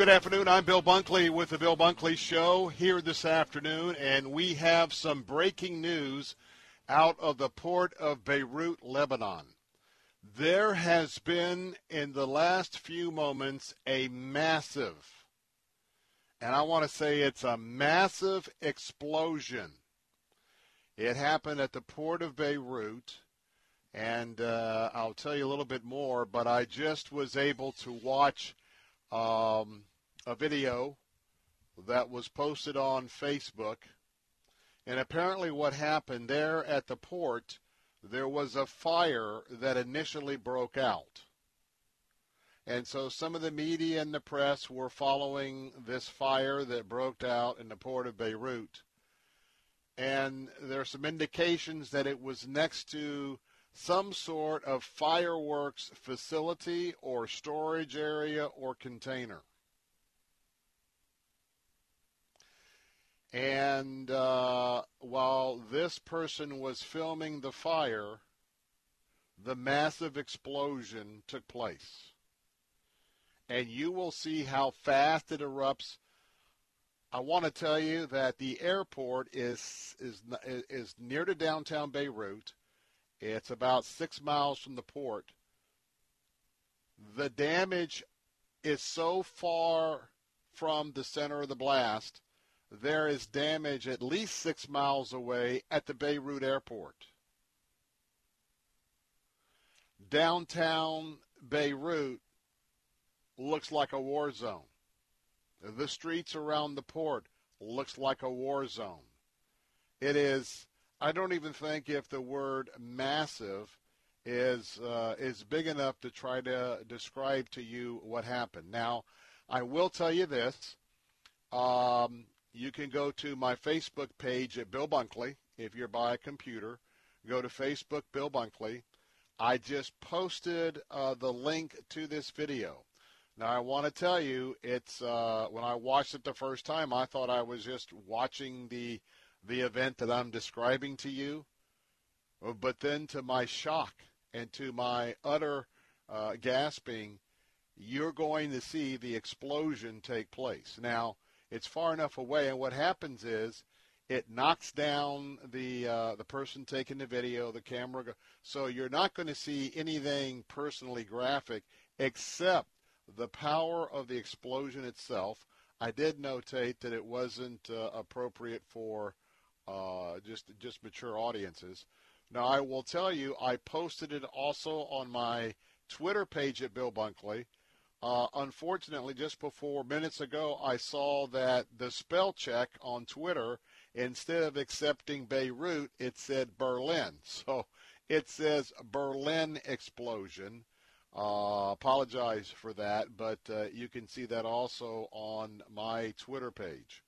Good afternoon. I'm Bill Bunkley with the Bill Bunkley Show here this afternoon, and we have some breaking news out of the port of Beirut, Lebanon. There has been, in the last few moments, a massive, and I want to say it's a massive explosion. It happened at the port of Beirut, and uh, I'll tell you a little bit more, but I just was able to watch um, a video that was posted on Facebook. And apparently, what happened there at the port, there was a fire that initially broke out. And so some of the media and the press were following this fire that broke out in the port of Beirut. And there are some indications that it was next to some sort of fireworks facility or storage area or container. And uh, while this person was filming the fire, the massive explosion took place. And you will see how fast it erupts. I want to tell you that the airport is is is near to downtown Beirut. It's about six miles from the port. The damage is so far from the center of the blast there is damage at least six miles away at the Beirut airport. Downtown Beirut looks like a war zone. The streets around the port looks like a war zone. It is. I don't even think if the word massive is uh, is big enough to try to describe to you what happened. Now, I will tell you this: um, you can go to my Facebook page at Bill Bunkley if you're by a computer. Go to Facebook Bill Bunkley. I just posted uh, the link to this video. Now I want to tell you, it's uh, when I watched it the first time, I thought I was just watching the the event that I'm describing to you. But then, to my shock and to my utter uh, gasping, you're going to see the explosion take place. Now, it's far enough away, and what happens is it knocks down the uh, the person taking the video, the camera. So you're not going to see anything personally graphic except the power of the explosion itself. I did notate that it wasn't uh, appropriate for uh, just just mature audiences. Now I will tell you, I posted it also on my Twitter page at Bill Bunkley. Uh, unfortunately, just before minutes ago, I saw that the spell check on Twitter, instead of accepting Beirut, it said Berlin. So it says Berlin explosion. Uh, apologize for that, but uh, you can see that also on my Twitter page.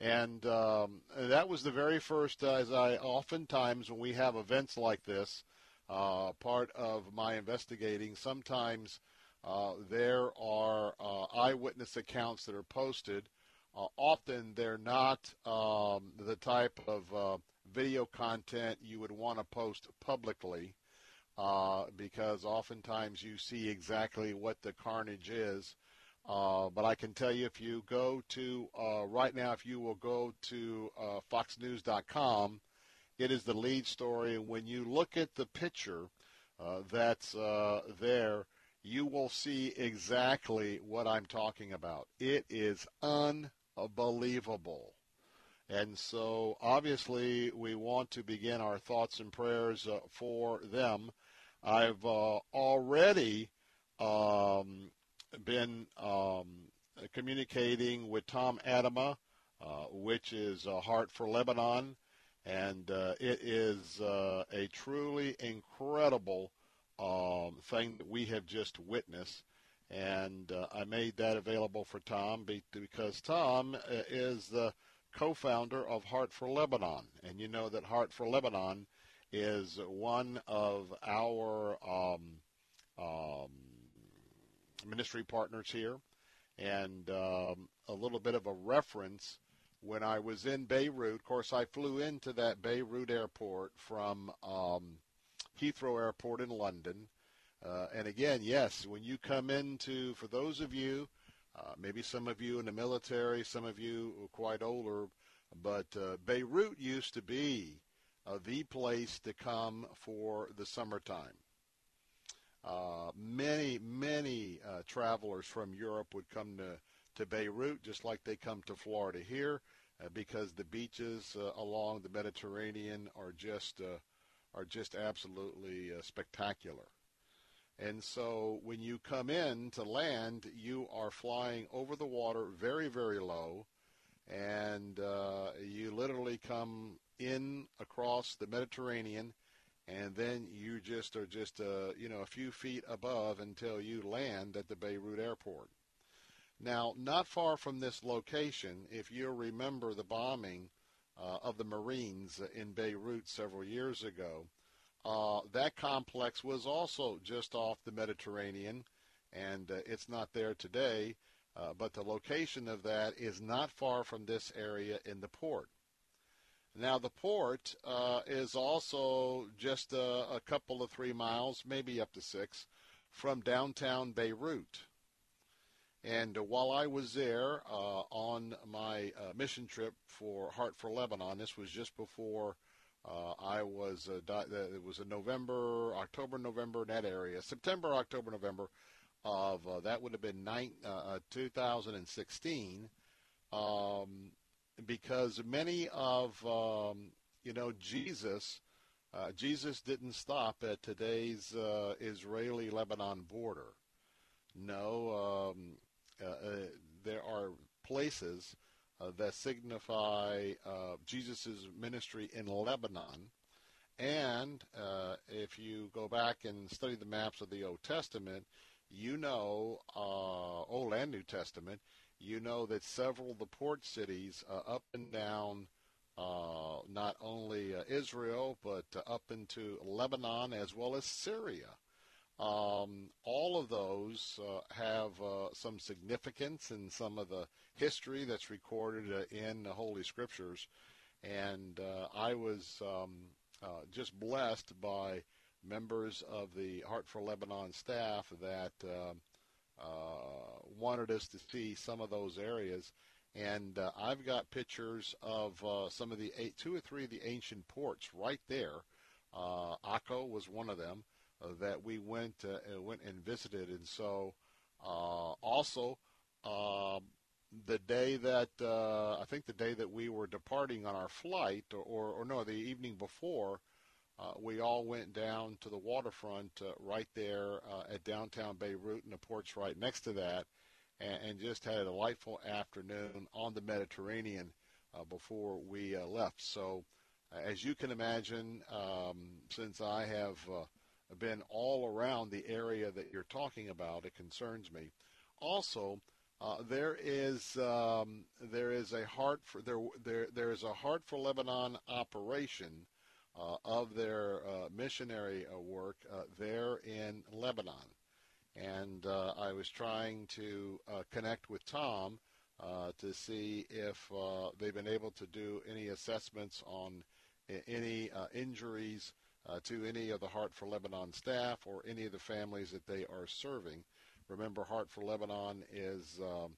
And um, that was the very first, uh, as I oftentimes when we have events like this, uh, part of my investigating. Sometimes uh, there are uh, eyewitness accounts that are posted. Uh, often they're not um, the type of uh, video content you would want to post publicly uh, because oftentimes you see exactly what the carnage is. But I can tell you if you go to, right now, if you will go to foxnews.com, it is the lead story. And when you look at the picture that's there, you will see exactly what I'm talking about. It is unbelievable. And so, obviously, we want to begin our thoughts and prayers uh, for them. I've uh, already um, been um, communicating with Tom Atema, uh, which is Heart for Lebanon, and uh, it is uh, a truly incredible um, thing that we have just witnessed. And uh, I made that available for Tom because Tom is the co-founder of Heart for Lebanon, and you know that Heart for Lebanon is one of our um, um, ministry partners here, and um, a little bit of a reference. When I was in Beirut, of course, I flew into that Beirut airport from um, Heathrow Airport in London. Uh, and again, yes, when you come into, for those of you, uh, maybe some of you in the military, some of you quite older, but uh, Beirut used to be uh, the place to come for the summertime. Uh, many, many uh, travelers from Europe would come to, to Beirut, just like they come to Florida here, because the beaches along the Mediterranean are just are just absolutely uh, spectacular. And so when you come in to land, you are flying over the water very, very low, and you literally come in across the Mediterranean and then you just are just uh, you know a few feet above until you land at the Beirut airport. Now, not far from this location, if you remember the bombing uh, of the Marines in Beirut several years ago, uh, that complex was also just off the Mediterranean, and uh, it's not there today. Uh, but the location of that is not far from this area in the port. Now, the port uh, is also just a, a, couple of three miles, maybe up to six, from downtown Beirut. And uh, while I was there uh, on my uh, mission trip for Heart for Lebanon, this was just before uh, I was, di- it was in November, October, November, in that area, September, October, November of, uh, that would have been nine, 2016. Um, because many of um, you know Jesus, uh, Jesus didn't stop at today's uh, Israeli-Lebanon border. No, um, uh, uh there are places uh, that signify uh, Jesus' ministry in Lebanon. And if you go back and study the maps of the Old Testament, you know, Old and New Testament, you know that several of the port cities uh, up and down uh, not only uh, Israel, but uh, up into Lebanon as well as Syria. Um, all of those uh, have uh, some significance in some of the history that's recorded in the Holy Scriptures. And I was um, just blessed by members of the Heart for Lebanon staff that uh, wanted us to see some of those areas. And uh, I've got pictures of uh, some of the eight, two or three of the ancient ports right there. Uh, Akko was one of them uh, that we went uh, went and visited. And so uh, also um, the day that uh, I think the day that we were departing on our flight, or, or, or no, the evening before, uh, we all went down to the waterfront uh, right there uh, at downtown Beirut, and the port's right next to that, and, and just had a delightful afternoon on the Mediterranean uh, before we uh, left. So, as you can imagine, um, since I have uh, been all around the area that you're talking about, it concerns me. Also, there is um, there is a heart for there there there is a heart for Lebanon operation uh, of their uh, missionary uh, work uh, there in Lebanon. And uh, I was trying to connect with Tom to see if they've been able to do any assessments on any injuries Uh, to any of the Heart for Lebanon staff or any of the families that they are serving. Remember, Heart for Lebanon is um,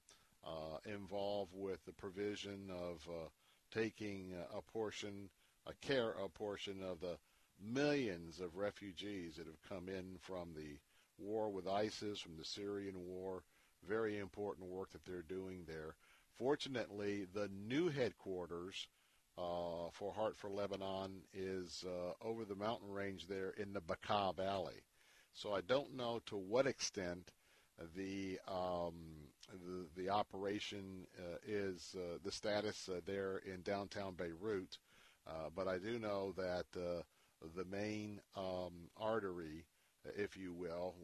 uh, involved with the provision of uh, taking a portion a care a portion of the millions of refugees that have come in from the war with ISIS, from the Syrian war. Very important work that they're doing there. Fortunately, the new headquarters uh, for Heart for Lebanon is uh, over the mountain range there in the Bekaa Valley. So I don't know to what extent the um, the, the, operation uh, is uh, the status uh, there in downtown Beirut. Uh, but I do know that the main um, artery, if you will,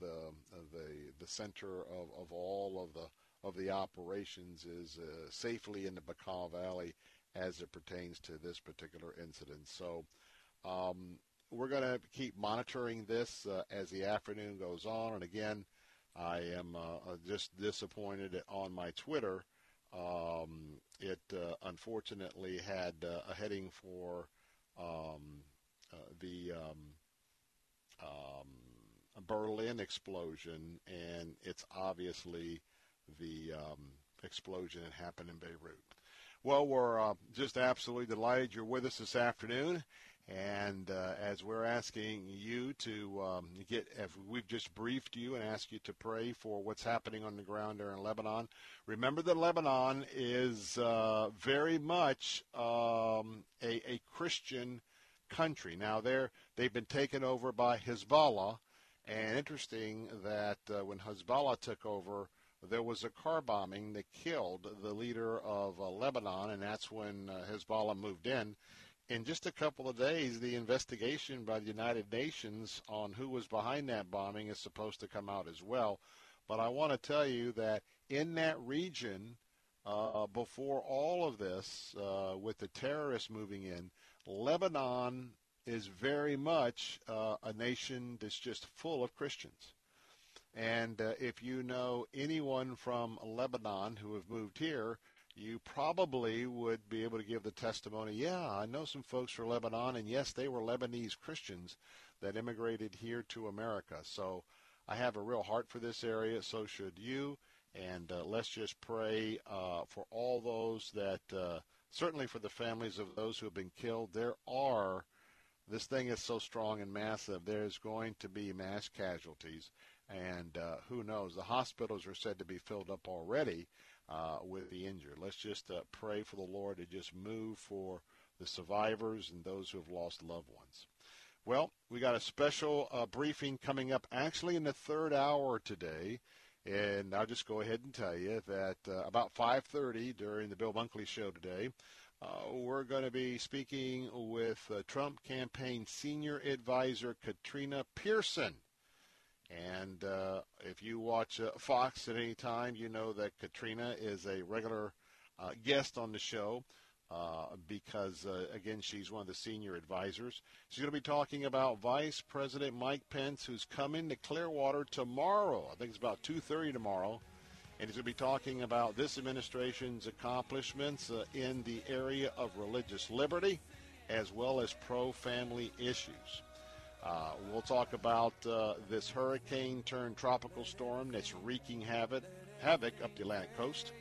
the the the center of, of all of the of the operations is safely in the Bekaa Valley as it pertains to this particular incident. So. Um, we're going to keep monitoring this uh, as the afternoon goes on. And again, I am uh, just disappointed on my Twitter um, it uh, unfortunately had uh, a heading for um, uh, the um, um, Berlin explosion, and it's obviously the um, explosion that happened in Beirut. Well, we're uh, just absolutely delighted you're with us this afternoon. And uh, as we're asking you to um, get, if we've just briefed you and asked you to pray for what's happening on the ground there in Lebanon, remember that Lebanon is uh, very much um, a, a Christian country. Now, they're, they've been taken over by Hezbollah, and interesting that uh, when Hezbollah took over, there was a car bombing that killed the leader of uh, Lebanon, and that's when uh, Hezbollah moved in in just a couple of days, the investigation by the United Nations on who was behind that bombing is supposed to come out as well. But I want to tell you that in that region, uh, before all of this, uh, with the terrorists moving in, Lebanon is very much uh, a nation that's just full of Christians. And uh, if you know anyone from Lebanon who have moved here, you probably would be able to give the testimony, yeah, I know some folks from Lebanon, and yes, they were Lebanese Christians that immigrated here to America. So I have a real heart for this area, so should you. And uh, let's just pray uh, for all those that, uh, certainly for the families of those who have been killed. There are, this thing is so strong and massive, there's going to be mass casualties. And uh, who knows? The hospitals are said to be filled up already uh, with the injured. Let's just uh, pray for the Lord to just move for the survivors and those who have lost loved ones. Well, we got a special uh, briefing coming up actually in the third hour today. And I'll just go ahead and tell you that uh, about 5.30 during the Bill Bunkley show today, uh, we're going to be speaking with Trump campaign senior advisor Katrina Pearson. And uh, if you watch uh, Fox at any time, you know that Katrina is a regular uh, guest on the show uh, because, uh, again, she's one of the senior advisors. She's going to be talking about Vice President Mike Pence, who's coming to Clearwater tomorrow. I think it's about 2.30 tomorrow. And he's going to be talking about this administration's accomplishments uh, in the area of religious liberty as well as pro-family issues. Uh, we'll talk about uh, this hurricane turned tropical storm that's wreaking havoc, havoc up the Atlantic coast.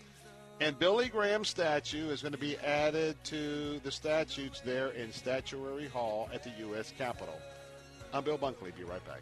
And Billy Graham's statue is going to be added to the statutes there in Statuary Hall at the U.S. Capitol. I'm Bill Bunkley. Be right back.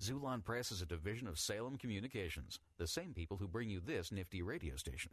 Xulon Press is a division of Salem Communications, the same people who bring you this nifty radio station.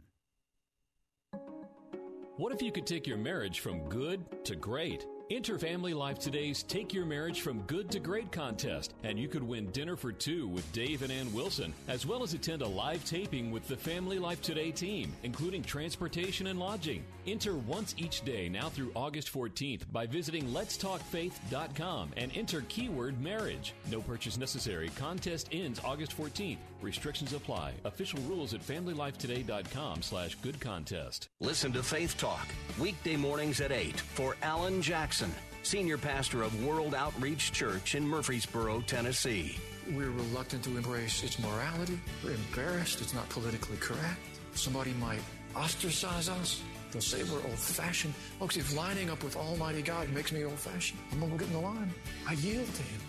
What if you could take your marriage from good to great? Enter Family Life Today's Take Your Marriage from Good to Great contest, and you could win dinner for two with Dave and Ann Wilson, as well as attend a live taping with the Family Life Today team, including transportation and lodging. Enter once each day now through August 14th by visiting letstalkfaith.com and enter keyword marriage. No purchase necessary. Contest ends August 14th. Restrictions apply. Official rules at familylifetoday.com slash good contest. Listen to Faith Talk, weekday mornings at 8 for Alan Jackson. Senior Pastor of World Outreach Church in Murfreesboro, Tennessee. We're reluctant to embrace its morality. We're embarrassed. It's not politically correct. Somebody might ostracize us. They'll say we're old fashioned. Folks, if lining up with Almighty God makes me old fashioned, I'm going to get in the line. I yield to Him.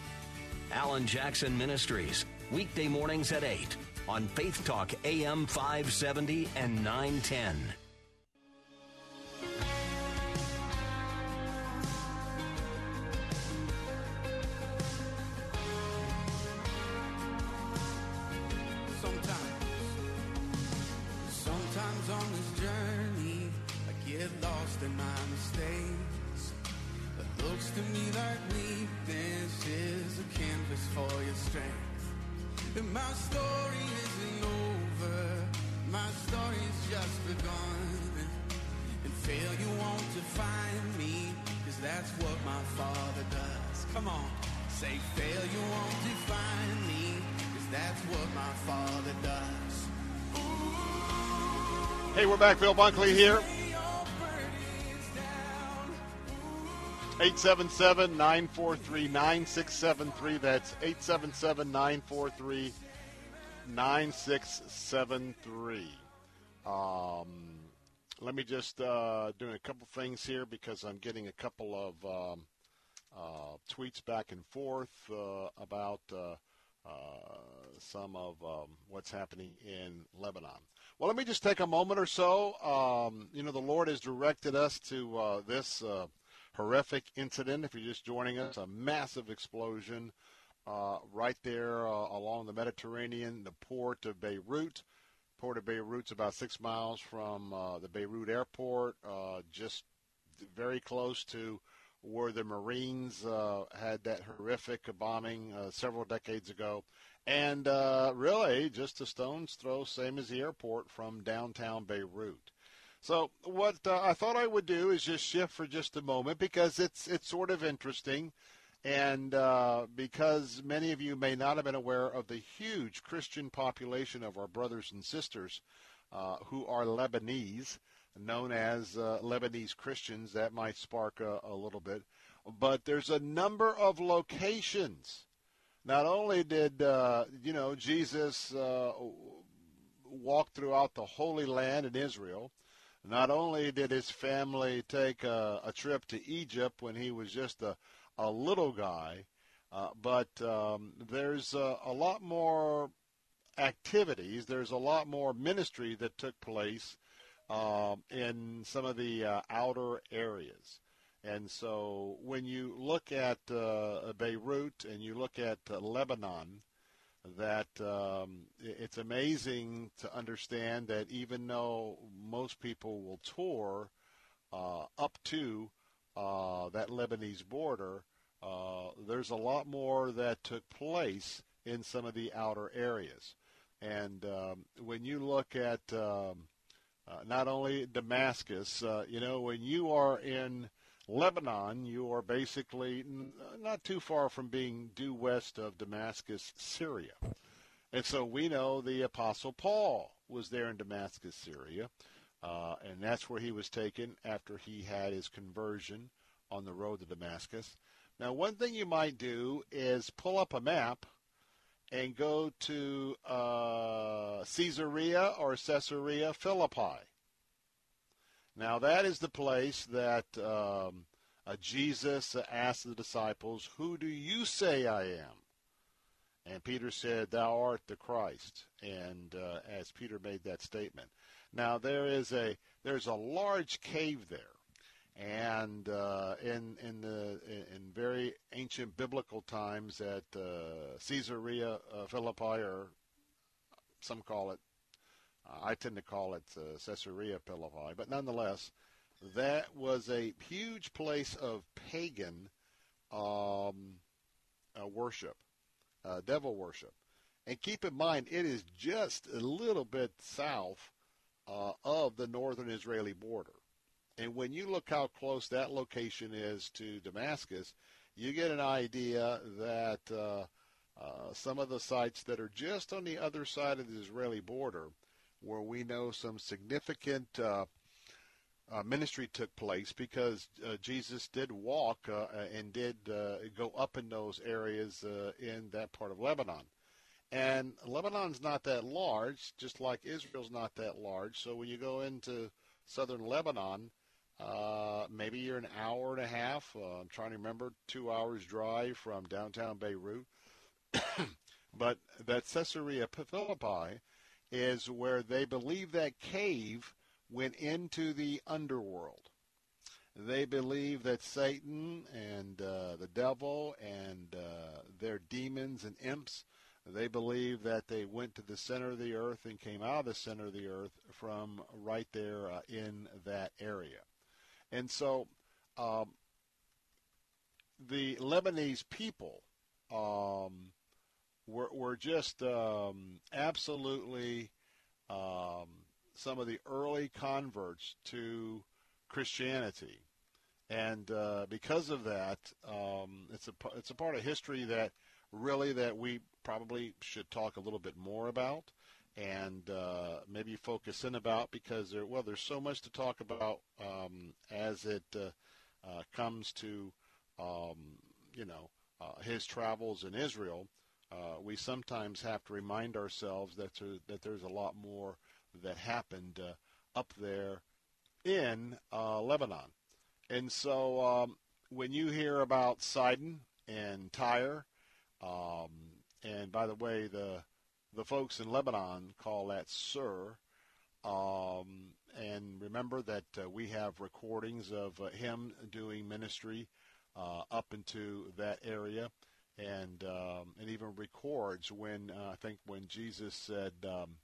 Alan Jackson Ministries, weekday mornings at 8 on Faith Talk AM 570 and 910. Back. Bill Bunkley here. 877 943 9673. That's 877 943 9673. Um, let me just uh, do a couple things here because I'm getting a couple of um, uh, tweets back and forth uh, about uh, uh, some of um, what's happening in Lebanon. Well, let me just take a moment or so. Um, you know, the Lord has directed us to uh, this uh, horrific incident. If you're just joining us, a massive explosion uh, right there uh, along the Mediterranean, the port of Beirut. Port of Beirut's about six miles from uh, the Beirut airport, uh, just very close to where the Marines had that horrific bombing several decades ago and uh, really just a stone's throw, same as the airport from downtown Beirut. So what uh, I thought I would do is just shift for just a moment because it's it's sort of interesting, and uh, because many of you may not have been aware of the huge Christian population of our brothers and sisters uh, who are Lebanese, known as uh, Lebanese Christians. That might spark a, a little bit, but there's a number of locations not only did uh, you know Jesus uh, walk throughout the Holy Land in Israel, not only did his family take a, a trip to Egypt when he was just a, a little guy, uh, but um, there's a, lot more activities. There's a lot more ministry that took place um, in some of the uh, outer areas. And so when you look at uh, Beirut and you look at uh, Lebanon, that um, it's amazing to understand that even though most people will tour uh, up to uh, that Lebanese border, uh, there's a lot more that took place in some of the outer areas. And um, when you look at um, uh, not only Damascus, you know, when you are in Lebanon, you are basically not too far from being due west of Damascus, Syria. And so we know the Apostle Paul was there in Damascus, Syria. Uh, and that's where he was taken after he had his conversion on the road to Damascus. Now, one thing you might do is pull up a map and go to uh, Caesarea or Caesarea Philippi. Now, that is the place that um, uh, Jesus asked the disciples, Who do you say I am? And Peter said, Thou art the Christ. And uh, as Peter made that statement. Now, there is a there's a large cave there. And uh, in in the in very ancient biblical times, at uh, Caesarea uh, Philippi, or some call it I tend to call it uh, Caesarea Philippi, but nonetheless, that was a huge place of pagan um, uh, worship, uh, devil worship. And keep in mind, it is just a little bit south uh, of the northern Israeli border. And when you look how close that location is to Damascus, you get an idea that uh, uh, some of the sites that are just on the other side of the Israeli border – where we know some significant uh, uh, ministry took place because uh, Jesus did walk uh, and did uh, go up in those areas uh, in that part of Lebanon. And Lebanon's not that large, just like Israel's not that large. So when you go into southern Lebanon, maybe you're an hour and a half. I'm trying to remember, two hours drive from downtown Beirut. but that Caesarea Philippi is where they believe that cave went into the underworld. They believe that Satan and uh, the devil and uh, their demons and imps, they believe that they went to the center of the earth and came out of the center of the earth from right there uh, in that area. And so um, the Lebanese people um, were, were just um, absolutely um, some of the early converts to Christianity. And uh, because of that, um, it's a it's a part of history that really that we probably should talk a little bit more about and uh, maybe focus in about because there well there's so much to talk about um, as it uh, uh comes to um, you know uh, his travels in Israel uh, we sometimes have to remind ourselves that there, that there's a lot more that happened uh, up there in uh, Lebanon. And so um, when you hear about Sidon and Tyre, um, and by the way, the the folks in Lebanon call that Sur. Um, and remember that uh, we have recordings of uh, him doing ministry uh, up into that area and um, and even records when uh, I think when Jesus said, um,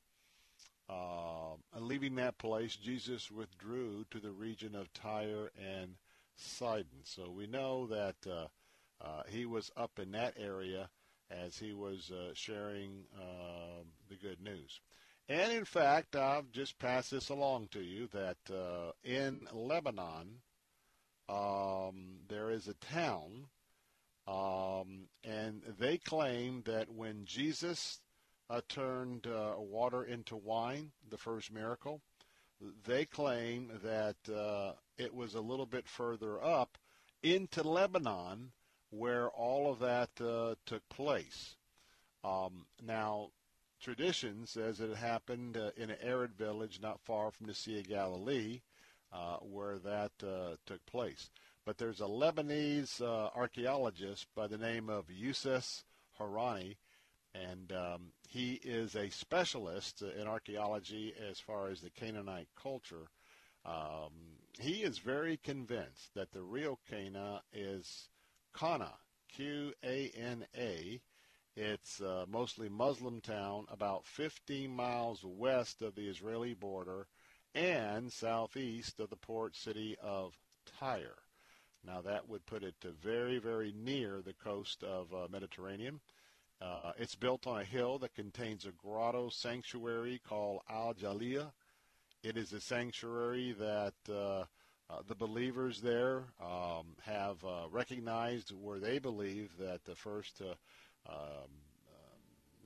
uh, leaving that place, Jesus withdrew to the region of Tyre and Sidon. So we know that uh, uh he was up in that area as he was uh, sharing um, the good news. And in fact, I've just passed this along to you that uh, in Lebanon, um, there is a town um, and they claim that when Jesus uh, turned uh, water into wine, the first miracle, they claim that uh, it was a little bit further up into Lebanon where all of that uh, took place. Um, now, tradition says it happened uh, in an arid village not far from the Sea of Galilee uh, where that took place but there's a Lebanese uh, archaeologist by the name of Youssef Harani, and um, he is a specialist in archaeology as far as the Canaanite culture. Um, he is very convinced that the real Cana is Kana, Q-A-N-A. It's a uh, mostly Muslim town about 15 miles west of the Israeli border and southeast of the port city of Tyre. Now that would put it very, very near the coast of uh, Mediterranean. Uh, it's built on a hill that contains a grotto sanctuary called Al Jalila. It is a sanctuary that uh, uh the believers there um, have uh, recognized where they believe that the first uh, um,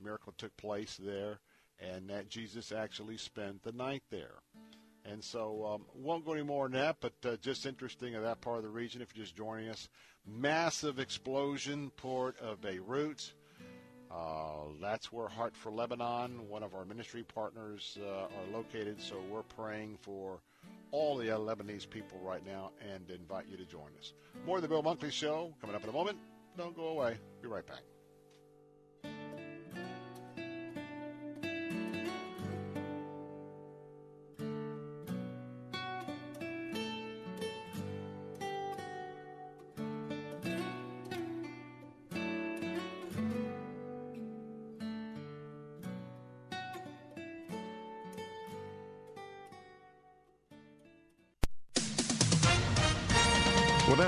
miracle took place there and that Jesus actually spent the night there. And so um, won't go any more on that, but uh, just interesting in that part of the region if you're just joining us. Massive explosion, port of Beirut. Uh, that's where Heart for Lebanon, one of our ministry partners, uh, are located. So we're praying for all the Lebanese people right now and invite you to join us. More of the Bill Bunkley Show coming up in a moment. Don't go away. Be right back.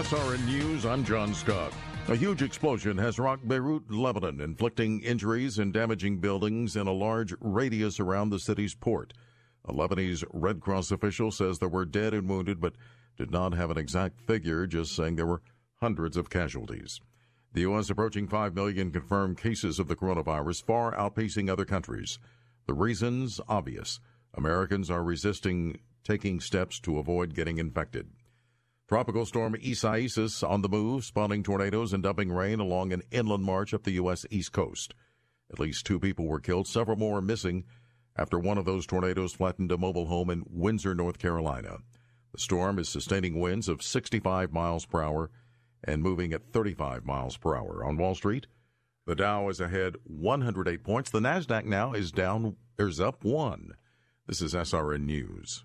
SRN News, I'm John Scott. A huge explosion has rocked Beirut, Lebanon, inflicting injuries and damaging buildings in a large radius around the city's port. A Lebanese Red Cross official says there were dead and wounded, but did not have an exact figure, just saying there were hundreds of casualties. The U.S. approaching 5 million confirmed cases of the coronavirus, far outpacing other countries. The reasons obvious. Americans are resisting taking steps to avoid getting infected. Tropical storm Isaias on the move, spawning tornadoes and dumping rain along an inland march up the U.S. East Coast. At least two people were killed, several more missing after one of those tornadoes flattened a mobile home in Windsor, North Carolina. The storm is sustaining winds of 65 miles per hour and moving at 35 miles per hour. On Wall Street, the Dow is ahead 108 points. The Nasdaq now is down, is up one. This is SRN News.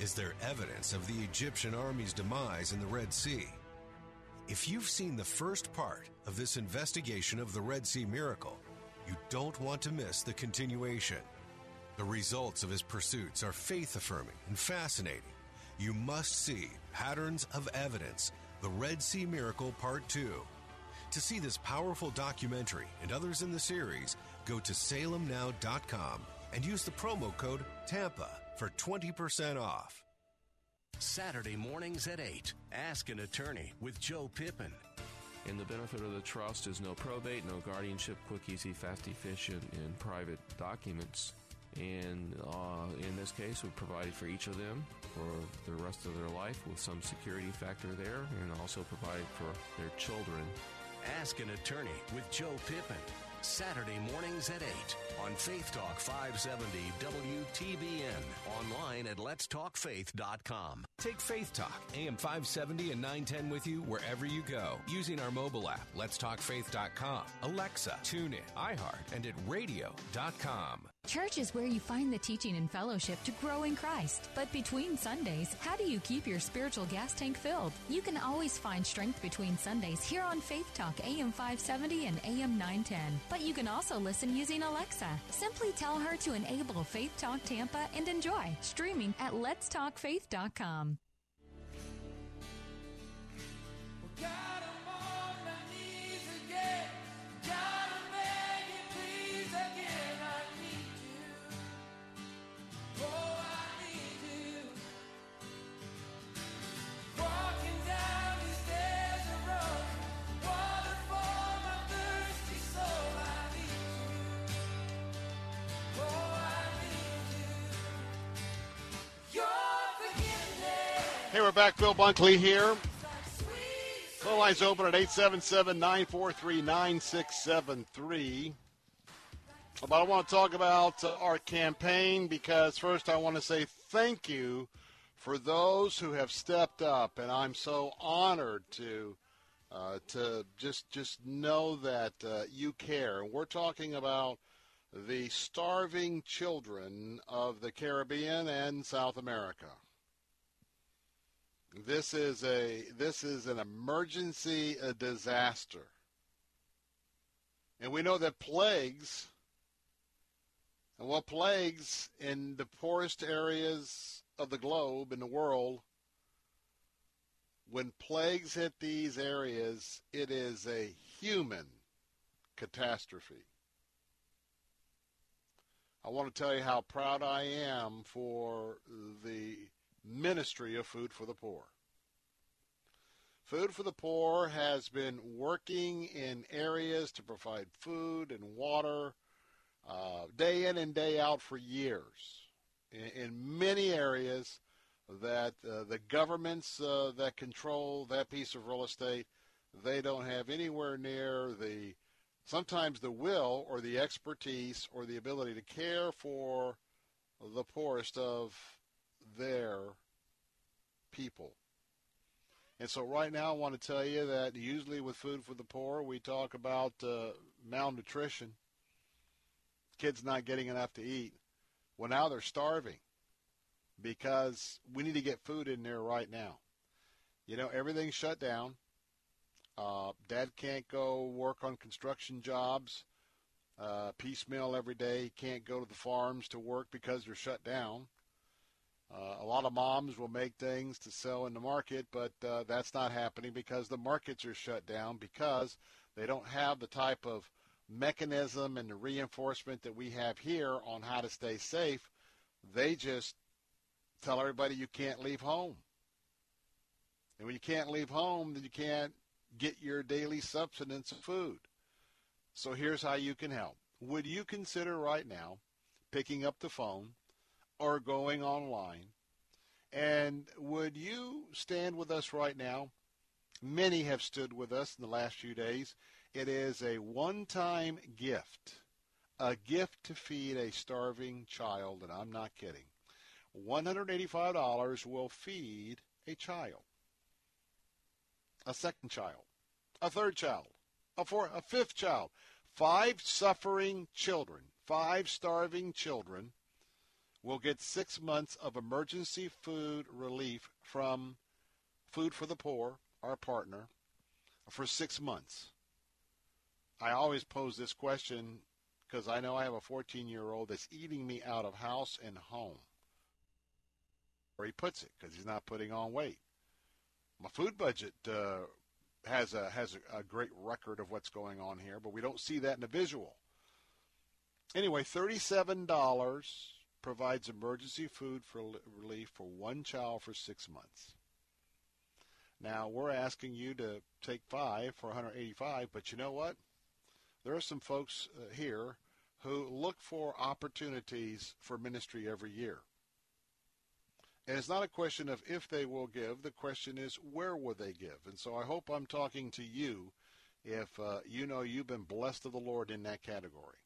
Is there evidence of the Egyptian army's demise in the Red Sea? If you've seen the first part of this investigation of the Red Sea miracle, you don't want to miss the continuation. The results of his pursuits are faith affirming and fascinating. You must see Patterns of Evidence, the Red Sea Miracle Part 2. To see this powerful documentary and others in the series, go to salemnow.com and use the promo code TAMPA for 20% off. Saturday mornings at 8. Ask an attorney with Joe Pippin. And the benefit of the trust is no probate, no guardianship, quick, easy, fast, efficient, and private documents. And uh, in this case, we provided for each of them for the rest of their life with some security factor there, and also provided for their children. Ask an attorney with Joe Pippin. Saturday mornings at 8 on Faith Talk 570 WTBN. Online at letstalkfaith.com. Take Faith Talk, AM 570 and 910 with you wherever you go using our mobile app, letstalkfaith.com, Alexa, TuneIn, iHeart, and at radio.com. Church is where you find the teaching and fellowship to grow in Christ. But between Sundays, how do you keep your spiritual gas tank filled? You can always find strength between Sundays here on Faith Talk AM 570 and AM 910. But you can also listen using Alexa. Simply tell her to enable Faith Talk Tampa and enjoy streaming at letstalkfaith.com. Hey, we're back. Bill Bunkley here. Phone lines open at 877-943-9673. But I want to talk about uh, our campaign because first I want to say thank you for those who have stepped up, and I'm so honored to uh, to just just know that uh, you care. And we're talking about the starving children of the Caribbean and South America. This is a this is an emergency a disaster. And we know that plagues and what plagues in the poorest areas of the globe in the world when plagues hit these areas, it is a human catastrophe. I want to tell you how proud I am for the ministry of Food for the Poor. Food for the Poor has been working in areas to provide food and water uh, day in and day out for years. In, in many areas that uh, the governments uh, that control that piece of real estate, they don't have anywhere near the sometimes the will or the expertise or the ability to care for the poorest of their people. And so right now I want to tell you that usually with Food for the Poor, we talk about uh, malnutrition, kids not getting enough to eat. Well, now they're starving because we need to get food in there right now. You know, everything's shut down. Uh, Dad can't go work on construction jobs uh, piecemeal every day. He can't go to the farms to work because they're shut down. Uh, a lot of moms will make things to sell in the market, but uh, that's not happening because the markets are shut down because they don't have the type of mechanism and the reinforcement that we have here on how to stay safe. They just tell everybody you can't leave home. And when you can't leave home, then you can't get your daily subsistence of food. So here's how you can help. Would you consider right now picking up the phone or going online. And would you stand with us right now? Many have stood with us in the last few days. It is a one-time gift, a gift to feed a starving child, and I'm not kidding. $185 will feed a child, a second child, a third child, a fourth, a fifth child, five suffering children, five starving children will get six months of emergency food relief from Food for the Poor, our partner, for six months. I always pose this question because I know I have a 14 year old that's eating me out of house and home. Or he puts it because he's not putting on weight. My food budget uh, has a has a, a great record of what's going on here, but we don't see that in the visual. Anyway, thirty-seven dollars provides emergency food for relief for one child for six months. Now we're asking you to take five for 185, but you know what? There are some folks uh, here who look for opportunities for ministry every year. And it's not a question of if they will give. The question is where will they give? And so I hope I'm talking to you if uh, you know you've been blessed of the Lord in that category.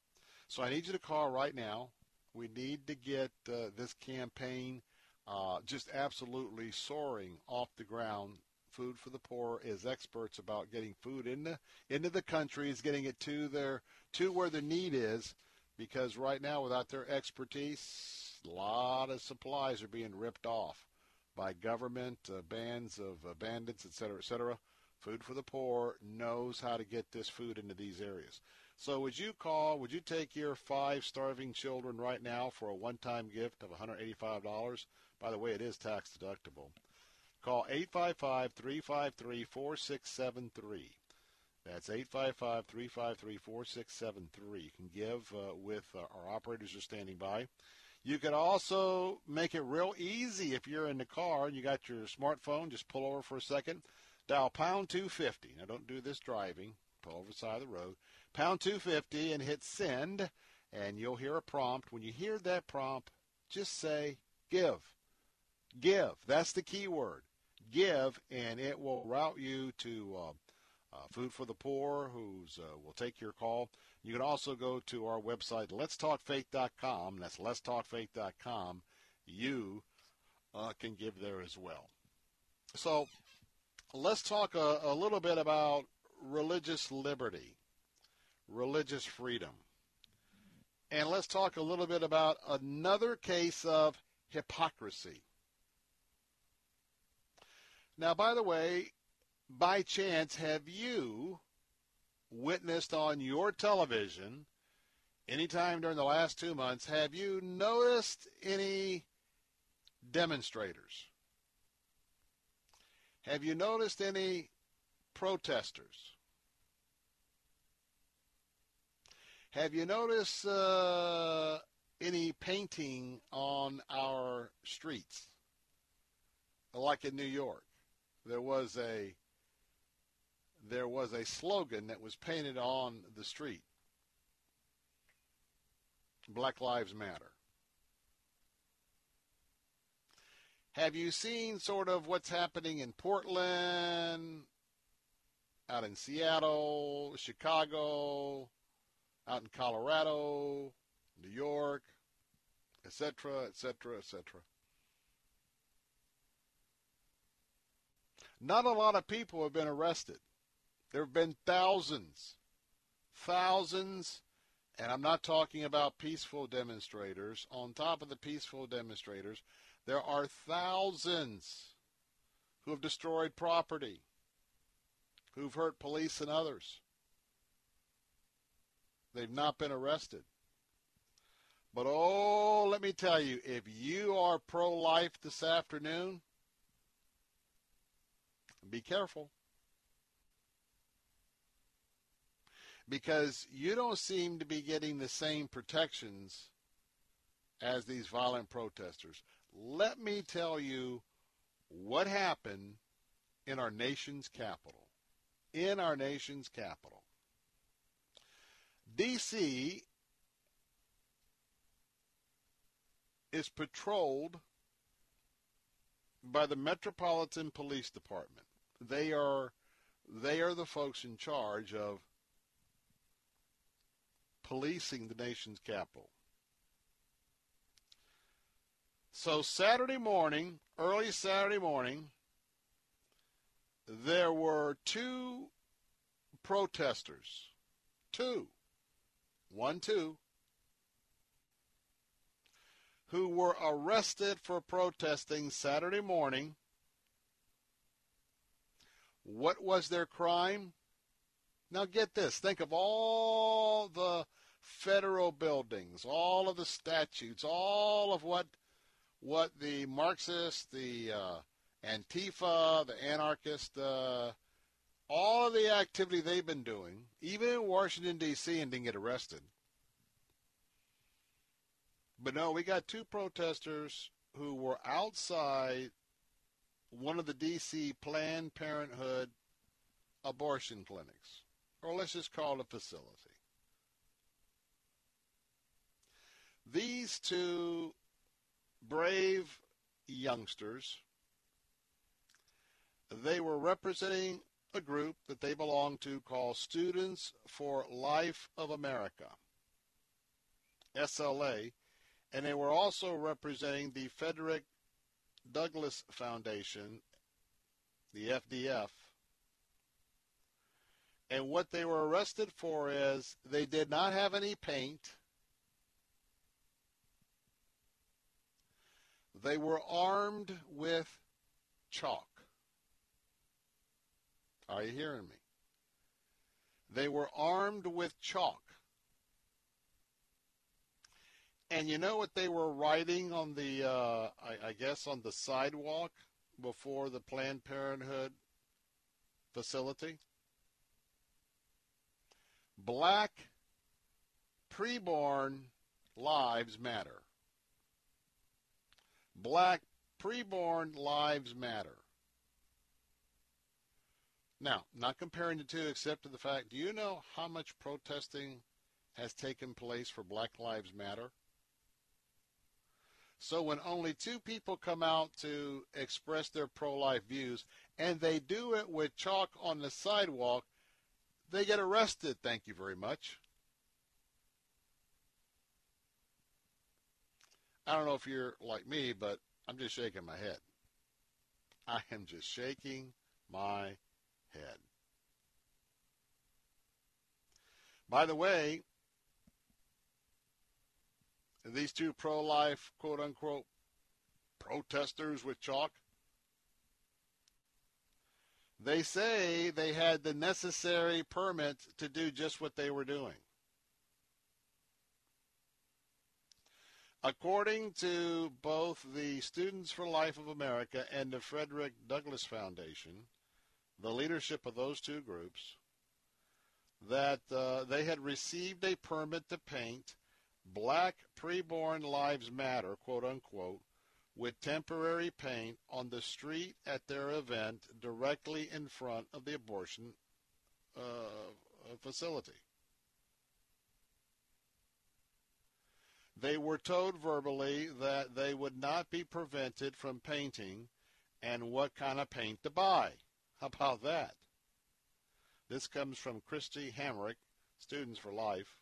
So I need you to call right now, we need to get uh, this campaign uh, just absolutely soaring off the ground. Food for the Poor is experts about getting food into into the countries, getting it to their to where the need is, because right now, without their expertise, a lot of supplies are being ripped off by government, uh, bands of uh, bandits, et cetera, et cetera. Food for the Poor knows how to get this food into these areas. So would you call, would you take your five starving children right now for a one-time gift of $185? By the way, it is tax deductible. Call 855-353-4673. That's 855-353-4673. You can give uh, with uh, our operators are standing by. You could also make it real easy if you're in the car and you got your smartphone. Just pull over for a second. Dial pound 250. Now, don't do this driving. Pull over the side of the road pound 250 and hit send, and you'll hear a prompt. When you hear that prompt, just say give. Give. That's the key word. give, and it will route you to uh, uh, Food for the Poor, who's uh, will take your call. You can also go to our website, letstalkfaith.com. That's letstalkfaith.com. You uh, can give there as well. So let's talk a, a little bit about religious liberty, religious freedom. And let's talk a little bit about another case of hypocrisy. Now, by the way, by chance, have you witnessed on your television anytime during the last two months, have you noticed any demonstrators? Have you noticed any protesters? Have you noticed uh, any painting on our streets? Like in New York, there was a there was a slogan that was painted on the street. Black Lives Matter. Have you seen sort of what's happening in Portland, out in Seattle, Chicago, out in Colorado, New York, etc., etc., etc.? Not a lot of people have been arrested. There have been thousands, thousands, and I'm not talking about peaceful demonstrators. On top of the peaceful demonstrators, there are thousands who have destroyed property, who've hurt police and others. They've not been arrested. But oh, let me tell you, if you are pro life this afternoon, be careful. Because you don't seem to be getting the same protections as these violent protesters. Let me tell you what happened in our nation's capital. In our nation's capital. D.C. is patrolled by the Metropolitan Police Department. They are they are the folks in charge of policing the nation's capital. So Saturday morning, early Saturday morning, there were two protesters. Two. One, two. Who were arrested for protesting Saturday morning. What was their crime? Now get this. Think of all the federal buildings, all of the statutes, all of what what the Marxists, the uh, Antifa, the anarchists, uh, all of the activity they've been doing, even in Washington, D.C., and didn't get arrested. But no, we got two protesters who were outside one of the D.C. Planned Parenthood abortion clinics, or let's just call it a facility. These two brave youngsters. They were representing a group that they belong to called Students for Life of America, SLA, and they were also representing the Frederick Douglass Foundation, the FDF. And what they were arrested for is they did not have any paint They were armed with chalk. Are you hearing me? They were armed with chalk. And you know what they were writing on the, uh, I, I guess, on the sidewalk before the Planned Parenthood facility? Black preborn lives matter. Black preborn lives matter. Now, not comparing the two except to the fact, do you know how much protesting has taken place for Black Lives Matter? So when only two people come out to express their pro-life views, and they do it with chalk on the sidewalk, they get arrested. Thank you very much. I don't know if you're like me, but I'm just shaking my head. I am just shaking my head. By the way, these two pro-life, quote unquote, protesters with chalk, they say they had the necessary permit to do just what they were doing. According to both the Students for Life of America and the Frederick Douglass Foundation, the leadership of those two groups, that uh, they had received a permit to paint Black Preborn Lives Matter, quote unquote, with temporary paint on the street at their event directly in front of the abortion uh, facility. They were told verbally that they would not be prevented from painting and what kind of paint to buy. How about that? This comes from Kristi Hamrick, Students for Life.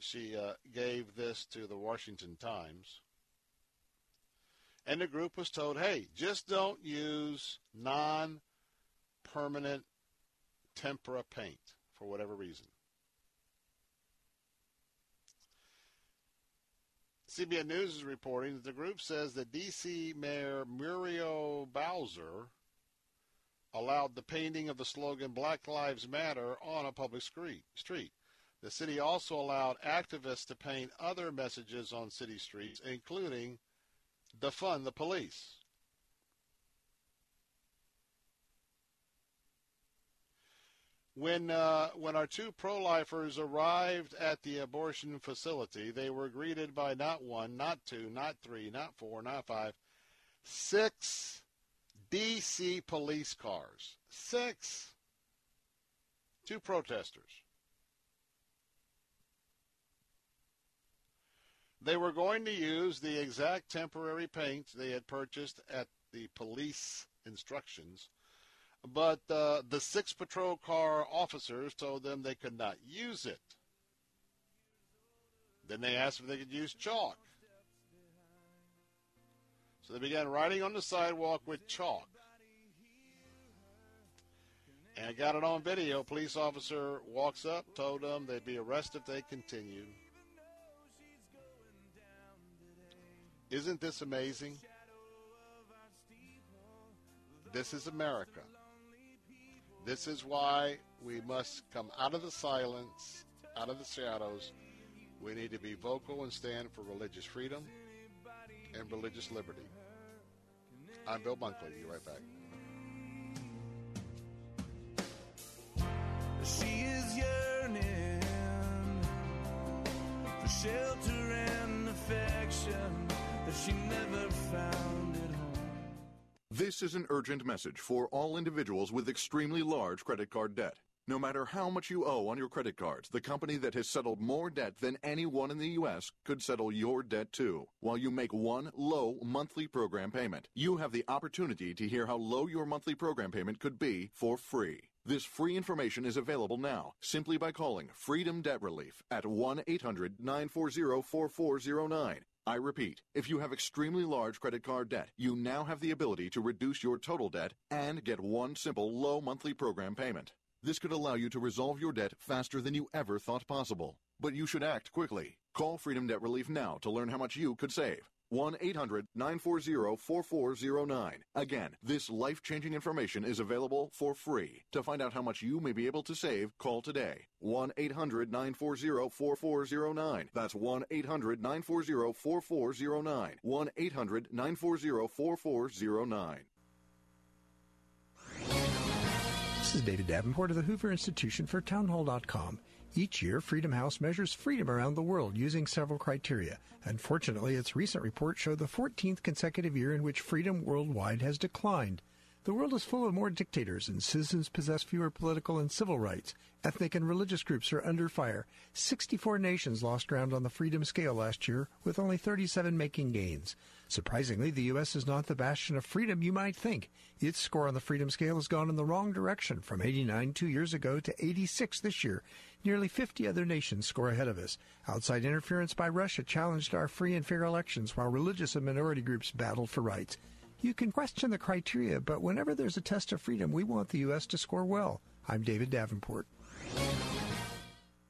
She uh, gave this to the Washington Times. And the group was told, hey, just don't use non permanent tempera paint for whatever reason. CBN News is reporting that the group says that D.C. Mayor Muriel Bowser allowed the painting of the slogan Black Lives Matter on a public street. The city also allowed activists to paint other messages on city streets, including defund the police. When uh, when our two pro-lifers arrived at the abortion facility, they were greeted by not one, not two, not three, not four, not five, six D.C. police cars. Six. Two protesters. They were going to use the exact temporary paint they had purchased at the police instructions but uh, the six patrol car officers told them they could not use it. Then they asked if they could use chalk. So they began writing on the sidewalk with chalk. And I got it on video. Police officer walks up, told them they'd be arrested if they continued. Isn't this amazing? This is America. This is why we must come out of the silence, out of the shadows. We need to be vocal and stand for religious freedom and religious liberty. I'm Bill Bunkley. Be right back. She is yearning for shelter and affection that she never found at home. This is an urgent message for all individuals with extremely large credit card debt. No matter how much you owe on your credit cards, the company that has settled more debt than anyone in the U.S. could settle your debt too. While you make one low monthly program payment, you have the opportunity to hear how low your monthly program payment could be for free. This free information is available now simply by calling Freedom Debt Relief at 1 800 940 4409 I repeat, if you have extremely large credit card debt, you now have the ability to reduce your total debt and get one simple low monthly program payment. This could allow you to resolve your debt faster than you ever thought possible. But you should act quickly. Call Freedom Debt Relief now to learn how much you could save. 1 800 940 4409. Again, this life changing information is available for free. To find out how much you may be able to save, call today. 1 800 940 4409. That's 1 800 940 4409. 1 800 940 4409. Is David Davenport of the Hoover Institution for Townhall.com. Each year, Freedom House measures freedom around the world using several criteria. Unfortunately, its recent report showed the 14th consecutive year in which freedom worldwide has declined. The world is full of more dictators, and citizens possess fewer political and civil rights. Ethnic and religious groups are under fire. 64 nations lost ground on the freedom scale last year, with only 37 making gains. Surprisingly, the U.S. is not the bastion of freedom you might think. Its score on the freedom scale has gone in the wrong direction, from 89 two years ago to 86 this year. Nearly 50 other nations score ahead of us. Outside interference by Russia challenged our free and fair elections, while religious and minority groups battled for rights. You can question the criteria, but whenever there's a test of freedom, we want the U.S. to score well. I'm David Davenport.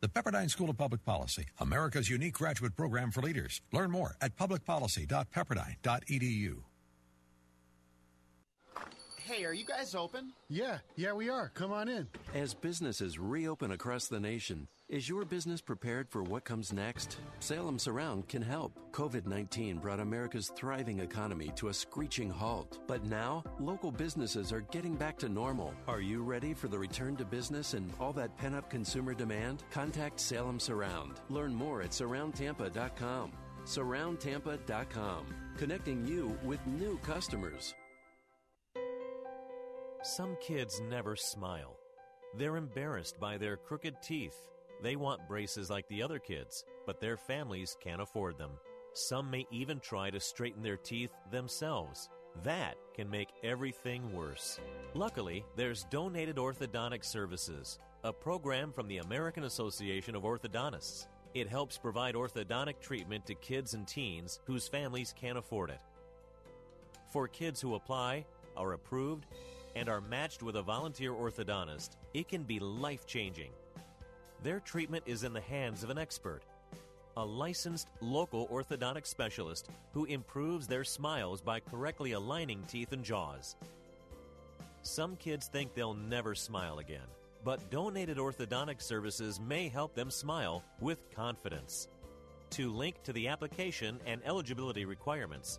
The Pepperdine School of Public Policy, America's unique graduate program for leaders. Learn more at publicpolicy.pepperdine.edu. Hey, are you guys open? Yeah, yeah, we are. Come on in. As businesses reopen across the nation, is your business prepared for what comes next? Salem Surround can help. COVID 19 brought America's thriving economy to a screeching halt. But now, local businesses are getting back to normal. Are you ready for the return to business and all that pent up consumer demand? Contact Salem Surround. Learn more at surroundtampa.com. Surroundtampa.com, connecting you with new customers. Some kids never smile. They're embarrassed by their crooked teeth. They want braces like the other kids, but their families can't afford them. Some may even try to straighten their teeth themselves. That can make everything worse. Luckily, there's Donated Orthodontic Services, a program from the American Association of Orthodontists. It helps provide orthodontic treatment to kids and teens whose families can't afford it. For kids who apply, are approved, and are matched with a volunteer orthodontist, it can be life changing. Their treatment is in the hands of an expert, a licensed local orthodontic specialist who improves their smiles by correctly aligning teeth and jaws. Some kids think they'll never smile again, but donated orthodontic services may help them smile with confidence. To link to the application and eligibility requirements,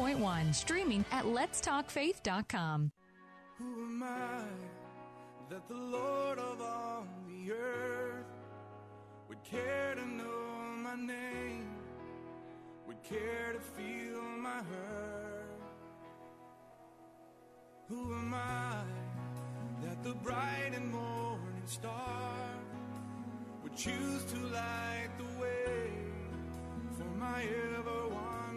102.1, streaming at letstalkfaith.com. Who am I that the Lord of all the earth would care to know my name, would care to feel my hurt? Who am I that the bright and morning star would choose to light the way for my ever wandering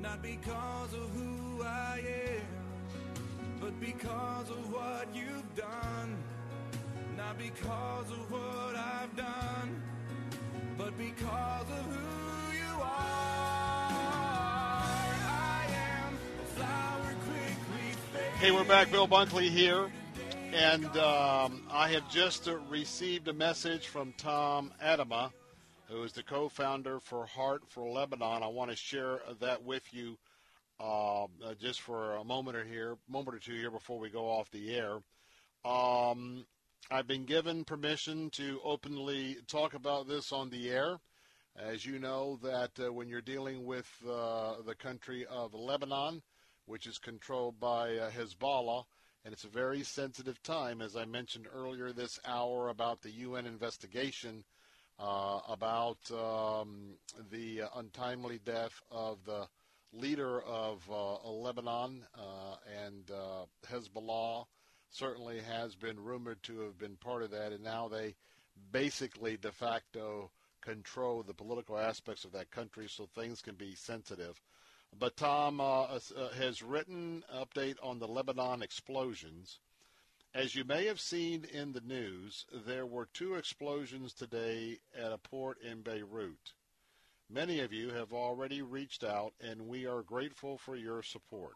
not because of who I am, but because of what you've done. Not because of what I've done, but because of who you are. Hey, we're back. Bill Bunkley here. And um, I have just received a message from Tom Atema, who is the co founder for Heart for Lebanon. I want to share that with you uh, uh, just for a moment or here, moment or two here before we go off the air. Um, I've been given permission to openly talk about this on the air. As you know, that uh, when you're dealing with uh, the country of Lebanon, which is controlled by uh, Hezbollah, and it's a very sensitive time, as I mentioned earlier this hour about the UN investigation uh, about um, the uh, untimely death of the leader of uh, Lebanon uh, and uh, Hezbollah certainly has been rumored to have been part of that, and now they basically de facto control the political aspects of that country, so things can be sensitive. But Tom uh, has written update on the Lebanon explosions. As you may have seen in the news, there were two explosions today at a port in Beirut. Many of you have already reached out, and we are grateful for your support.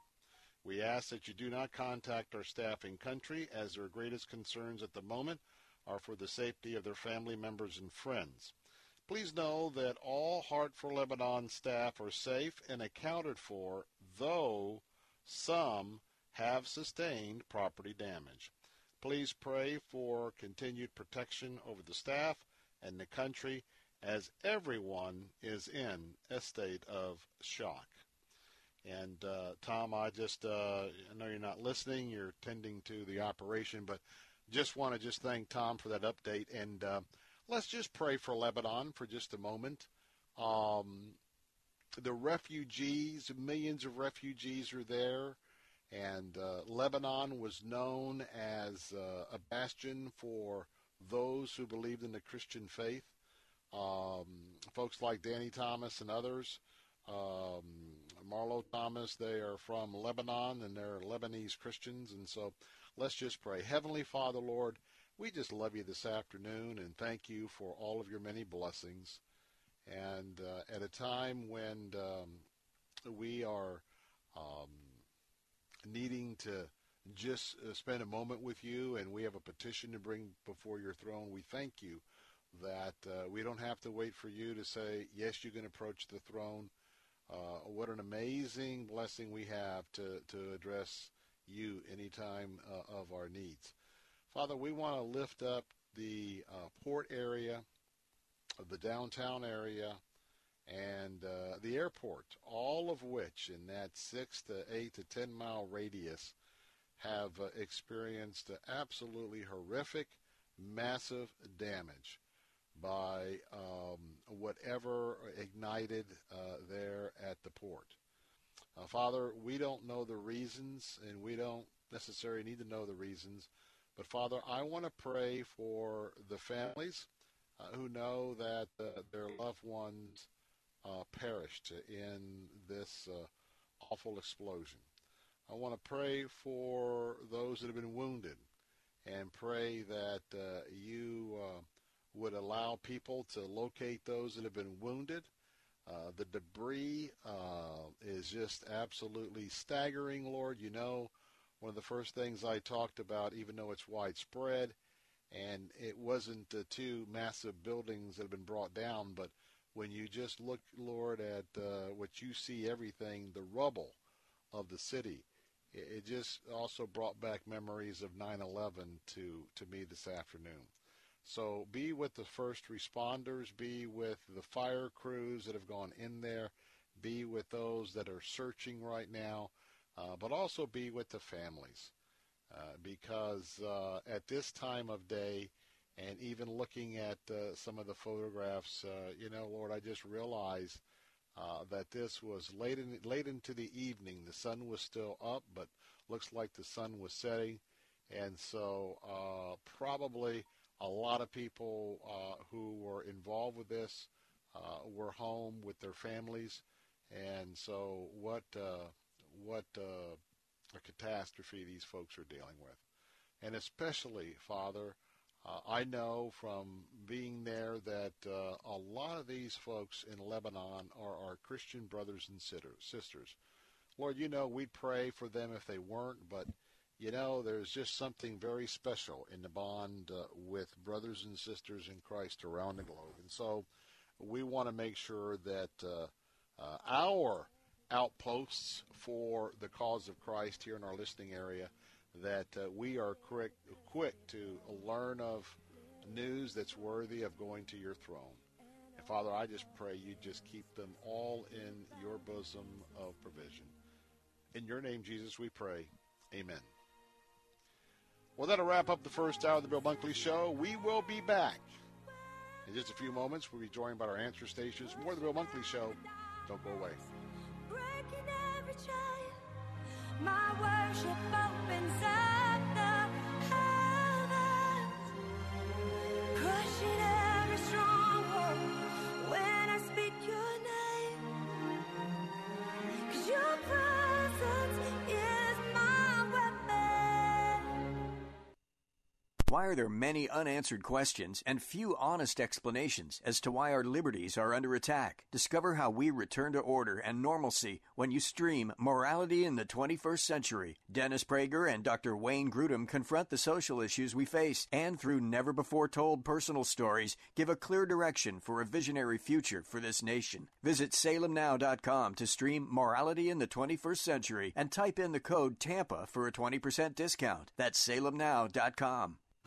We ask that you do not contact our staff in country, as their greatest concerns at the moment are for the safety of their family members and friends. Please know that all Heart for Lebanon staff are safe and accounted for though some have sustained property damage. Please pray for continued protection over the staff and the country as everyone is in a state of shock. And uh, Tom, I just uh, I know you're not listening; you're tending to the operation, but just want to just thank Tom for that update. And uh, let's just pray for Lebanon for just a moment. Um, the refugees, millions of refugees are there, and uh, Lebanon was known as uh, a bastion for those who believed in the Christian faith. Um, folks like Danny Thomas and others, um, Marlo Thomas, they are from Lebanon and they're Lebanese Christians. And so let's just pray. Heavenly Father, Lord, we just love you this afternoon and thank you for all of your many blessings. And uh, at a time when um, we are um, needing to just uh, spend a moment with you and we have a petition to bring before your throne, we thank you that uh, we don't have to wait for you to say, yes, you can approach the throne. Uh, what an amazing blessing we have to, to address you anytime uh, of our needs. Father, we want to lift up the uh, port area, the downtown area, and uh, the airport, all of which in that six to eight to ten mile radius have uh, experienced absolutely horrific, massive damage by um, whatever ignited uh, there at the port. Uh, Father, we don't know the reasons, and we don't necessarily need to know the reasons. But Father, I want to pray for the families uh, who know that uh, their loved ones uh, perished in this uh, awful explosion. I want to pray for those that have been wounded and pray that you would allow people to locate those that have been wounded. Uh, the debris uh, is just absolutely staggering, Lord. You know, one of the first things I talked about, even though it's widespread, and it wasn't the two massive buildings that have been brought down, but when you just look, Lord, at uh, what you see everything, the rubble of the city, it, it just also brought back memories of 9/11 to to me this afternoon. So be with the first responders, be with the fire crews that have gone in there, be with those that are searching right now, uh, but also be with the families. Uh, because uh, at this time of day, and even looking at uh, some of the photographs, uh, you know, Lord, I just realized uh, that this was late in, late into the evening. The sun was still up, but looks like the sun was setting, and so probably a lot of people uh, who were involved with this uh, were home with their families, and so what uh, what uh, a catastrophe these folks are dealing with, and especially Father. Uh, I know from being there that uh, a lot of these folks in Lebanon are our Christian brothers and sisters. Lord, you know we'd pray for them if they weren't, but you know, there's just something very special in the bond uh, with brothers and sisters in Christ around the globe. And so we want to make sure that uh, uh, our outposts for the cause of Christ here in our listening area, that uh, we are quick, quick to learn of news that's worthy of going to your throne. And Father, I just pray you just keep them all in your bosom of provision. In your name, Jesus, we pray. Amen. Well, that'll wrap up the first hour of the Bill Bunkley Show. We will be back in just a few moments. We'll be joined by our answer stations. More of the Bill Bunkley Show. Don't go away. My Why are there many unanswered questions and few honest explanations as to why our liberties are under attack? Discover how we return to order and normalcy when you stream Morality in the 21st Century. Dennis Prager and Dr. Wayne Grudem confront the social issues we face and through never before told personal stories give a clear direction for a visionary future for this nation. Visit salemnow.com to stream Morality in the 21st Century and type in the code TAMPA for a 20% discount. That's salemnow.com.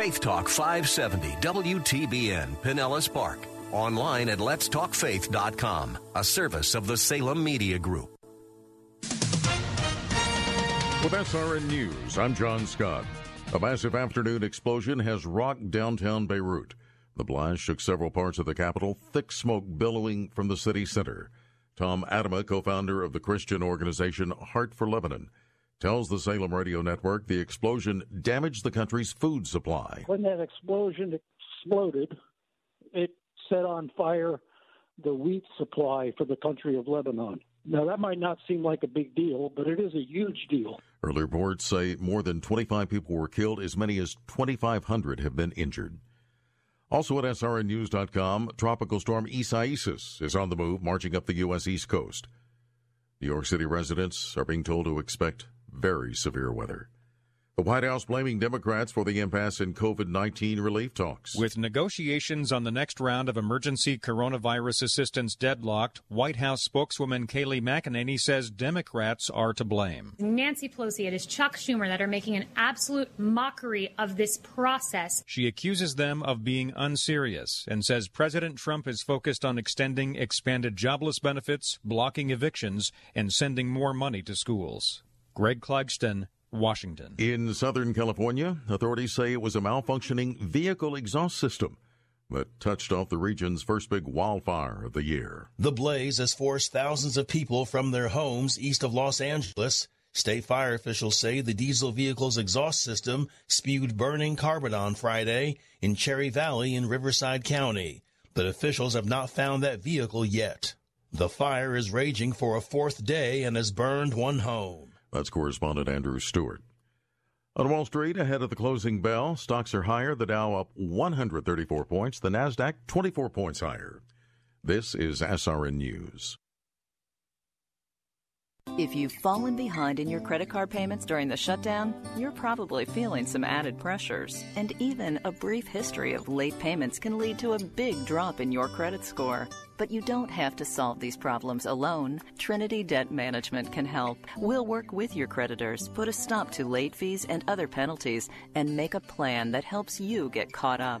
Faith Talk 570 WTBN Pinellas Park. Online at letstalkfaith.com, a service of the Salem Media Group. With SRN News, I'm John Scott. A massive afternoon explosion has rocked downtown Beirut. The blast shook several parts of the capital, thick smoke billowing from the city center. Tom Atema, co founder of the Christian organization Heart for Lebanon, tells the Salem Radio Network the explosion damaged the country's food supply. When that explosion exploded, it set on fire the wheat supply for the country of Lebanon. Now, that might not seem like a big deal, but it is a huge deal. Early reports say more than 25 people were killed, as many as 2,500 have been injured. Also at SRNNews.com, Tropical Storm Isaias is on the move, marching up the U.S. East Coast. New York City residents are being told to expect very severe weather. The White House blaming Democrats for the impasse in COVID 19 relief talks. With negotiations on the next round of emergency coronavirus assistance deadlocked, White House spokeswoman Kayleigh McEnany says Democrats are to blame. Nancy Pelosi, it is Chuck Schumer that are making an absolute mockery of this process. She accuses them of being unserious and says President Trump is focused on extending expanded jobless benefits, blocking evictions, and sending more money to schools. Greg Clugston, Washington. In Southern California, authorities say it was a malfunctioning vehicle exhaust system that touched off the region's first big wildfire of the year. The blaze has forced thousands of people from their homes east of Los Angeles. State fire officials say the diesel vehicle's exhaust system spewed burning carbon on Friday in Cherry Valley in Riverside County, but officials have not found that vehicle yet. The fire is raging for a fourth day and has burned one home. That's correspondent Andrew Stewart. On Wall Street, ahead of the closing bell, stocks are higher. The Dow up 134 points, the Nasdaq 24 points higher. This is SRN News. If you've fallen behind in your credit card payments during the shutdown, you're probably feeling some added pressures. And even a brief history of late payments can lead to a big drop in your credit score. But you don't have to solve these problems alone. Trinity Debt Management can help. We'll work with your creditors, put a stop to late fees and other penalties, and make a plan that helps you get caught up.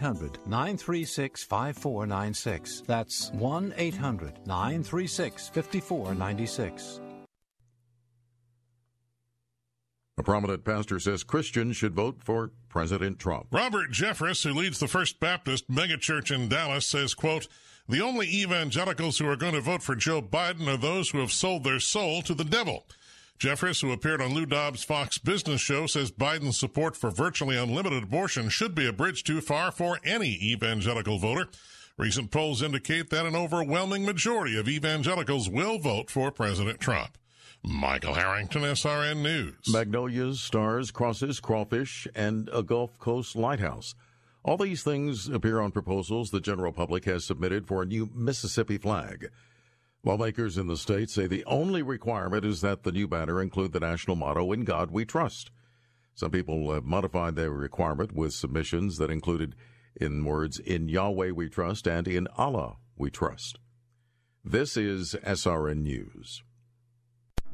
936 5496. That's 1 800 936 5496. A prominent pastor says Christians should vote for President Trump. Robert Jeffress, who leads the First Baptist megachurch in Dallas, says, quote, the only evangelicals who are going to vote for Joe Biden are those who have sold their soul to the devil. Jeffress, who appeared on Lou Dobbs' Fox Business Show, says Biden's support for virtually unlimited abortion should be a bridge too far for any evangelical voter. Recent polls indicate that an overwhelming majority of evangelicals will vote for President Trump. Michael Harrington, SRN News. Magnolias, stars, crosses, crawfish, and a Gulf Coast lighthouse. All these things appear on proposals the general public has submitted for a new Mississippi flag. Lawmakers in the state say the only requirement is that the new banner include the national motto, In God We Trust. Some people have modified their requirement with submissions that included in words in Yahweh we trust and in Allah we trust. This is SRN News.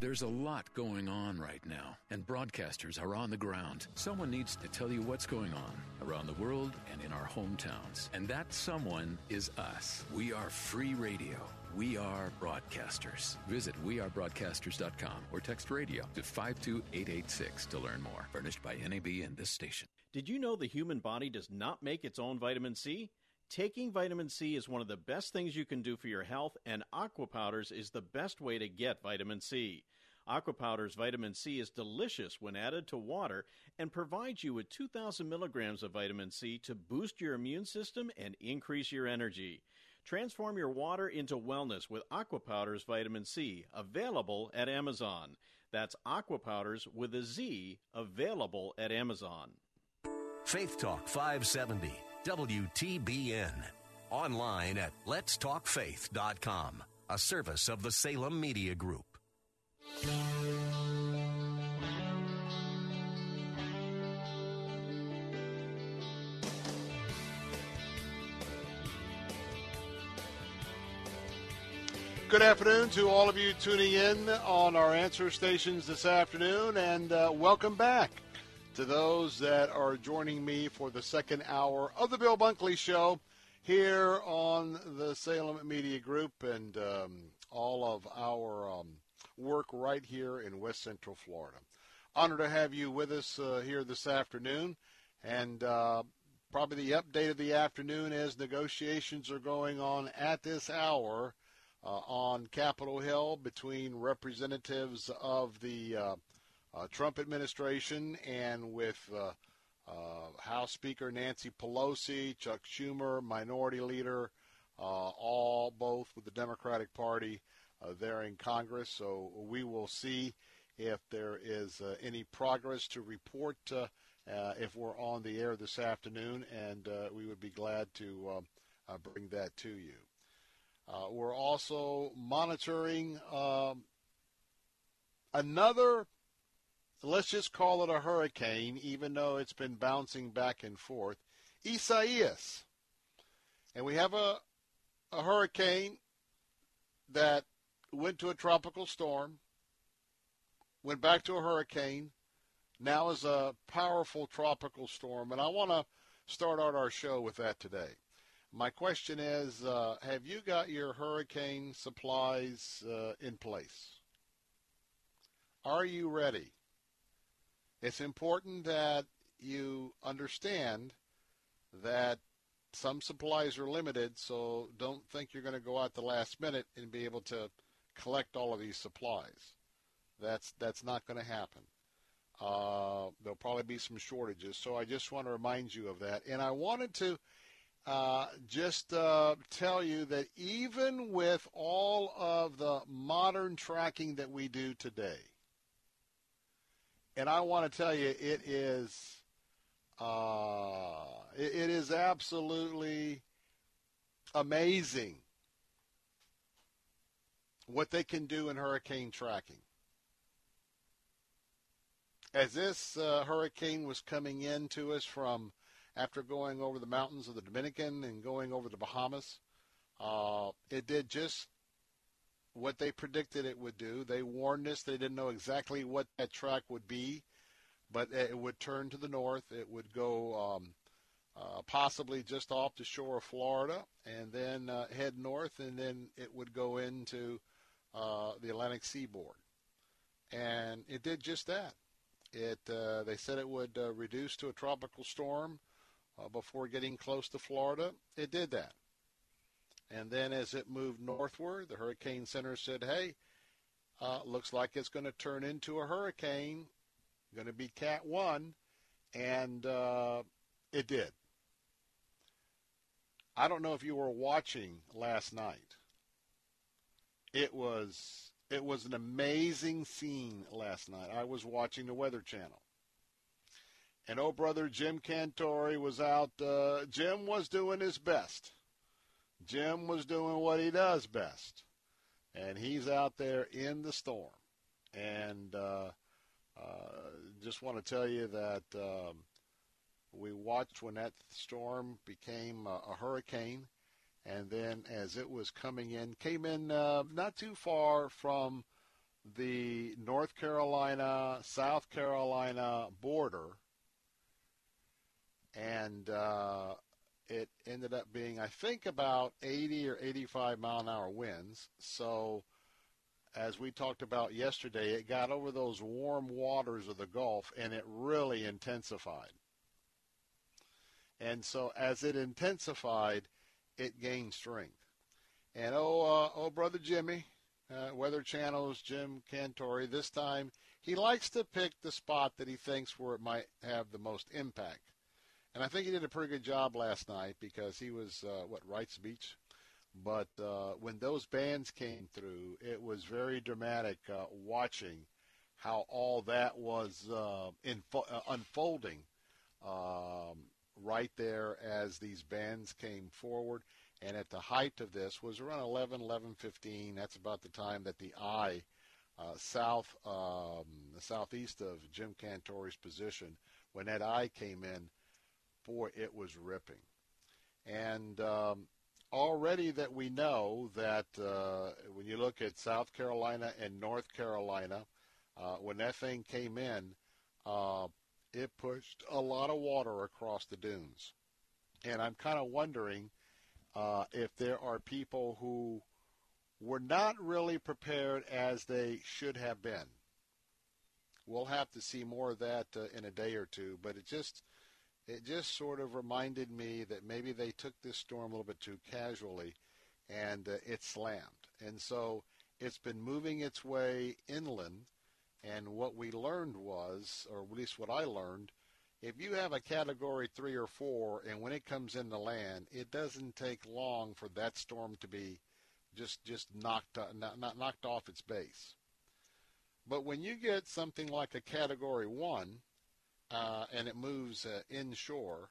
There's a lot going on right now, and broadcasters are on the ground. Someone needs to tell you what's going on around the world and in our hometowns. And that someone is us. We are free radio. We are broadcasters. Visit wearebroadcasters.com or text radio to 52886 to learn more. Furnished by NAB and this station. Did you know the human body does not make its own vitamin C? Taking vitamin C is one of the best things you can do for your health, and aqua powders is the best way to get vitamin C. Aqua Powder's vitamin C is delicious when added to water and provides you with 2,000 milligrams of vitamin C to boost your immune system and increase your energy. Transform your water into wellness with Aqua Powder's vitamin C, available at Amazon. That's Aqua Powders with a Z, available at Amazon. Faith Talk 570, WTBN. Online at letstalkfaith.com, a service of the Salem Media Group. Good afternoon to all of you tuning in on our answer stations this afternoon, and uh, welcome back to those that are joining me for the second hour of the Bill Bunkley Show here on the Salem Media Group and um, all of our um, work right here in West Central Florida. Honored to have you with us uh, here this afternoon, and uh, probably the update of the afternoon as negotiations are going on at this hour on Capitol Hill between representatives of the uh, uh, Trump administration and with uh, House Speaker Nancy Pelosi, Chuck Schumer, Minority Leader, all both with the Democratic Party there in Congress. So we will see if there is any progress to report. Uh, if we're on the air this afternoon, and uh, we would be glad to uh, bring that to you. Uh, we're also monitoring um, another, let's just call it a hurricane, even though it's been bouncing back and forth, Isaias. And we have a, a hurricane that went to a tropical storm, went back to a hurricane, now is a powerful tropical storm. And I want to start out our show with that today. My question is uh, Have you got your hurricane supplies uh, in place? Are you ready? It's important that you understand that some supplies are limited, so don't think you're going to go out the last minute and be able to collect all of these supplies. That's that's not going to happen. Uh, there'll probably be some shortages, so I just want to remind you of that. And I wanted to uh, just uh, tell you that even with all of the modern tracking that we do today, and I want to tell you, it is uh, it, it is absolutely amazing what they can do in hurricane tracking. As this uh, hurricane was coming in to us from after going over the mountains of the Dominican and going over the Bahamas. Uh, it did just what they predicted it would do. They warned us. They didn't know exactly what that track would be, but it would turn to the north. It would go um, uh, possibly just off the shore of Florida and then uh, head north, and then it would go into uh, the Atlantic seaboard. And it did just that. It uh, they said it would uh, reduce to a tropical storm uh, before getting close to Florida. It did that. And then as it moved northward, the Hurricane Center said, hey, uh, looks like it's going to turn into a hurricane, going to be Cat 1. And uh, it did. I don't know if you were watching last night. It was it was an amazing scene last night. I was watching the Weather Channel. And oh, brother, Jim Cantore was out. Uh, Jim was doing his best. Jim was doing what he does best. And he's out there in the storm. And uh, Uh, just want to tell you that um, we watched when that storm became a, a, hurricane, and then as it was coming in, came in uh, not too far from the North Carolina South Carolina border, and uh, it ended up being, I think, about 80 or 85 mile an hour winds. So, as we talked about yesterday, it got over those warm waters of the Gulf and it really intensified. And so, as it intensified, it gained strength. And oh, uh, oh, brother Jimmy, uh, Weather Channel's Jim Cantore, this time he likes to pick the spot that he thinks where it might have the most impact. And I think he did a pretty good job last night because he was, uh, what, Wrights Beach? But uh, when those bands came through, it was very dramatic uh, watching how all that was uh, info- uh, unfolding um, right there as these bands came forward. And at the height of this was around 11, 11:15. That's about the time that the eye, uh, south, um, southeast of Jim Cantore's position, when that eye came in, boy, it was ripping. And um, already that we know that uh, when you look at South Carolina and North Carolina, uh, when that thing came in, uh, it pushed a lot of water across the dunes. And I'm kind of wondering uh, if there are people who were not really prepared as they should have been. We'll have to see more of that uh, in a day or two, but it just – it just sort of reminded me that maybe they took this storm a little bit too casually and uh, it slammed. And so it's been moving its way inland. And what we learned was, or at least what I learned, if you have a category three or four, and when it comes into land, it doesn't take long for that storm to be just just knocked uh, not, not knocked off its base. But when you get something like a category one, uh, and it moves uh, inshore,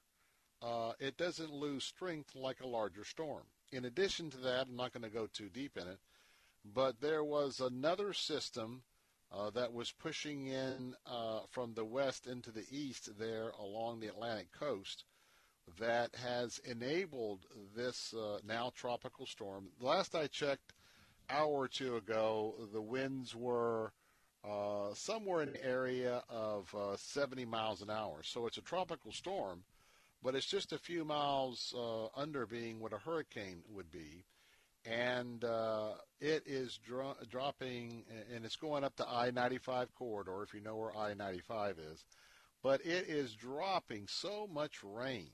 uh, it doesn't lose strength like a larger storm. In addition to that, I'm not going to go too deep in it, but there was another system uh, that was pushing in uh, from the west into the east there along the Atlantic coast that has enabled this uh, now tropical storm. Last I checked, hour or two ago, the winds were uh, somewhere in the area of uh, 70 miles an hour. So it's a tropical storm, but it's just a few miles uh, under being what a hurricane would be. And uh, it is dro- dropping, and it's going up the I-95 corridor, if you know where I-95 is. But it is dropping so much rain.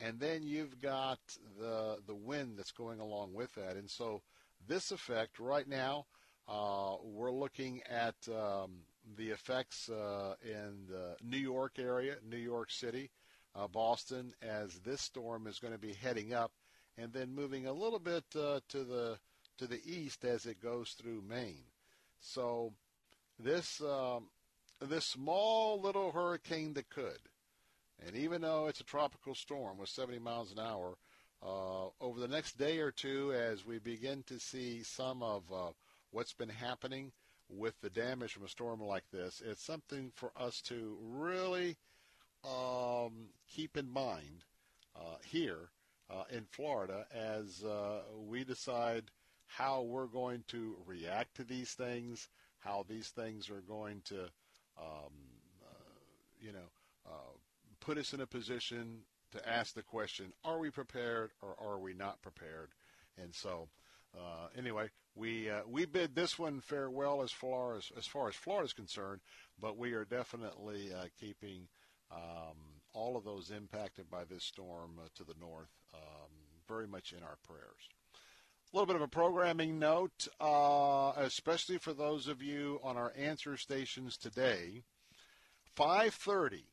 And then you've got the the wind that's going along with that. And so this effect right now – uh, we're looking at um, the effects uh, in the New York area, New York City, uh, Boston, as this storm is going to be heading up and then moving a little bit uh, to the to the east as it goes through Maine. So this um, this small little hurricane that could, and even though it's a tropical storm with 70 miles an hour, uh, over the next day or two, as we begin to see some of uh, what's been happening with the damage from a storm like this. It's something for us to really um, keep in mind uh, here uh, in Florida as uh, we decide how we're going to react to these things, how these things are going to, um, uh, you know, uh, put us in a position to ask the question, are we prepared or are we not prepared? And so uh, anyway, we uh, we bid this one farewell as far as as far as Florida is concerned, but we are definitely uh, keeping um, all of those impacted by this storm uh, to the north um, very much in our prayers. A little bit of a programming note, uh, especially for those of you on our answer stations today. 5:30,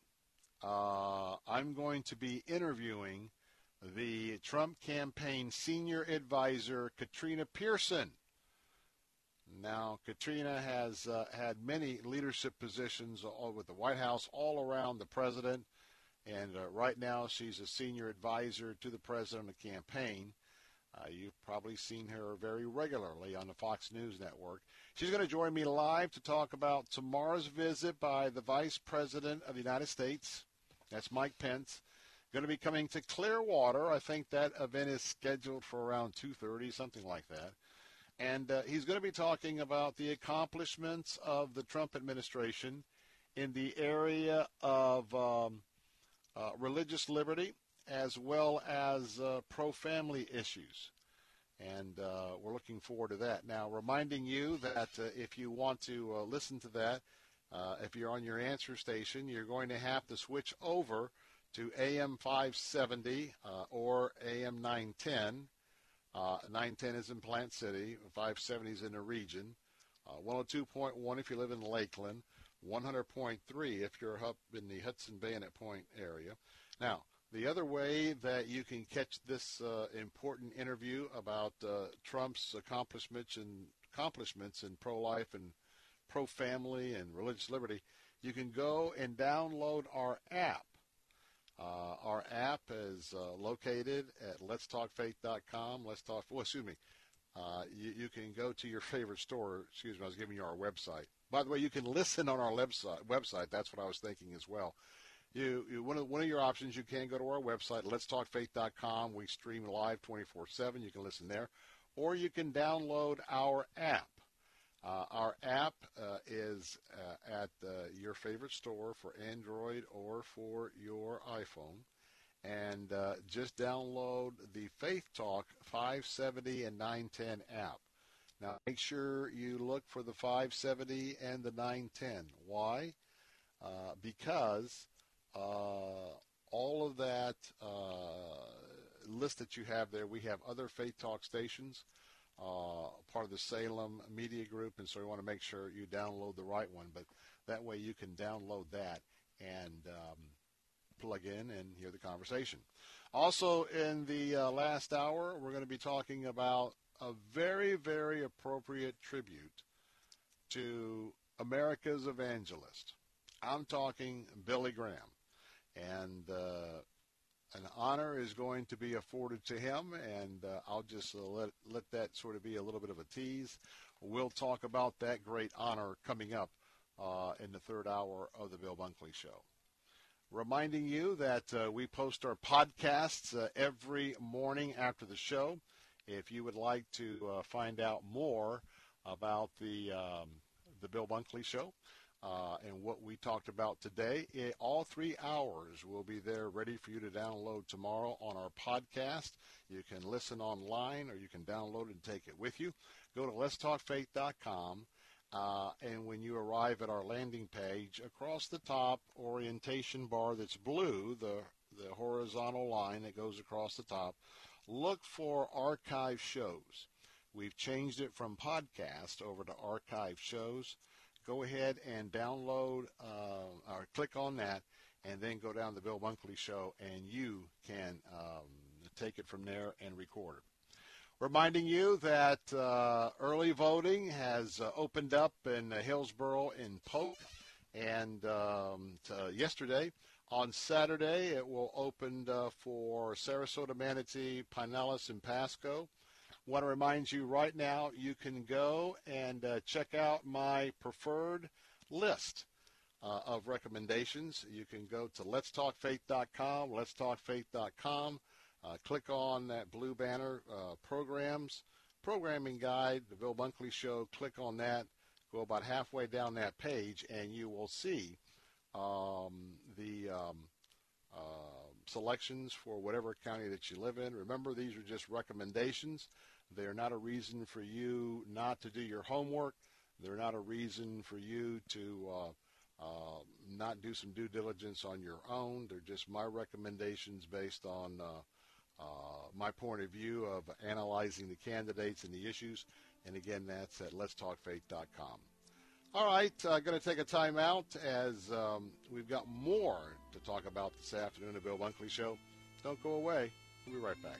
uh, I'm going to be interviewing the Trump campaign senior advisor, Katrina Pearson. Now, Katrina has uh, had many leadership positions with the White House all around the president, and uh, right now she's a senior advisor to the president of the campaign. Uh, you've probably seen her very regularly on the Fox News Network. She's going to join me live to talk about tomorrow's visit by the Vice President of the United States. That's Mike Pence. Going to be coming to Clearwater. I think that event is scheduled for around 2:30, something like that. And uh, he's going to be talking about the accomplishments of the Trump administration in the area of um, uh, religious liberty as well as uh, pro-family issues. And uh, we're looking forward to that. Now, reminding you that uh, if you want to uh, listen to that, if you're on your answer station, you're going to have to switch over to AM 570 or AM 910. 910 is in Plant City, 570 is in the region, 102.1 if you live in Lakeland, 100.3 if you're up in the Hudson Bay Bayonet Point area. Now, the other way that you can catch this uh, important interview about uh, Trump's accomplishments and accomplishments in pro-life and pro-family and religious liberty, you can go and download our app. Uh, our app is uh, located at letstalkfaith.com. Let's talk. Well, excuse me. Uh, you, you, can go to your favorite store. Excuse me, I was giving you our website. By the way, you can listen on our website. Website. That's what I was thinking as well. You, you, one of one of your options. You can go to our website, letstalkfaith.com. We stream live 24/7. You can listen there, or you can download our app. Uh, our app uh, is uh, at your favorite store for Android or for your iPhone, and uh, just download the Faith Talk 570 and 910 app. Now, make sure you look for the 570 and the 910. Why? Uh, because uh, all of that list that you have there, we have other Faith Talk stations, uh, part of the Salem Media Group, and so we want to make sure you download the right one. But that way you can download that and um, plug in and hear the conversation. Also, in the uh, last hour, we're going to be talking about a very, very appropriate tribute to America's evangelist. I'm talking Billy Graham and uh, an honor is going to be afforded to him, and uh, I'll just uh, let let that sort of be a little bit of a tease. We'll talk about that great honor coming up uh, in the third hour of the Bill Bunkley Show. Reminding you that uh, we post our podcasts uh, every morning after the show. If you would like to find out more about the um, the Bill Bunkley Show, uh, and what we talked about today. It, all three hours will be there ready for you to download tomorrow on our podcast. You can listen online or you can download and take it with you. Go to letstalkfaith.com. Uh, and when you arrive at our landing page, across the top orientation bar that's blue, the, the horizontal line that goes across the top, look for archive shows. We've changed it from podcast over to archive shows go ahead and download uh, or click on that and then go down to the Bill Bunkley Show and you can um, take it from there and record it. Reminding you that uh, early voting has uh, opened up in Hillsborough in Polk and um, yesterday. On Saturday, it will open uh, for Sarasota, Manatee, Pinellas, and Pasco want to remind you right now you can go and uh, check out my preferred list uh, of recommendations. You can go to letstalkfaith.com, letstalkfaith.com, uh, click on that blue banner, uh, programs, programming guide, the Bill Bunkley Show, click on that, go about halfway down that page, and you will see um, the um, uh, selections for whatever county that you live in. Remember, these are just recommendations. They're not a reason for you not to do your homework. They're not a reason for you to uh, uh, not do some due diligence on your own. They're just my recommendations based on uh, uh my point of view of analyzing the candidates and the issues. And again, that's at letstalkfaith.com. All right, uh, going to take a time out as um, we've got more to talk about this afternoon, the Bill Bunkley Show. Don't go away. We'll be right back.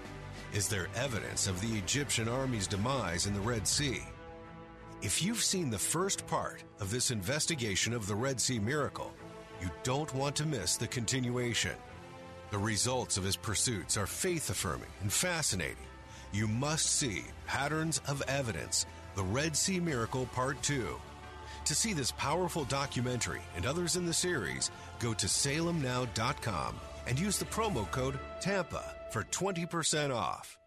Is there evidence of the Egyptian army's demise in the Red Sea? If you've seen the first part of this investigation of the Red Sea miracle, you don't want to miss the continuation. The results of his pursuits are faith affirming and fascinating. You must see Patterns of Evidence, the Red Sea Miracle Part 2. To see this powerful documentary and others in the series, go to salemnow.com and use the promo code TAMPA for 20% off.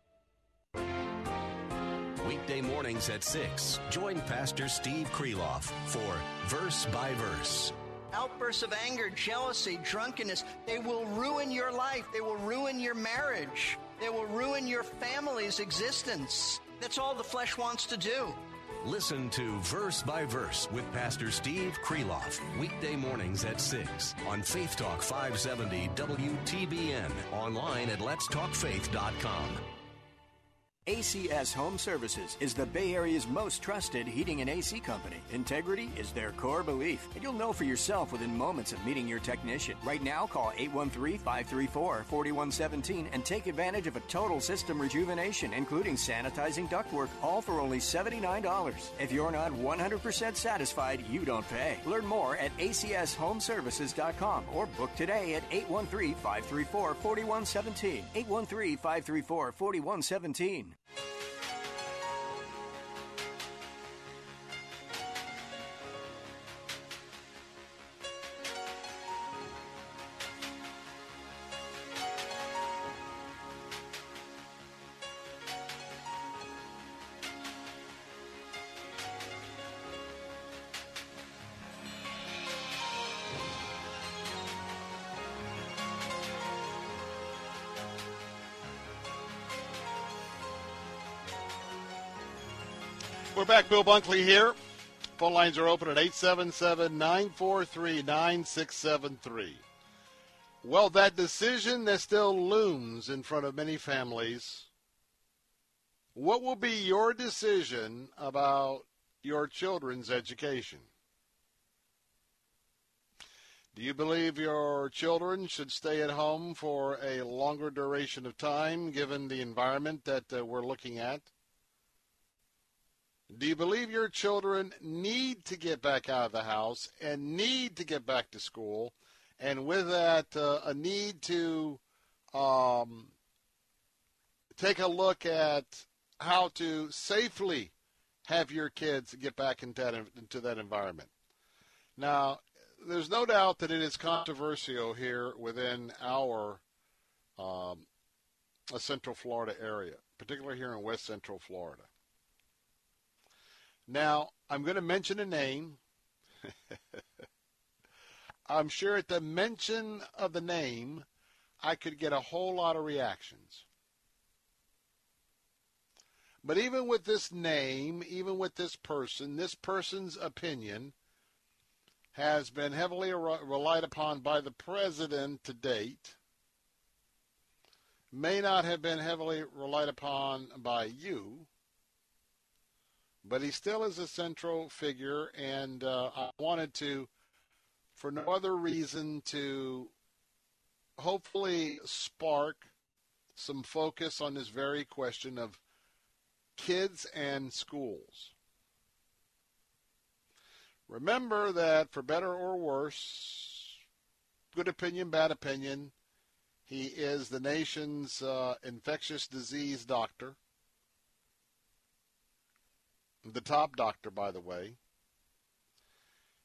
Weekday mornings at 6, join Pastor Steve Kreloff for Verse by Verse. Outbursts of anger, jealousy, drunkenness, they will ruin your life. They will ruin your marriage. They will ruin your family's existence. That's all the flesh wants to do. Listen to Verse by Verse with Pastor Steve Kreloff, weekday mornings at 6 on Faith Talk 570 WTBN, online at letstalkfaith.com. ACS Home Services is the Bay Area's most trusted heating and AC company. Integrity is their core belief, and you'll know for yourself within moments of meeting your technician. Right now, call 813-534-4117 and take advantage of a total system rejuvenation, including sanitizing ductwork, all for only $79. If you're not 100% satisfied, you don't pay. Learn more at acshomeservices.com or book today at 813-534-4117. 813-534-4117. We're Bill Bunkley here. Phone lines are open at 877 943 9673. Well, that decision that still looms in front of many families. What will be your decision about your children's education? Do you believe your children should stay at home for a longer duration of time given the environment that uh, we're looking at? Do you believe your children need to get back out of the house and need to get back to school? And with that, uh, a need to um, take a look at how to safely have your kids get back into that, into that environment. Now, there's no doubt that it is controversial here within our um, Central Florida area, particularly here in West Central Florida. Now, I'm going to mention a name. I'm sure at the mention of the name, I could get a whole lot of reactions. But even with this name, even with this person, this person's opinion has been heavily relied upon by the president to date, may not have been heavily relied upon by you but he still is a central figure, and uh, I wanted to, for no other reason, to hopefully spark some focus on this very question of kids and schools. Remember that for better or worse, good opinion, bad opinion, he is the nation's uh, infectious disease doctor the top doctor, by the way.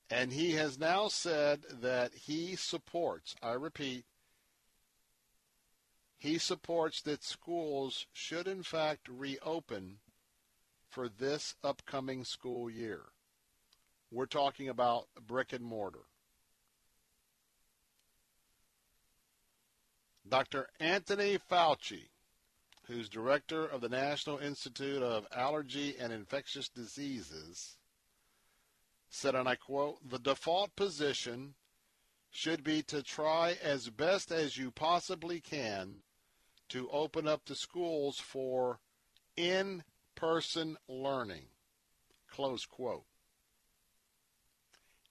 And he has now said that he supports, I repeat, he supports that schools should in fact reopen for this upcoming school year. We're talking about brick and mortar. Dr. Anthony Fauci, who's director of the National Institute of Allergy and Infectious Diseases, said, and I quote, the default position should be to try as best as you possibly can to open up the schools for in-person learning, close quote.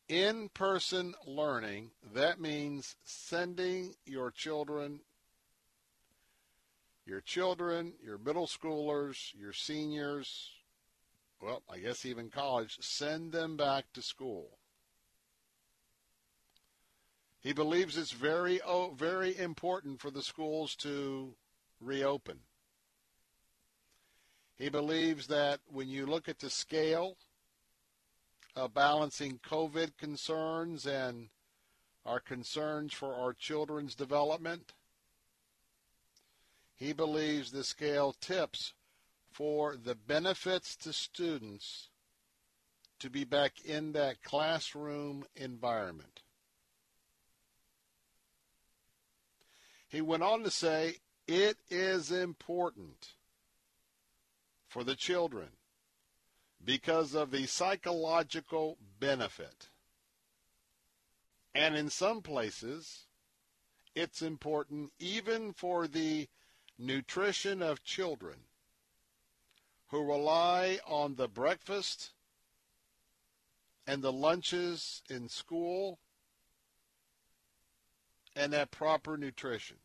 In-person learning, that means sending your children your children, your middle schoolers, your seniors, well, I guess even college, send them back to school. He believes it's very, oh, very important for the schools to reopen. He believes that when you look at the scale of balancing COVID concerns and our concerns for our children's development, he believes the scale tips for the benefits to students to be back in that classroom environment. He went on to say, it is important for the children because of the psychological benefit. And in some places, it's important even for the nutrition of children who rely on the breakfast and the lunches in school and that proper nutrition.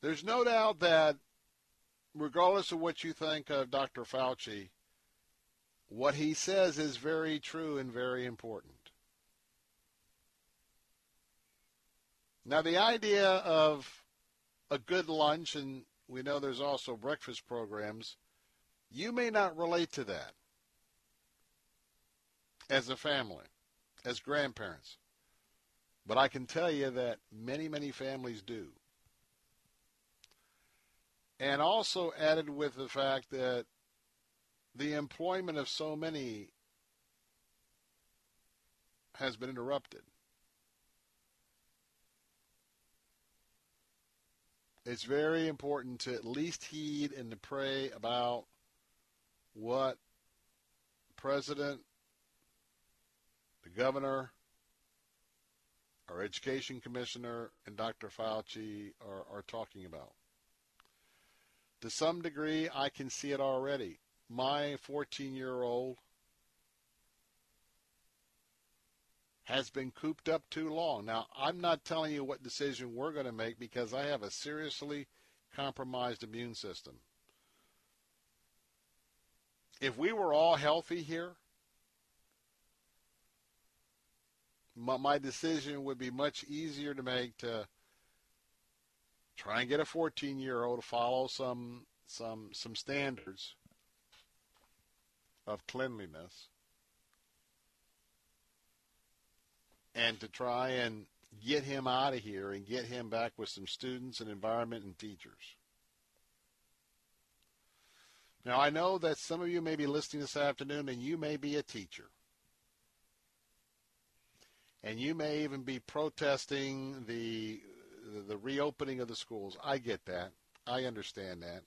There's no doubt that, regardless of what you think of Dr. Fauci, what he says is very true and very important. Now, the idea of a good lunch, and we know there's also breakfast programs, you may not relate to that as a family, as grandparents. But I can tell you that many, many families do. And also added with the fact that the employment of so many has been interrupted. It's very important to at least heed and to pray about what president, the governor, our education commissioner, and Dr. Fauci are, are talking about. To some degree, I can see it already. My 14 year old has been cooped up too long. Now, I'm not telling you what decision we're going to make because I have a seriously compromised immune system. If we were all healthy here, my, my decision would be much easier to make to try and get a 14 year old to follow some some some standards of cleanliness and to try and get him out of here and get him back with some students and environment and teachers. Now, I know that some of you may be listening this afternoon and you may be a teacher. And you may even be protesting the the reopening of the schools. I get that. I understand that.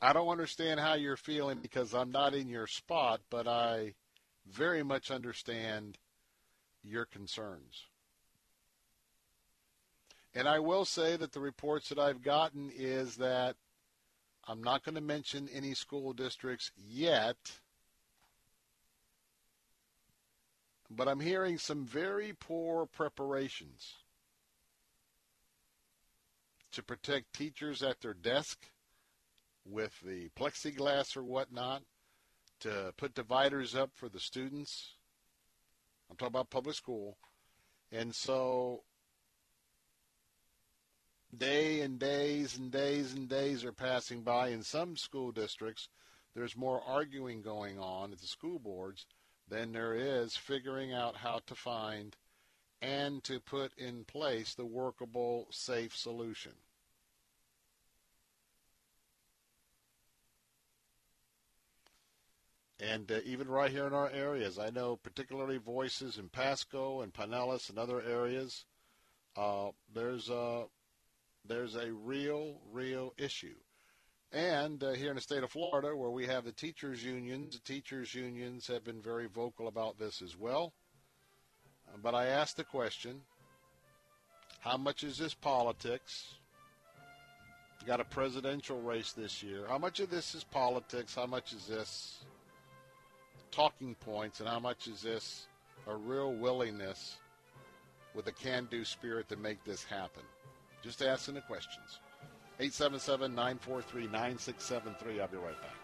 I don't understand how you're feeling because I'm not in your spot, but I very much understand your concerns. And I will say that the reports that I've gotten is that I'm not going to mention any school districts yet, but I'm hearing some very poor preparations to protect teachers at their desk with the plexiglass or whatnot to put dividers up for the students. I'm talking about public school. And so day and days and days and days are passing by. In some school districts, there's more arguing going on at the school boards than there is figuring out how to find and to put in place the workable, safe solution. And uh, even right here in our areas, I know particularly voices in Pasco and Pinellas and other areas uh, there's a there's a real, real issue. And uh, here in the state of Florida, where we have the teachers' unions, the teachers' unions have been very vocal about this as well. Uh, but I asked the question how much is this politics? You got a presidential race this year. How much of this is politics? How much is this talking points? And how much is this a real willingness with a can do spirit to make this happen? Just asking the questions. 877 943 9673. I'll be right back.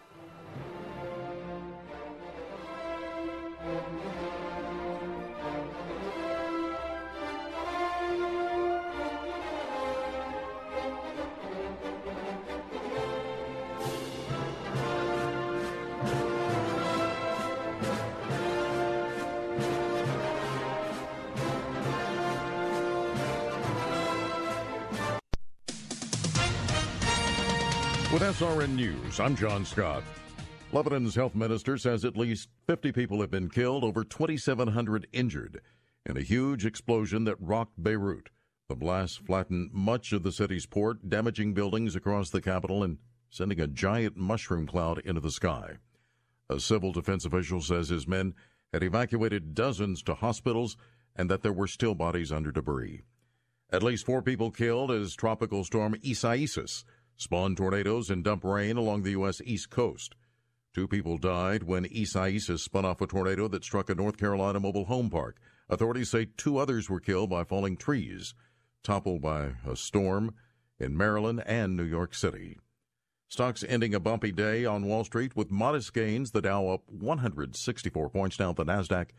SRN News, I'm John Scott. Lebanon's health minister says at least 50 people have been killed, over 2,700 injured in a huge explosion that rocked Beirut. The blast flattened much of the city's port, damaging buildings across the capital and sending a giant mushroom cloud into the sky. A civil defense official says his men had evacuated dozens to hospitals and that there were still bodies under debris. At least four people killed as tropical storm Isaias spawned tornadoes and dump rain along the U.S. East Coast. Two people died when Isaias spun off a tornado that struck a North Carolina mobile home park. Authorities say two others were killed by falling trees, toppled by a storm in Maryland and New York City. Stocks ending a bumpy day on Wall Street with modest gains. The Dow up 164 points, down the Nasdaq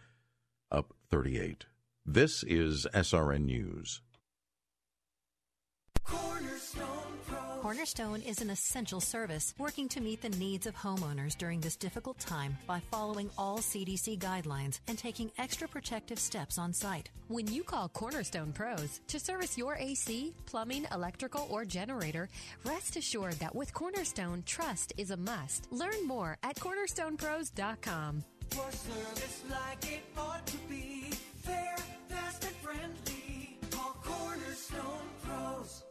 up 38. This is SRN News. Cornerstone is an essential service working to meet the needs of homeowners during this difficult time by following all CDC guidelines and taking extra protective steps on site. When you call Cornerstone Pros to service your AC, plumbing, electrical, or generator, rest assured that with Cornerstone, trust is a must. Learn more at cornerstonepros.com. For service like it ought to be, fair, fast, and friendly. Call Cornerstone Pros.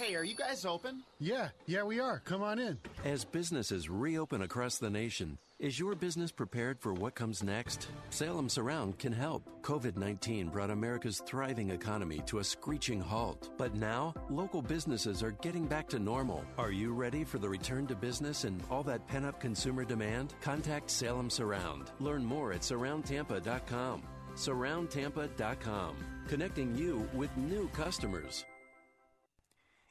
Hey, are you guys open? Yeah, yeah, we are. Come on in. As businesses reopen across the nation, is your business prepared for what comes next? Salem Surround can help. COVID 19 brought America's thriving economy to a screeching halt. But now, local businesses are getting back to normal. Are you ready for the return to business and all that pent up consumer demand? Contact Salem Surround. Learn more at surroundtampa.com. Surroundtampa.com, connecting you with new customers.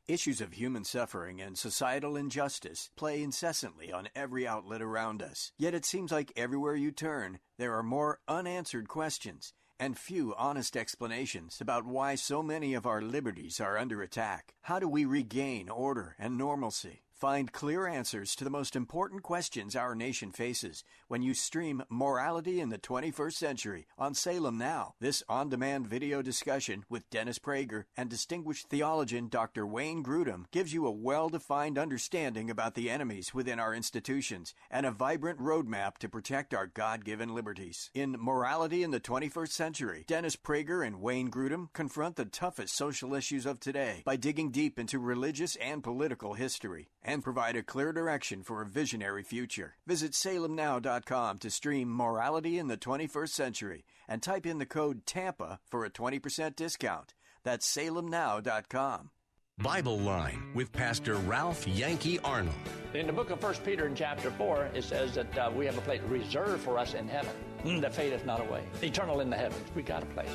Issues of human suffering and societal injustice play incessantly on every outlet around us. Yet it seems like everywhere you turn, there are more unanswered questions and few honest explanations about why so many of our liberties are under attack. How do we regain order and normalcy? Find clear answers to the most important questions our nation faces when you stream Morality in the 21st Century on Salem Now. This on demand video discussion with Dennis Prager and distinguished theologian Dr. Wayne Grudem gives you a well defined understanding about the enemies within our institutions and a vibrant roadmap to protect our God given liberties. In Morality in the 21st Century, Dennis Prager and Wayne Grudem confront the toughest social issues of today by digging deep into religious and political history and provide a clear direction for a visionary future. Visit salemnow.com to stream Morality in the 21st Century and type in the code TAMPA for a 20% discount. That's salemnow.com. Bible Line with Pastor Ralph Yankee Arnold. In the book of 1 Peter in chapter 4, it says that uh, we have a place reserved for us in heaven mm, that fadeth not away. Eternal in the heavens. We got a place.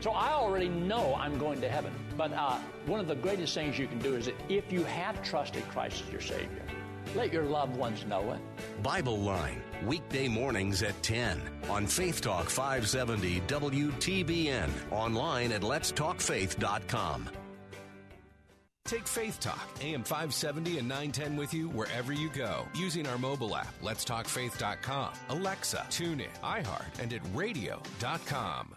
So I already know I'm going to heaven. But uh, one of the greatest things you can do is that if you have trusted Christ as your Savior, let your loved ones know it. Bible Line, weekday mornings at 10 on Faith Talk 570 WTBN, online at letstalkfaith.com. Take Faith Talk, AM 570 and 910 with you wherever you go using our mobile app, letstalkfaith.com, Alexa, TuneIn, iHeart, and at radio.com.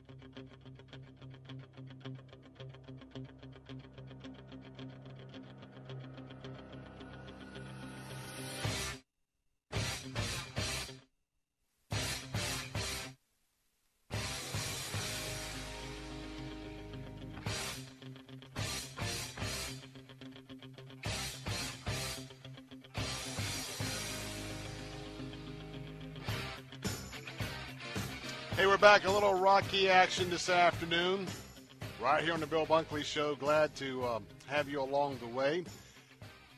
back. A little Rocky action this afternoon, right here on the Bill Bunkley Show. Glad to um, have you along the way.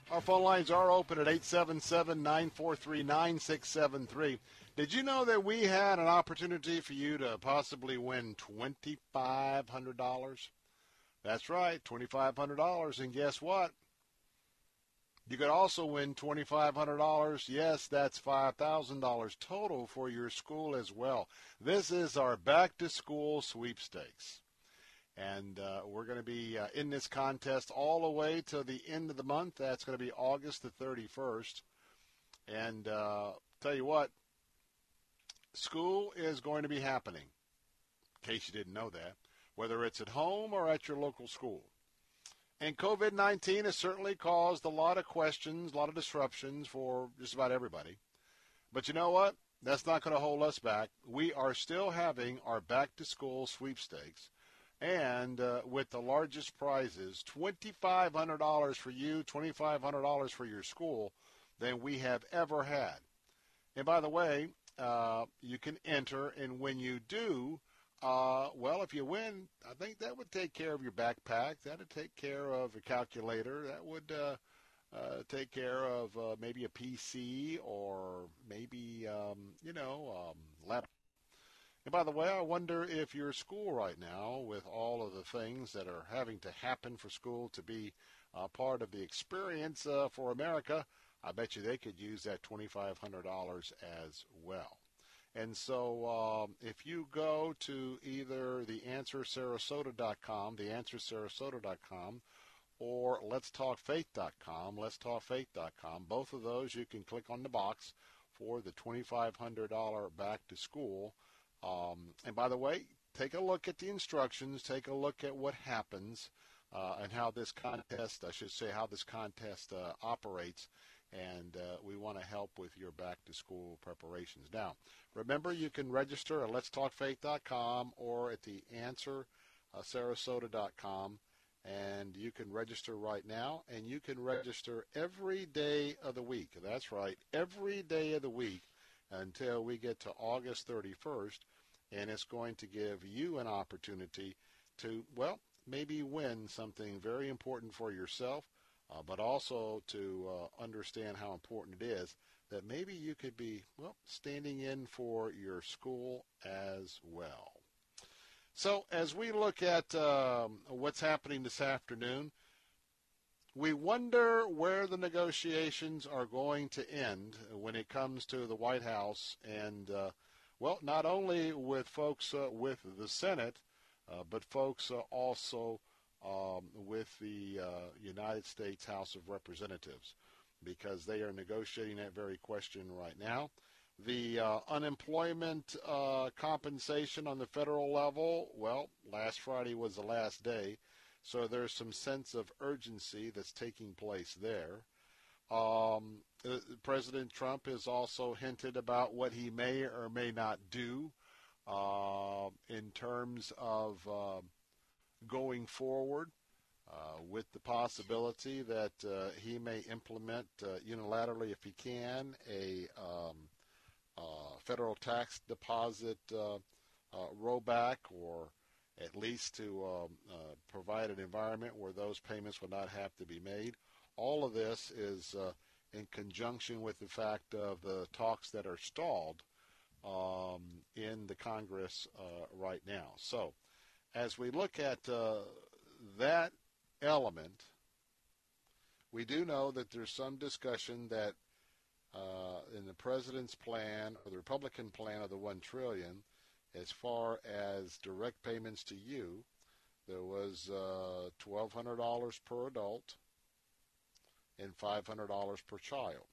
Our phone lines are open at 877 943 9673. Did you know that we had an opportunity for you to possibly win $2,500? That's right, $2,500. And guess what? You could also win $2,500. Yes, that's $5,000 total for your school as well. This is our back to school sweepstakes. And uh, we're going to be uh, in this contest all the way to the end of the month. That's going to be August the 31st. And uh, tell you what, school is going to be happening, in case you didn't know that, whether it's at home or at your local school. And COVID 19 has certainly caused a lot of questions, a lot of disruptions for just about everybody. But you know what? That's not going to hold us back. We are still having our back to school sweepstakes. And uh, with the largest prizes, $2,500 for you, $2,500 for your school, than we have ever had. And by the way, uh, you can enter, and when you do, uh, well, if you win, I think that would take care of your backpack. That would take care of a calculator. That would uh, uh, take care of uh, maybe a PC or maybe um, you know um, laptop. And by the way, I wonder if your school right now, with all of the things that are having to happen for school to be uh, part of the experience uh, for America, I bet you they could use that $2,500 as well. And so um, if you go to either theanswersarasota.com, theanswersarasota.com, or letstalkfaith.com, letstalkfaith.com, both of those you can click on the box for the $2,500 back to school. Um, and by the way, take a look at the instructions, take a look at what happens uh, and how this contest, I should say, how this contest uh, operates and uh, we want to help with your back to school preparations. Now, remember you can register at letstalkfaith.com or at the answer uh, sarasota.com and you can register right now and you can register every day of the week. That's right, every day of the week until we get to August 31st and it's going to give you an opportunity to well, maybe win something very important for yourself uh, but also to uh, understand how important it is that maybe you could be, well, standing in for your school as well. So as we look at um, what's happening this afternoon, we wonder where the negotiations are going to end when it comes to the White House and, uh, well, not only with folks uh, with the Senate, uh, but folks also um, with the uh, United States House of Representatives because they are negotiating that very question right now. The uh, unemployment uh, compensation on the federal level, well, last Friday was the last day, so there's some sense of urgency that's taking place there. Um, uh, President Trump has also hinted about what he may or may not do uh, in terms of um, going forward uh, with the possibility that uh, he may implement uh, unilaterally, if he can, a um, uh, federal tax deposit uh, uh, rollback or at least to um, provide an environment where those payments would not have to be made. All of this is in conjunction with the fact of the talks that are stalled um, in the Congress right now. So as we look at uh, that element, we do know that there's some discussion that uh, in the president's plan or the Republican plan of the one trillion, as far as direct payments to you, there was uh, $1,200 per adult and $500 per child.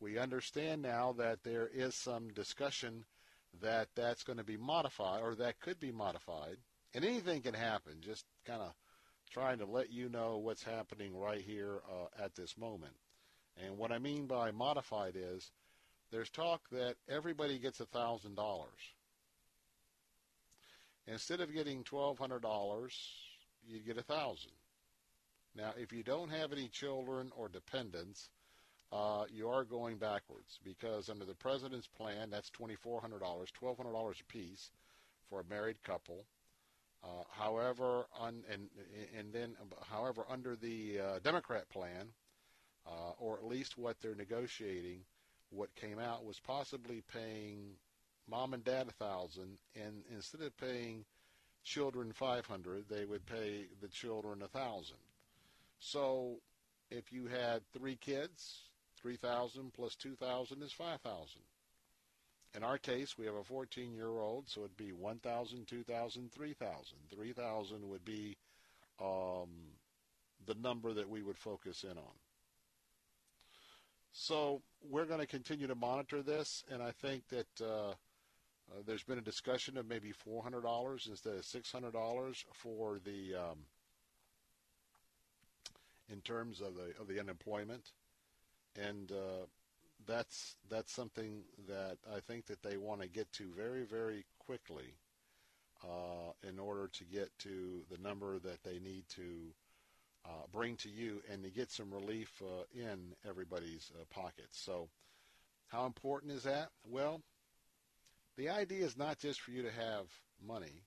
We understand now that there is some discussion that that's going to be modified or that could be modified. And anything can happen. Just kind of trying to let you know what's happening right here uh, at this moment. And what I mean by modified is there's talk that everybody gets a $1,000. Instead of getting $1,200, you get a 1000 Now, if you don't have any children or dependents, uh, you are going backwards because under the president's plan, that's $2,400, $1,200 a piece for a married couple. Uh, however, un, and and then, however, under the uh, Democrat plan, uh, or at least what they're negotiating, what came out was possibly paying mom and dad a thousand, and instead of paying children five hundred, they would pay the children a thousand. So, if you had three kids, three thousand plus two thousand is five thousand. In our case, we have a 14 year old, so it'd be 1,000, 2,000, 3,000. 3,000 would be um, the number that we would focus in on. So we're going to continue to monitor this, and I think that uh, uh, there's been a discussion of maybe $400 instead of $600 for the um, in terms of the of the unemployment, and uh, that's that's something that I think that they want to get to very very quickly uh, in order to get to the number that they need to uh, bring to you and to get some relief uh, in everybody's uh, pockets. So, how important is that? Well, the idea is not just for you to have money,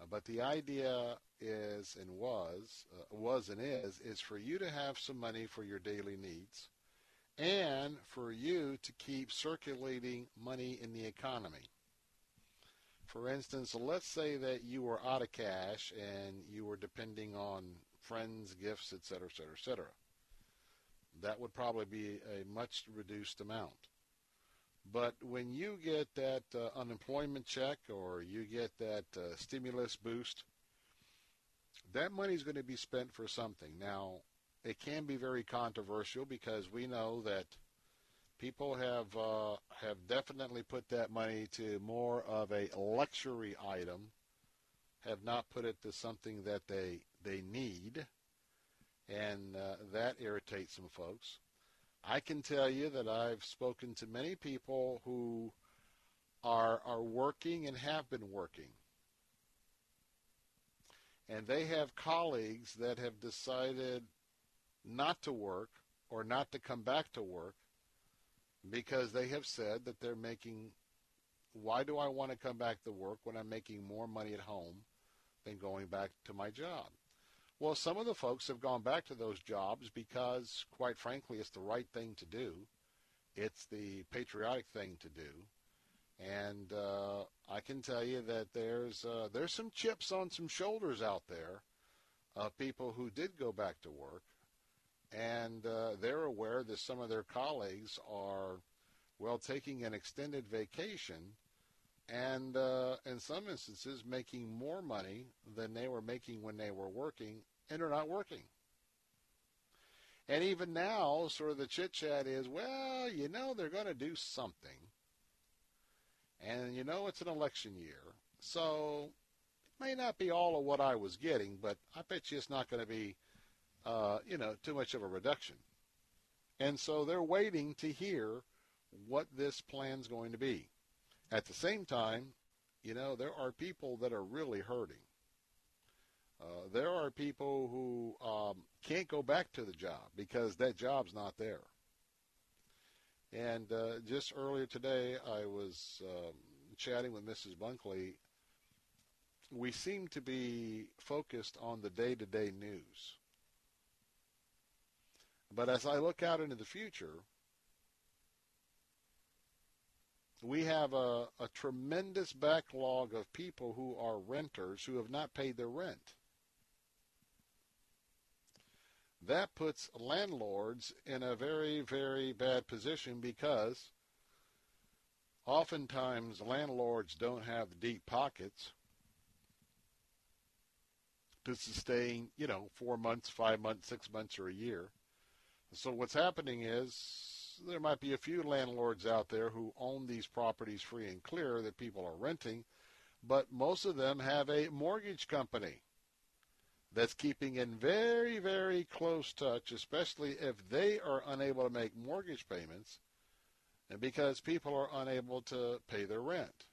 uh, but the idea is and was was and is is for you to have some money for your daily needs and for you to keep circulating money in the economy. For instance, let's say that you were out of cash and you were depending on friends, gifts, etc., etc., etc. That would probably be a much reduced amount. But when you get that uh, unemployment check or you get that uh, stimulus boost, that money is going to be spent for something. Now, it can be very controversial because we know that people have uh, have definitely put that money to more of a luxury item, have not put it to something that they they need, and uh, that irritates some folks. I can tell you that I've spoken to many people who are are working and have been working. And they have colleagues that have decided not to work or not to come back to work because they have said that they're making why do I want to come back to work when I'm making more money at home than going back to my job? Well, some of the folks have gone back to those jobs because, quite frankly, it's the right thing to do. It's the patriotic thing to do. And uh, I can tell you that there's uh, there's some chips on some shoulders out there of people who did go back to work and uh, they're aware that some of their colleagues are, well, taking an extended vacation and uh, in some instances making more money than they were making when they were working and are not working. And even now, sort of the chit chat is, well, you know, they're going to do something. And you know, it's an election year. So it may not be all of what I was getting, but I bet you it's not going to be uh, you know, too much of a reduction. And so they're waiting to hear what this plan's going to be. At the same time, you know, there are people that are really hurting. Uh, there are people who um, can't go back to the job because that job's not there. And uh, just earlier today, I was um, chatting with Mrs. Bunkley. We seem to be focused on the day-to-day news. But as I look out into the future, we have a, a, tremendous backlog of people who are renters who have not paid their rent. that puts landlords in a very, very bad position because oftentimes landlords don't have deep pockets to sustain, you know, four months, five months, six months, or a year. So what's happening is there might be a few landlords out there who own these properties free and clear that people are renting, but most of them have a mortgage company that's keeping in very, very close touch, especially if they are unable to make mortgage payments and because people are unable to pay their rent.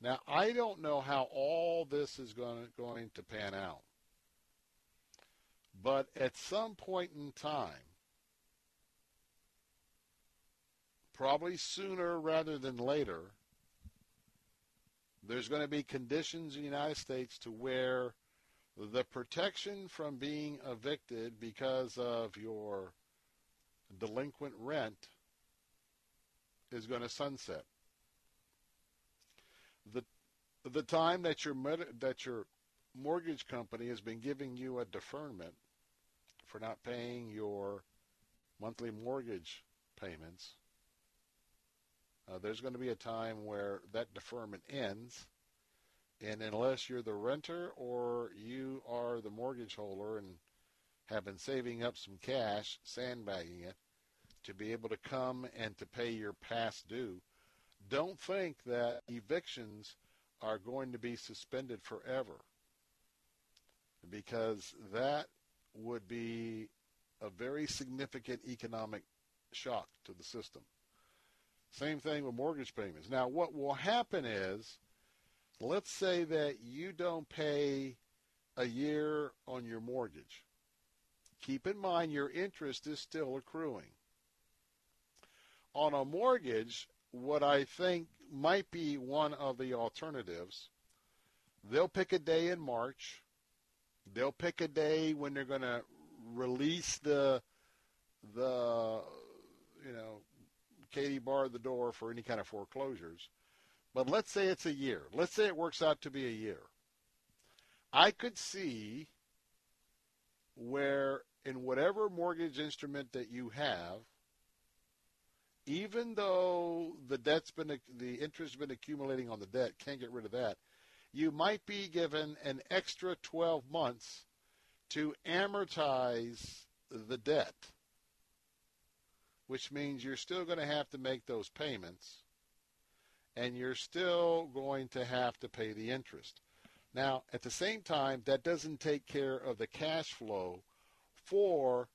Now, I don't know how all this is going to, going to pan out. But at some point in time, probably sooner rather than later, there's going to be conditions in the United States to where the protection from being evicted because of your delinquent rent is going to sunset. The the time that your that your mortgage company has been giving you a deferment for not paying your monthly mortgage payments. Uh, there's going to be a time where that deferment ends, and unless you're the renter or you are the mortgage holder and have been saving up some cash, sandbagging it, to be able to come and to pay your past due, don't think that evictions are going to be suspended forever because that would be a very significant economic shock to the system. Same thing with mortgage payments. Now, what will happen is, let's say that you don't pay a year on your mortgage. Keep in mind your interest is still accruing. On a mortgage, what I think might be one of the alternatives, they'll pick a day in March. They'll pick a day when they're going to release the the you know Katie barred the door for any kind of foreclosures. But let's say it's a year. Let's say it works out to be a year. I could see where in whatever mortgage instrument that you have, even though the debt's been the interest has been accumulating on the debt, can't get rid of that. You might be given an extra 12 months to amortize the debt which means you're still going to have to make those payments and you're still going to have to pay the interest. Now, at the same time, that doesn't take care of the cash flow for,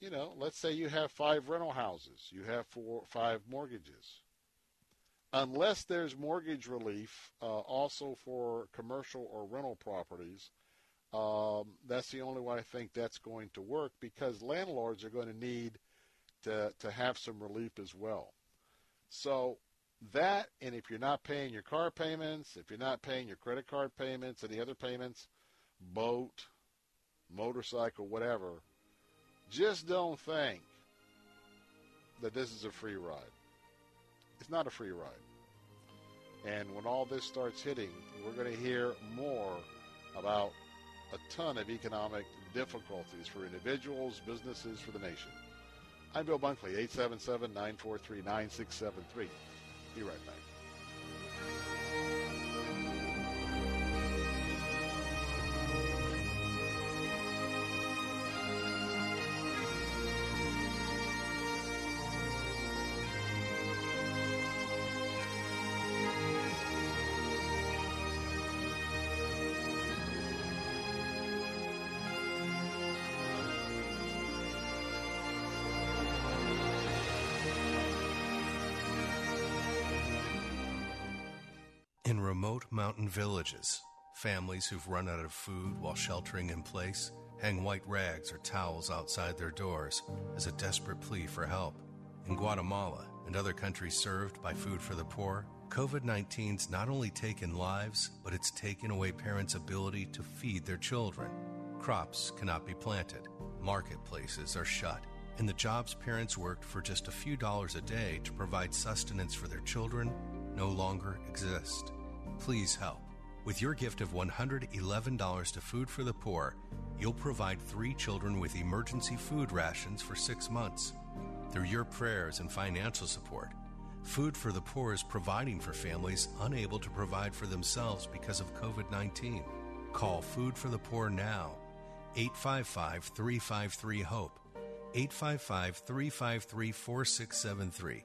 you know, let's say you have five rental houses, you have four, five mortgages. Unless there's mortgage relief uh, also for commercial or rental properties, um, that's the only way I think that's going to work because landlords are going to need – to, to have some relief as well. So that, and if you're not paying your car payments, if you're not paying your credit card payments, any other payments, boat, motorcycle, whatever, just don't think that this is a free ride. It's not a free ride. And when all this starts hitting, we're going to hear more about a ton of economic difficulties for individuals, businesses, for the nation. I'm Bill Bunkley, 877 943 9673. Be right back. In remote mountain villages, families who've run out of food while sheltering in place hang white rags or towels outside their doors as a desperate plea for help. In Guatemala and other countries served by Food for the Poor, COVID 19's not only taken lives, but it's taken away parents' ability to feed their children. Crops cannot be planted, marketplaces are shut, and the jobs parents worked for just a few dollars a day to provide sustenance for their children no longer exist please help. With your gift of $111 to Food for the Poor, you'll provide three children with emergency food rations for six months. Through your prayers and financial support, Food for the Poor is providing for families unable to provide for themselves because of COVID 19. Call Food for the Poor now. 855 353 HOPE. 855 353 4673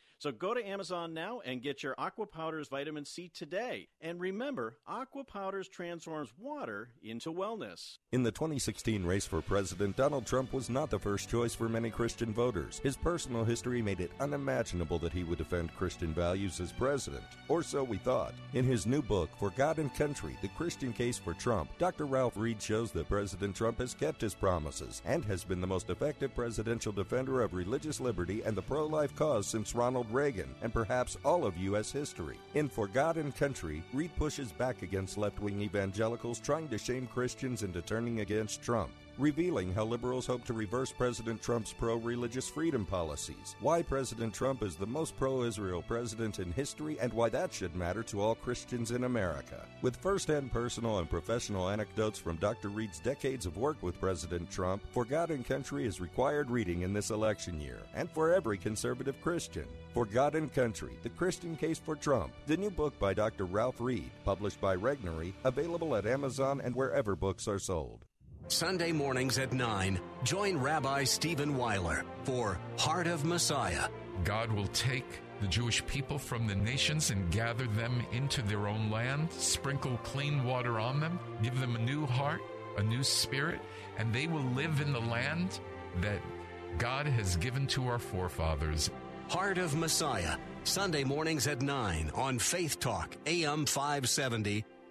So go to Amazon now and get your AquaPowderz Vitamin C today. And remember, AquaPowderz transforms water into wellness. In the 2016 race for president, Donald Trump was not the first choice for many Christian voters. His personal history made it unimaginable that he would defend Christian values as president, or so we thought. In his new book, For God and Country The Christian Case for Trump, Dr. Ralph Reed shows that President Trump has kept his promises and has been the most effective presidential defender of religious liberty and the pro life cause since Ronald Reagan, and perhaps all of U.S. history. In For God and Country, Reed pushes back against left wing evangelicals trying to shame Christians into turning against Trump revealing how liberals hope to reverse President Trump's pro religious freedom policies, why President Trump is the most pro Israel president in history, and why that should matter to all Christians in America. With first hand personal and professional anecdotes from Dr. Reed's decades of work with President Trump, For God and Country is required reading in this election year, and for every conservative Christian. For God and Country, The Christian Case for Trump, the new book by Dr. Ralph Reed, published by Regnery, available at Amazon and wherever books are sold. Sunday mornings at 9, join Rabbi Stephen Weiler for Heart of Messiah. God will take the Jewish people from the nations and gather them into their own land, sprinkle clean water on them, give them a new heart, a new spirit, and they will live in the land that God has given to our forefathers. Heart of Messiah, Sunday mornings at 9 on Faith Talk, AM 570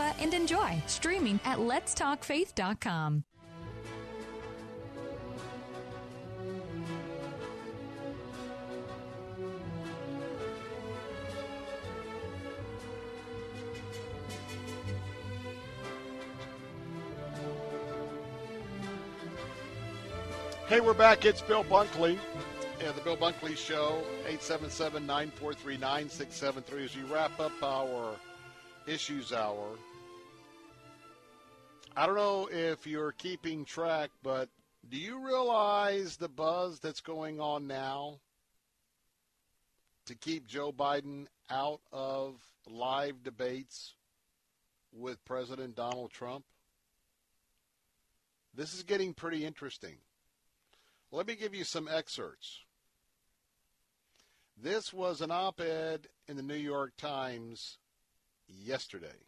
and enjoy streaming at letstalkfaith.com. Hey, we're back. It's Bill Bunkley. Yeah, the Bill Bunkley Show, 877-943-9673. As we wrap up our Issues Hour, I don't know if you're keeping track, but do you realize the buzz that's going on now to keep Joe Biden out of live debates with President Donald Trump? This is getting pretty interesting. Let me give you some excerpts. This was an op ed in the New York Times yesterday.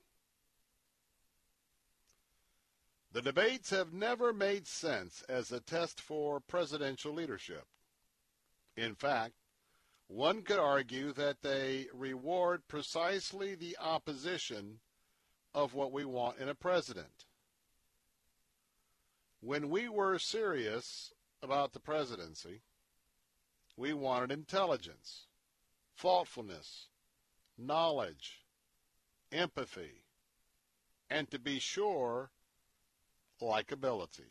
The debates have never made sense as a test for presidential leadership. In fact, one could argue that they reward precisely the opposition of what we want in a president. When we were serious about the presidency, we wanted intelligence, thoughtfulness, knowledge, empathy, and to be sure, likability.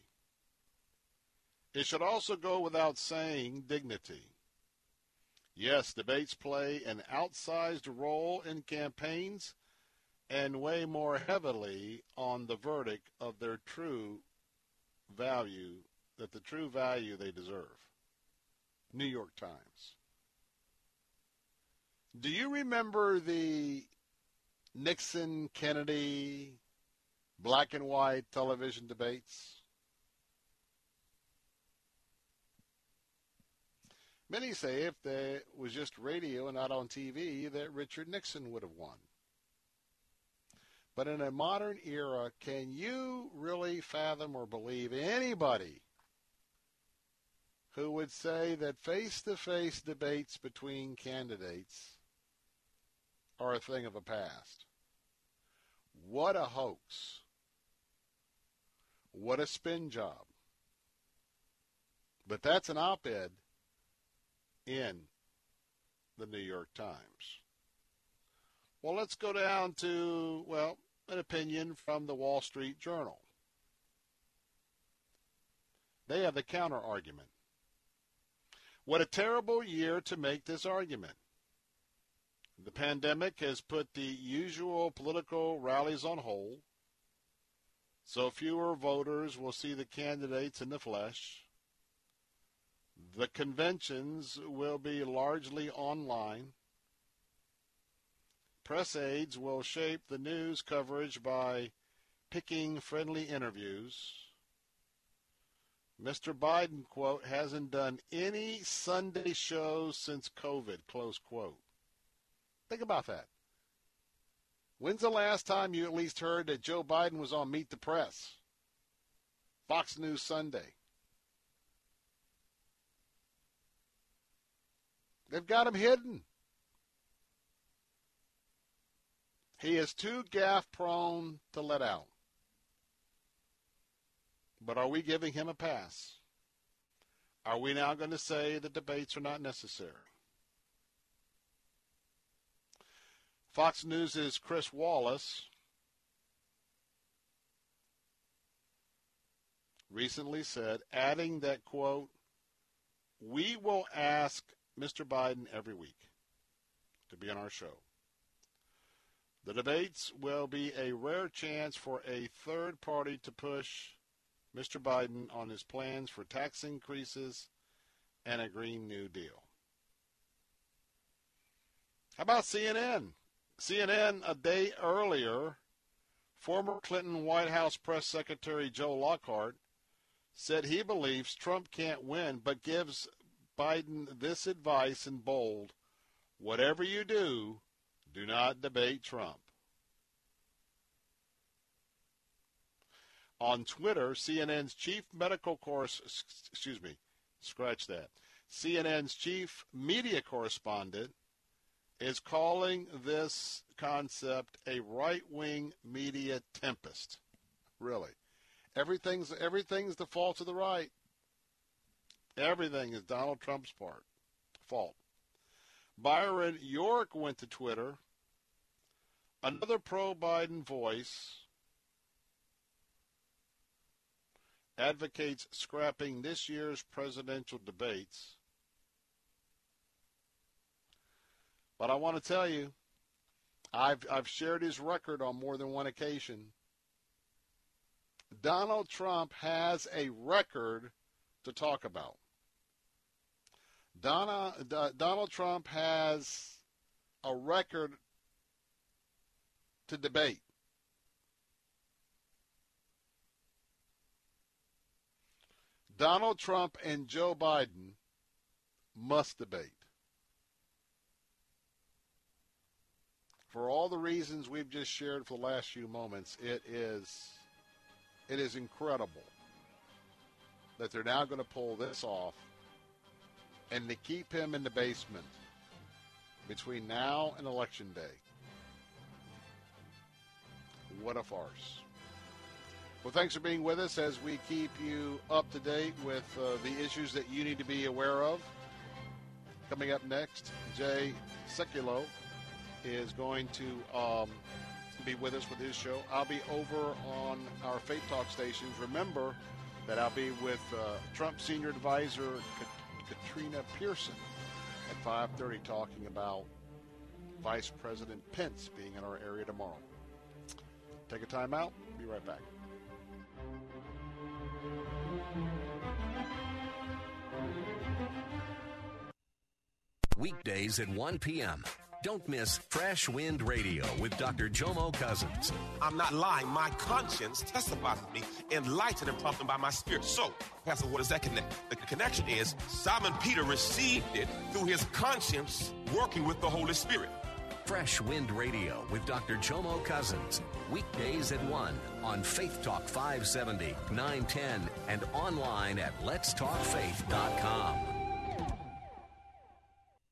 It should also go without saying dignity. Yes, debates play an outsized role in campaigns and weigh more heavily on the verdict of their true value, that the true value they deserve. New York Times. Do you remember the Nixon Kennedy black and white television debates? Many say if there was just radio and not on TV, that Richard Nixon would have won. But in a modern era, can you really fathom or believe anybody who would say that face to face debates between candidates are a thing of the past? What a hoax. What a spin job. But that's an op ed in the New York Times. Well, let's go down to, well, an opinion from the Wall Street Journal. They have the counter argument. What a terrible year to make this argument. The pandemic has put the usual political rallies on hold, so fewer voters will see the candidates in the flesh. The conventions will be largely online. Press aides will shape the news coverage by picking friendly interviews. Mr. Biden, quote, hasn't done any Sunday shows since COVID, close quote. Think about that. When's the last time you at least heard that Joe Biden was on Meet the Press? Fox News Sunday. They've got him hidden. He is too gaffe prone to let out. But are we giving him a pass? Are we now going to say the debates are not necessary? Fox News' Chris Wallace recently said, adding that, quote, we will ask Mr. Biden every week to be on our show. The debates will be a rare chance for a third party to push Mr. Biden on his plans for tax increases and a Green New Deal. How about CNN? CNN, a day earlier, former Clinton White House Press Secretary Joe Lockhart said he believes Trump can't win, but gives Biden this advice in bold whatever you do, do not debate Trump. On Twitter, CNN's chief medical course, excuse me, scratch that. CNN's chief media correspondent is calling this concept a right-wing media tempest. Really. Everything's everything's the fault of the right. Everything is Donald Trump's part fault. Byron York went to Twitter. Another pro Biden voice advocates scrapping this year's presidential debates. But I want to tell you, I've, I've shared his record on more than one occasion. Donald Trump has a record to talk about. Donna, D- Donald Trump has a record to debate. Donald Trump and Joe Biden must debate. For all the reasons we've just shared for the last few moments, it is it is incredible that they're now going to pull this off and to keep him in the basement between now and election day. What a farce. Well, thanks for being with us as we keep you up to date with uh, the issues that you need to be aware of. Coming up next, Jay Sekulow is going to um, be with us with his show. I'll be over on our Faith Talk stations. Remember, that I'll be with uh, Trump senior advisor Katrina Pearson at 5:30 talking about Vice President Pence being in our area tomorrow. Take a time out. Be right back. Weekdays at 1 p.m. Don't miss Fresh Wind Radio with Dr. Jomo Cousins. I'm not lying. My conscience testifies to me, enlightened and prompted by my spirit. So, Pastor, what does that connect? The connection is Simon Peter received it through his conscience working with the Holy Spirit. Fresh Wind Radio with Dr. Jomo Cousins. Weekdays at 1 on Faith Talk 570, 910, and online at letstalkfaith.com.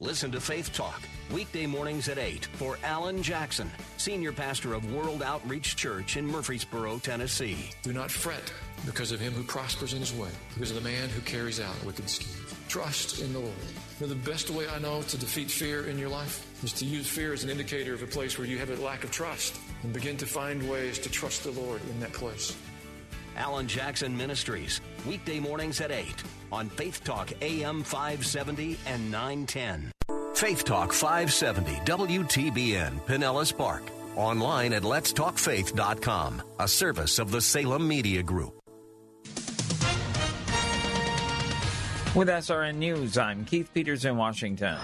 Listen to Faith Talk weekday mornings at 8 for Alan Jackson, senior pastor of World Outreach Church in Murfreesboro, Tennessee. Do not fret because of him who prospers in his way, because of the man who carries out wicked schemes. Trust in the Lord. You know, the best way I know to defeat fear in your life is to use fear as an indicator of a place where you have a lack of trust and begin to find ways to trust the Lord in that place. Alan Jackson Ministries, weekday mornings at 8 on Faith Talk AM 570 and 910. Faith Talk 570 WTBN Pinellas Park. Online at letstalkfaith.com, a service of the Salem Media Group. With SRN News, I'm Keith Peters in Washington.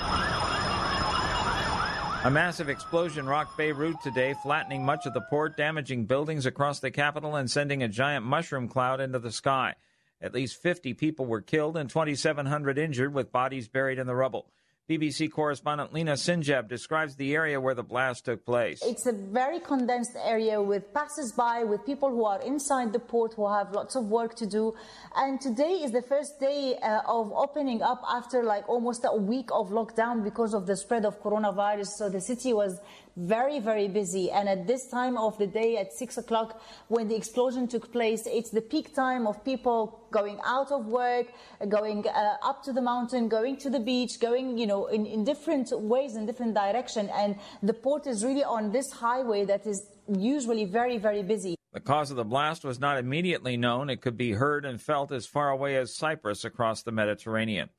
A massive explosion rocked Beirut today, flattening much of the port, damaging buildings across the capital, and sending a giant mushroom cloud into the sky. At least 50 people were killed and 2,700 injured, with bodies buried in the rubble. BBC correspondent Lina Sinjab describes the area where the blast took place. It's a very condensed area with passers-by, with people who are inside the port who have lots of work to do. And today is the first day uh, of opening up after like almost a week of lockdown because of the spread of coronavirus. So the city was very, very busy. And at this time of the day, at six o'clock, when the explosion took place, it's the peak time of people going out of work, going uh, up to the mountain, going to the beach, going, you know, in, in different ways, in different direction. And the port is really on this highway that is usually very, very busy. The cause of the blast was not immediately known. It could be heard and felt as far away as Cyprus across the Mediterranean.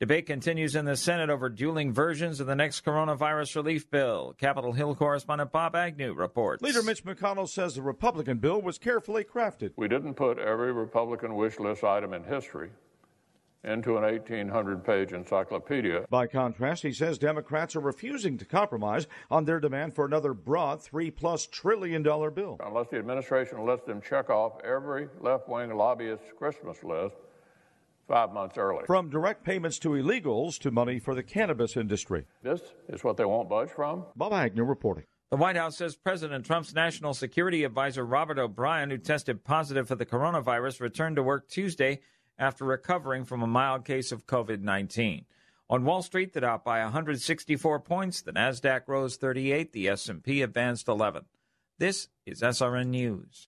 Debate continues in the Senate over dueling versions of the next coronavirus relief bill. Capitol Hill correspondent Bob Agnew reports. Leader Mitch McConnell says the Republican bill was carefully crafted. We didn't put every Republican wish list item in history into an 1,800 page encyclopedia. By contrast, he says Democrats are refusing to compromise on their demand for another broad three plus trillion dollar bill. Unless the administration lets them check off every left wing lobbyist's Christmas list five months early. From direct payments to illegals to money for the cannabis industry. This is what they won't budge from. Bob Agnew reporting. The White House says President Trump's national security advisor Robert O'Brien, who tested positive for the coronavirus, returned to work Tuesday after recovering from a mild case of COVID 19. On Wall Street, the Dow by 164 points, the Nasdaq rose 38, the S&P advanced 11. This is SRN News.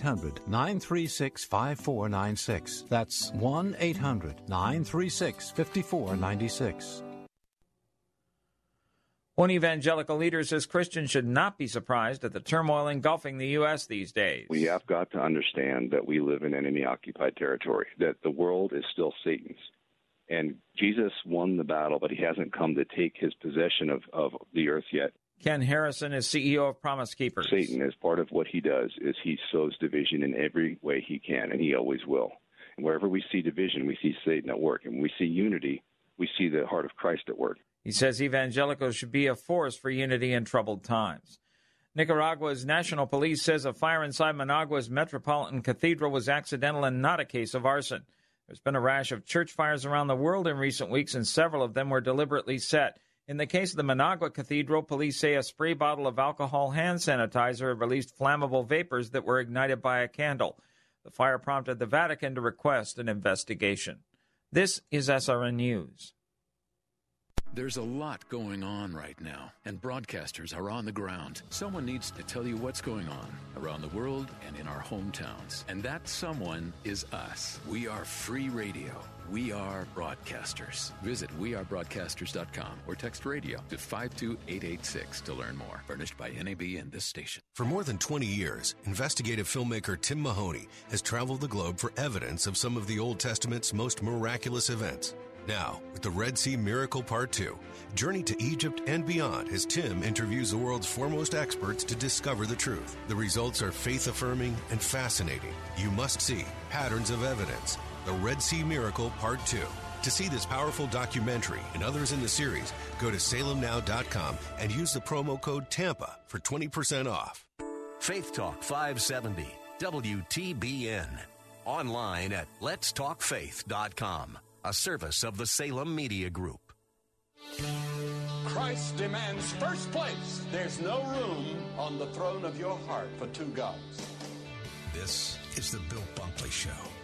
936 5496. That's 1 800 936 5496. One evangelical leader says Christians should not be surprised at the turmoil engulfing the U.S. these days. We have got to understand that we live in enemy occupied territory, that the world is still Satan's. And Jesus won the battle, but he hasn't come to take his possession of, of the earth yet. Ken Harrison is CEO of Promise Keepers. Satan, as part of what he does, is he sows division in every way he can, and he always will. And wherever we see division, we see Satan at work. And when we see unity, we see the heart of Christ at work. He says evangelicals should be a force for unity in troubled times. Nicaragua's national police says a fire inside Managua's Metropolitan Cathedral was accidental and not a case of arson. There's been a rash of church fires around the world in recent weeks, and several of them were deliberately set. In the case of the Managua Cathedral, police say a spray bottle of alcohol hand sanitizer released flammable vapors that were ignited by a candle. The fire prompted the Vatican to request an investigation. This is SRN News. There's a lot going on right now, and broadcasters are on the ground. Someone needs to tell you what's going on around the world and in our hometowns. And that someone is us. We are free radio. We are broadcasters. Visit wearebroadcasters.com or text radio to 52886 to learn more. Furnished by NAB and this station. For more than 20 years, investigative filmmaker Tim Mahoney has traveled the globe for evidence of some of the Old Testament's most miraculous events. Now, with the Red Sea Miracle Part 2, Journey to Egypt and beyond as Tim interviews the world's foremost experts to discover the truth. The results are faith affirming and fascinating. You must see Patterns of Evidence, The Red Sea Miracle Part 2. To see this powerful documentary and others in the series, go to salemnow.com and use the promo code TAMPA for 20% off. Faith Talk 570, WTBN. Online at letstalkfaith.com a service of the Salem Media Group. Christ demands first place. There's no room on the throne of your heart for two gods. This is the Bill Bunkley Show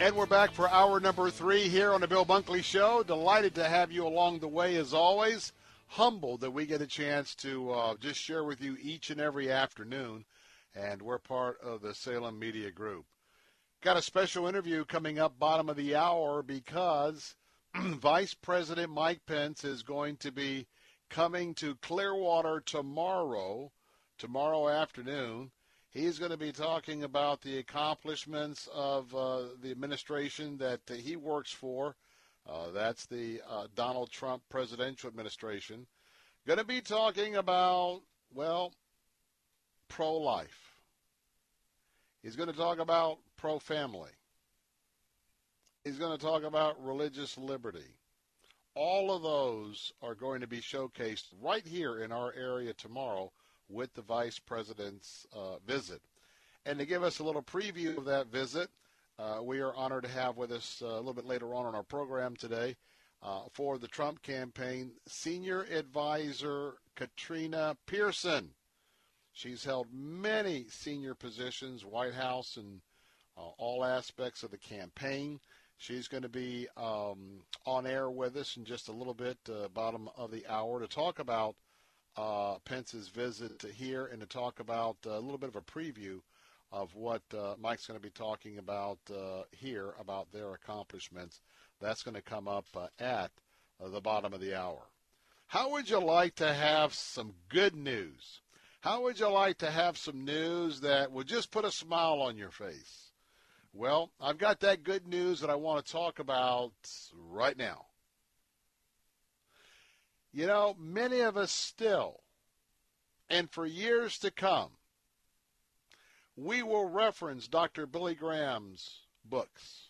And we're back for hour number three here on the Bill Bunkley Show. Delighted to have you along the way as always. Humbled that we get a chance to uh, just share with you each and every afternoon. And we're part of the Salem Media Group. Got a special interview coming up bottom of the hour because Vice President Mike Pence is going to be coming to Clearwater tomorrow, tomorrow afternoon. He's going to be talking about the accomplishments of uh, the administration that uh, he works for. Uh, that's the uh, Donald Trump presidential administration. Going to be talking about, well, pro life. He's going to talk about pro family. He's going to talk about religious liberty. All of those are going to be showcased right here in our area tomorrow with the vice president's uh, visit. And to give us a little preview of that visit, uh, we are honored to have with us uh, a little bit later on in our program today uh, for the Trump campaign senior advisor Katrina Pearson. She's held many senior positions, White House, and uh, all aspects of the campaign. She's going to be um, on air with us in just a little bit, uh, bottom of the hour, to talk about uh, Pence's visit here and to talk about uh, a little bit of a preview of what uh, Mike's going to be talking about uh, here about their accomplishments. That's going to come up uh, at the bottom of the hour. How would you like to have some good news? How would you like to have some news that would just put a smile on your face? Well, I've got that good news that I want to talk about right now. You know, many of us still, and for years to come, we will reference Dr. Billy Graham's books.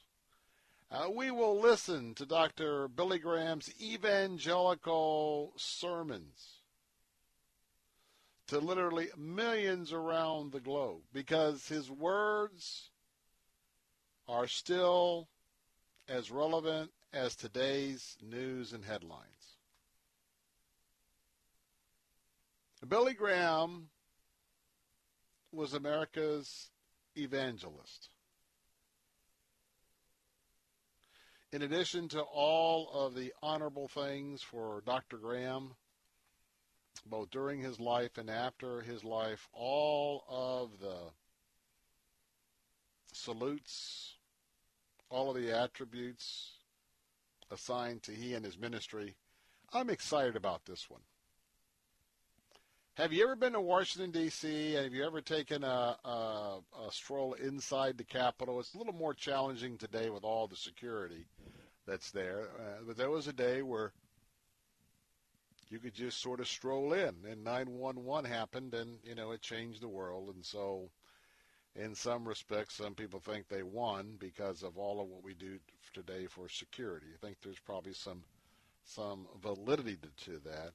Uh, we will listen to Dr. Billy Graham's evangelical sermons to literally millions around the globe because his words are still as relevant as today's news and headlines. Billy Graham was America's evangelist. In addition to all of the honorable things for Dr. Graham, both during his life and after his life, all of the salutes, all of the attributes assigned to he and his ministry, I'm excited about this one. Have you ever been to Washington, D.C., and have you ever taken a, a, a stroll inside the Capitol? It's a little more challenging today with all the security that's there. Uh, but there was a day where you could just sort of stroll in, and 911 happened, and, you know, it changed the world. And so, in some respects, some people think they won because of all of what we do today for security. I think there's probably some some validity to, to that.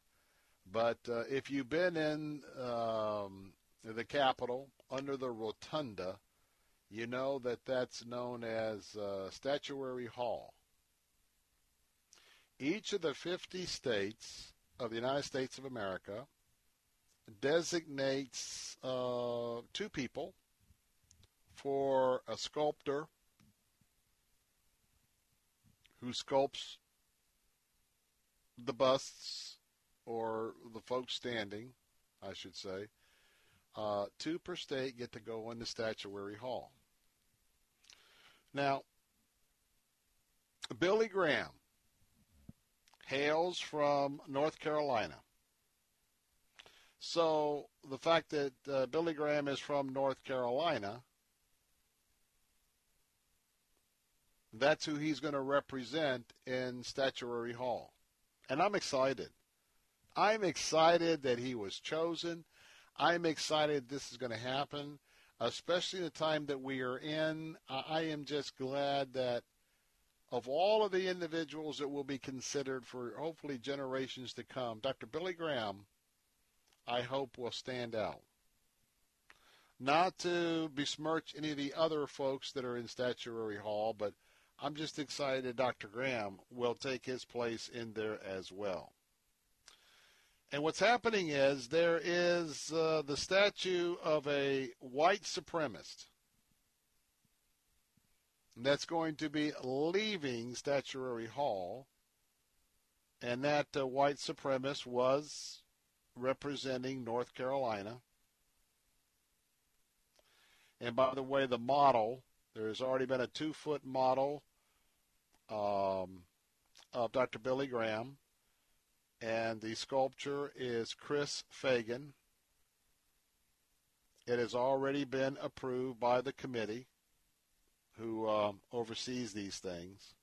But uh, if you've been in um, the Capitol under the rotunda, you know that that's known as uh, Statuary Hall. Each of the 50 states of the United States of America designates uh, two people for a sculptor who sculpts the busts or the folks standing, I should say, uh, two per state get to go into Statuary Hall. Now, Billy Graham hails from North Carolina. So the fact that uh, Billy Graham is from North Carolina, that's who he's going to represent in Statuary Hall. And I'm excited. I'm excited that he was chosen. I'm excited this is going to happen, especially the time that we are in. I am just glad that of all of the individuals that will be considered for hopefully generations to come, Dr. Billy Graham, I hope, will stand out. Not to besmirch any of the other folks that are in Statuary Hall, but I'm just excited Dr. Graham will take his place in there as well. And what's happening is there is uh, the statue of a white supremacist that's going to be leaving Statuary Hall. And that uh, white supremacist was representing North Carolina. And by the way, the model, there has already been a two foot model um, of Dr. Billy Graham and the sculpture is Chris Fagan. It has already been approved by the committee who uh, oversees these things.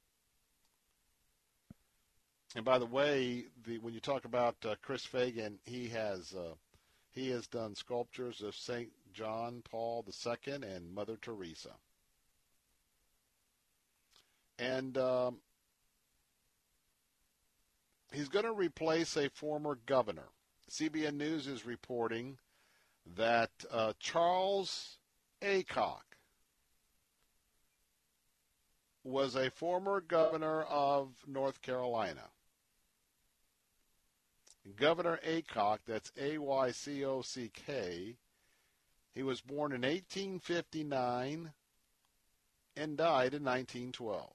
And by the way, the, when you talk about uh, Chris Fagan, he has uh, he has done sculptures of Saint John Paul II and Mother Teresa. And um, he's going to replace a former governor. CBN News is reporting that uh, Charles Aycock was a former governor of North Carolina. Governor Aycock, that's A Y C O C K, he was born in 1859 and died in 1912.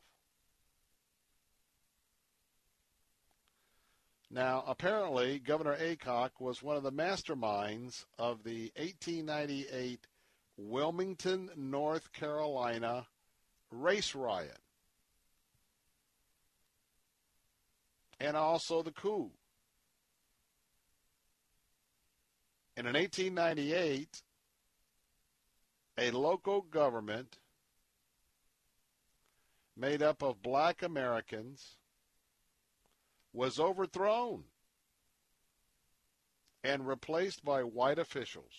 Now, apparently, Governor Aycock was one of the masterminds of the 1898 Wilmington, North Carolina race riot. And also the coup. And in 1898, a local government made up of black Americans was overthrown and replaced by white officials.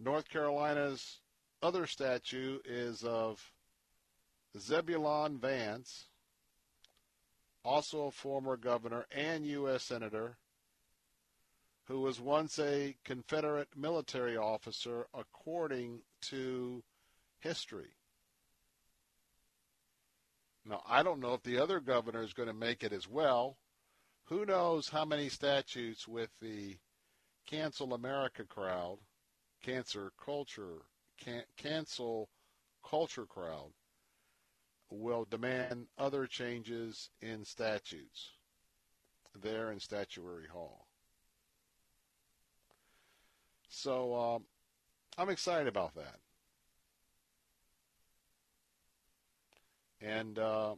North Carolina's other statue is of Zebulon Vance, also a former governor and U.S. Senator, who was once a Confederate military officer according to history. Now, I don't know if the other governor is going to make it as well. Who knows how many statutes with the cancel America crowd, cancer culture, can, cancel culture crowd will demand other changes in statutes there in Statuary Hall. So um, I'm excited about that. And uh,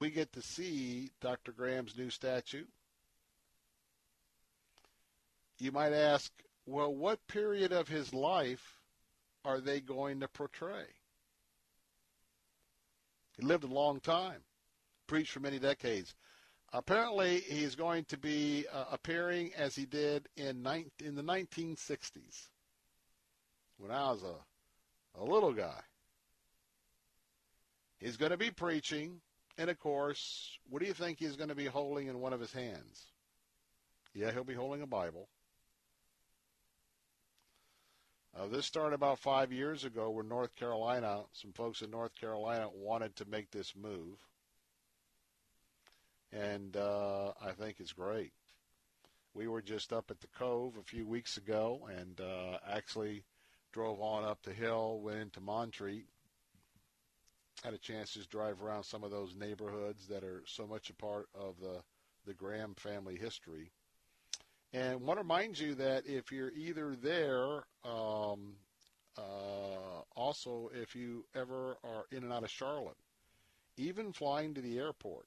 we get to see Dr. Graham's new statue. You might ask, well, what period of his life are they going to portray? He lived a long time, preached for many decades. Apparently, he's going to be uh, appearing as he did in, in the 1960s when I was a, a little guy. He's going to be preaching, and of course, what do you think he's going to be holding in one of his hands? Yeah, he'll be holding a Bible. Uh, this started about five years ago where North Carolina, some folks in North Carolina wanted to make this move. And uh, I think it's great. We were just up at the Cove a few weeks ago and uh, actually drove on up the hill, went into Montreat, had a chance to drive around some of those neighborhoods that are so much a part of the, the Graham family history. And want to remind you that if you're either there, um, uh, also if you ever are in and out of Charlotte, even flying to the airport,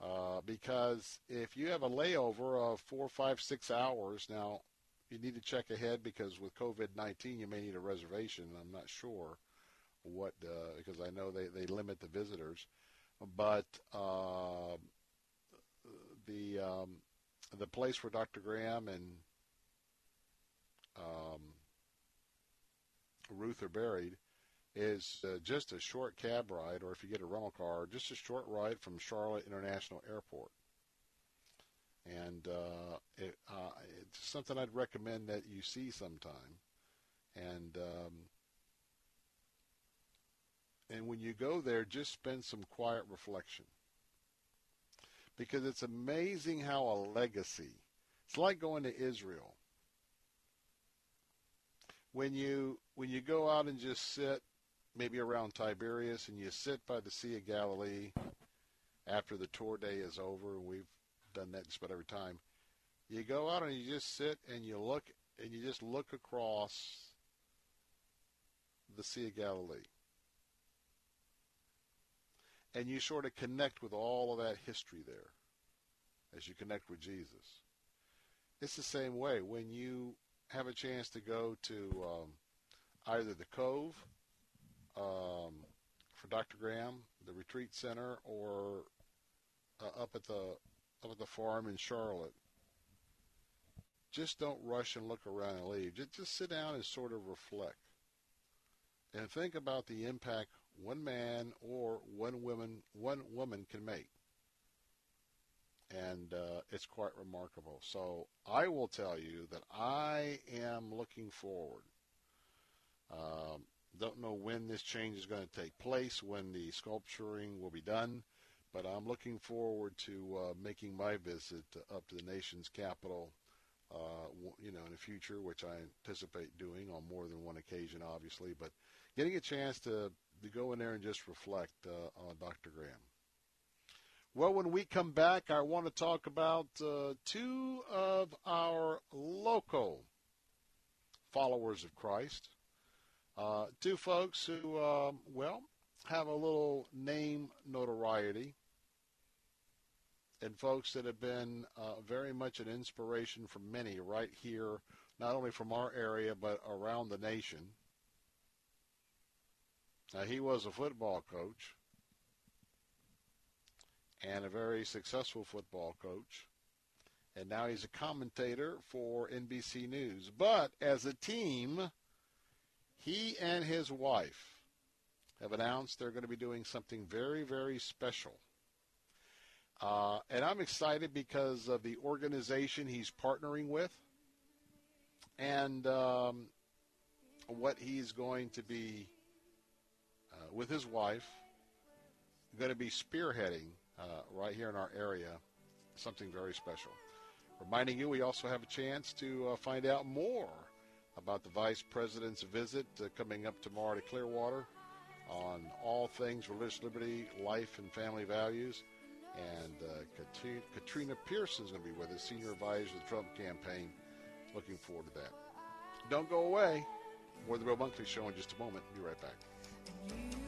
uh, because if you have a layover of four, five, six hours, now you need to check ahead because with COVID-19 you may need a reservation. I'm not sure what uh, because I know they, they limit the visitors, but uh, the um, the place where Dr. Graham and um, Ruth are buried is uh, just a short cab ride, or if you get a rental car, just a short ride from Charlotte International Airport. And uh, it, uh, it's something I'd recommend that you see sometime. And um, and when you go there, just spend some quiet reflection because it's amazing how a legacy. It's like going to Israel. When you when you go out and just sit maybe around Tiberias and you sit by the Sea of Galilee after the tour day is over, and we've done that just about every time. You go out and you just sit and you look and you just look across the Sea of Galilee. And you sort of connect with all of that history there as you connect with Jesus. It's the same way when you have a chance to go to um, either the Cove um, for Dr. Graham, the retreat center, or uh, up at the up at the farm in Charlotte. Just don't rush and look around and leave. Just, just sit down and sort of reflect and think about the impact one man or one woman one woman can make and uh, it's quite remarkable. So I will tell you that I am looking forward. Um, don't know when this change is going to take place, when the sculpturing will be done, but I'm looking forward to uh, making my visit up to the nation's capital. Uh, you know, in the future, which I anticipate doing on more than one occasion, obviously, but getting a chance to, to go in there and just reflect uh, on Dr. Graham. Well, when we come back, I want to talk about uh, two of our local followers of Christ. Uh, two folks who, um, well, have a little name notoriety, and folks that have been uh, very much an inspiration for many right here, not only from our area, but around the nation. Now, he was a football coach and a very successful football coach. And now he's a commentator for NBC News. But as a team, he and his wife have announced they're going to be doing something very, very special. Uh, and I'm excited because of the organization he's partnering with and um, what he's going to be, with his wife, going to be spearheading uh, right here in our area something very special. Reminding you, we also have a chance to uh, find out more about the Vice President's visit uh, coming up tomorrow to Clearwater on all things religious liberty, life, and family values. And uh, Katrina Pearson is going to be with us, Senior Advisor of the Trump campaign. Looking forward to that. Don't go away. More of the Bill Bunkley Show in just a moment. Be right back. Cornerstone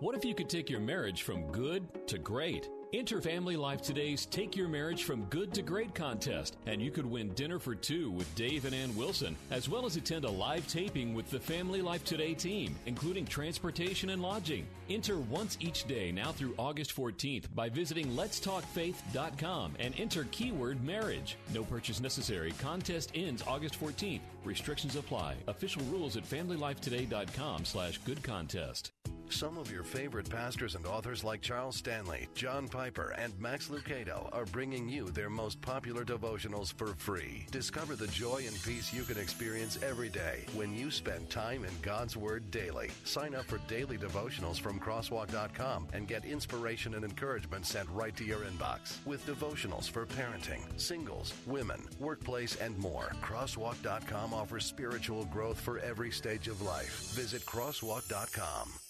What if you could take your marriage from good to great? Enter Family Life Today's Take Your Marriage from Good to Great contest, and you could win dinner for two with Dave and Ann Wilson, as well as attend a live taping with the Family Life Today team, including transportation and lodging. Enter once each day now through August 14th by visiting letstalkfaith.com and enter keyword marriage. No purchase necessary. Contest ends August 14th. Restrictions apply. Official rules at familylifetoday.com slash good contest. Some of your favorite pastors and authors like Charles Stanley, John Piper, and Max Lucado are bringing you their most popular devotionals for free. Discover the joy and peace you can experience every day when you spend time in God's Word daily. Sign up for daily devotionals from crosswalk.com and get inspiration and encouragement sent right to your inbox with devotionals for parenting, singles, women, workplace, and more. Crosswalk.com offers spiritual growth for every stage of life. Visit crosswalk.com.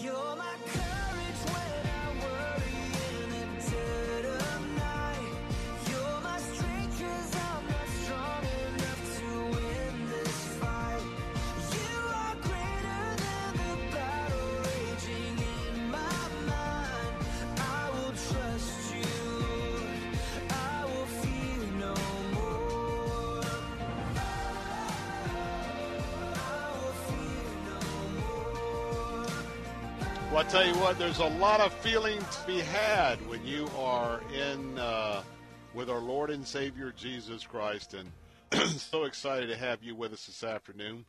You're my courage Well, I tell you what, there's a lot of feeling to be had when you are in uh, with our Lord and Savior Jesus Christ, and so excited to have you with us this afternoon.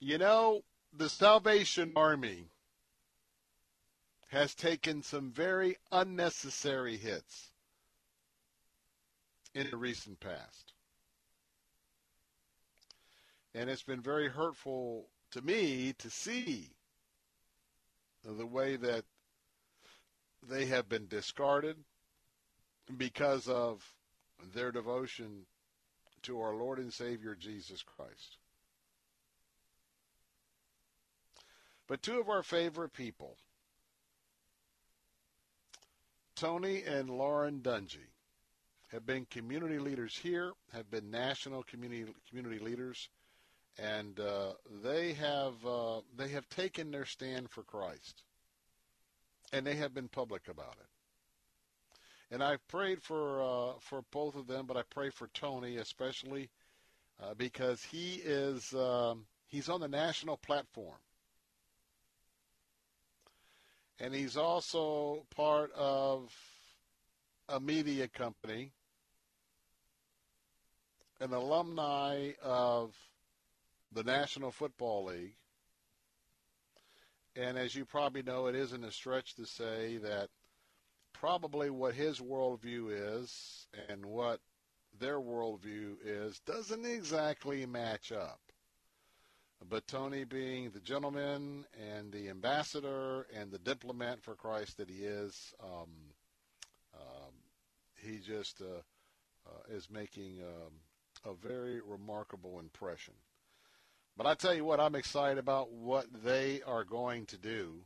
You know, the Salvation Army has taken some very unnecessary hits in the recent past. And it's been very hurtful to me to see the way that they have been discarded because of their devotion to our Lord and Savior Jesus Christ. But two of our favorite people, Tony and Lauren Dungy, have been community leaders here, have been national community community leaders, and uh, they have uh, they have taken their stand for Christ, and they have been public about it. And I've prayed for uh, for both of them, but I pray for Tony especially uh, because he is um, he's on the national platform, and he's also part of a media company, an alumni of the National Football League. And as you probably know, it isn't a stretch to say that probably what his worldview is and what their worldview is doesn't exactly match up. But Tony, being the gentleman and the ambassador and the diplomat for Christ that he is, um, um, he just uh, uh, is making um, a very remarkable impression. But I tell you what, I'm excited about what they are going to do.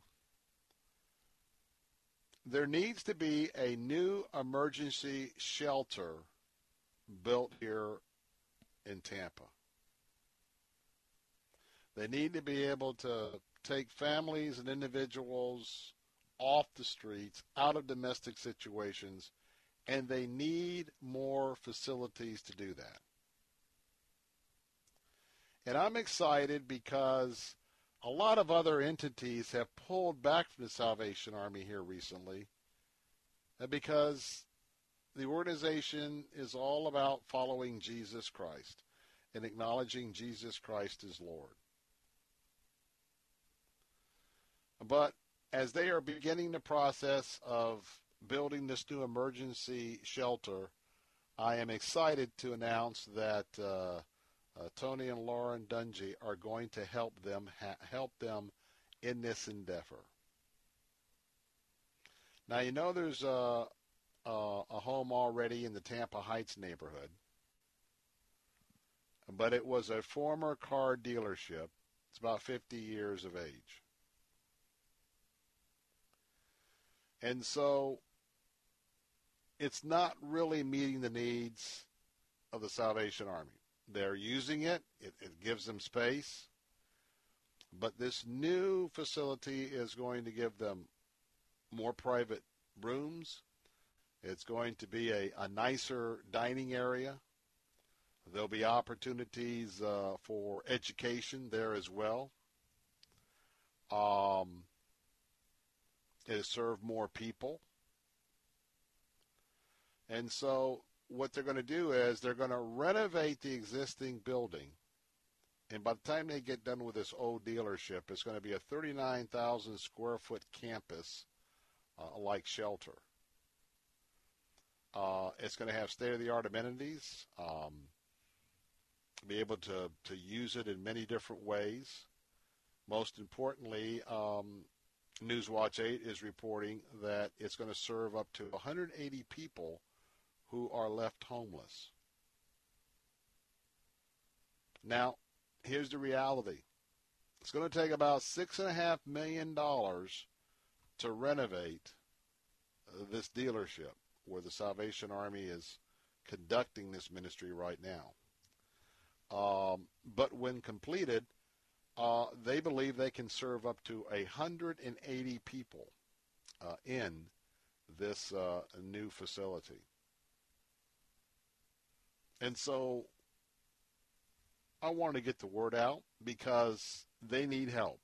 There needs to be a new emergency shelter built here in Tampa. They need to be able to take families and individuals off the streets, out of domestic situations, and they need more facilities to do that. And I'm excited because a lot of other entities have pulled back from the Salvation Army here recently because the organization is all about following Jesus Christ and acknowledging Jesus Christ as Lord. But as they are beginning the process of building this new emergency shelter, I am excited to announce that uh, uh, Tony and Lauren Dungy are going to help them ha- help them in this endeavor. Now you know there's a, a, a home already in the Tampa Heights neighborhood, but it was a former car dealership. It's about 50 years of age. And so it's not really meeting the needs of the Salvation Army. They're using it, it, it gives them space. But this new facility is going to give them more private rooms. It's going to be a, a nicer dining area. There'll be opportunities uh, for education there as well. Um, it has served more people. And so what they're going to do is they're going to renovate the existing building. And by the time they get done with this old dealership, it's going to be a 39,000 square foot campus uh, like shelter. Uh, it's going to have state of the art amenities, um, be able to, to use it in many different ways. Most importantly, um, Newswatch 8 is reporting that it's going to serve up to 180 people who are left homeless. Now, here's the reality. It's going to take about $6.5 million to renovate this dealership where the Salvation Army is conducting this ministry right now. Um, but when completed, uh, they believe they can serve up to 180 people uh, in this uh, new facility. And so I wanted to get the word out because they need help.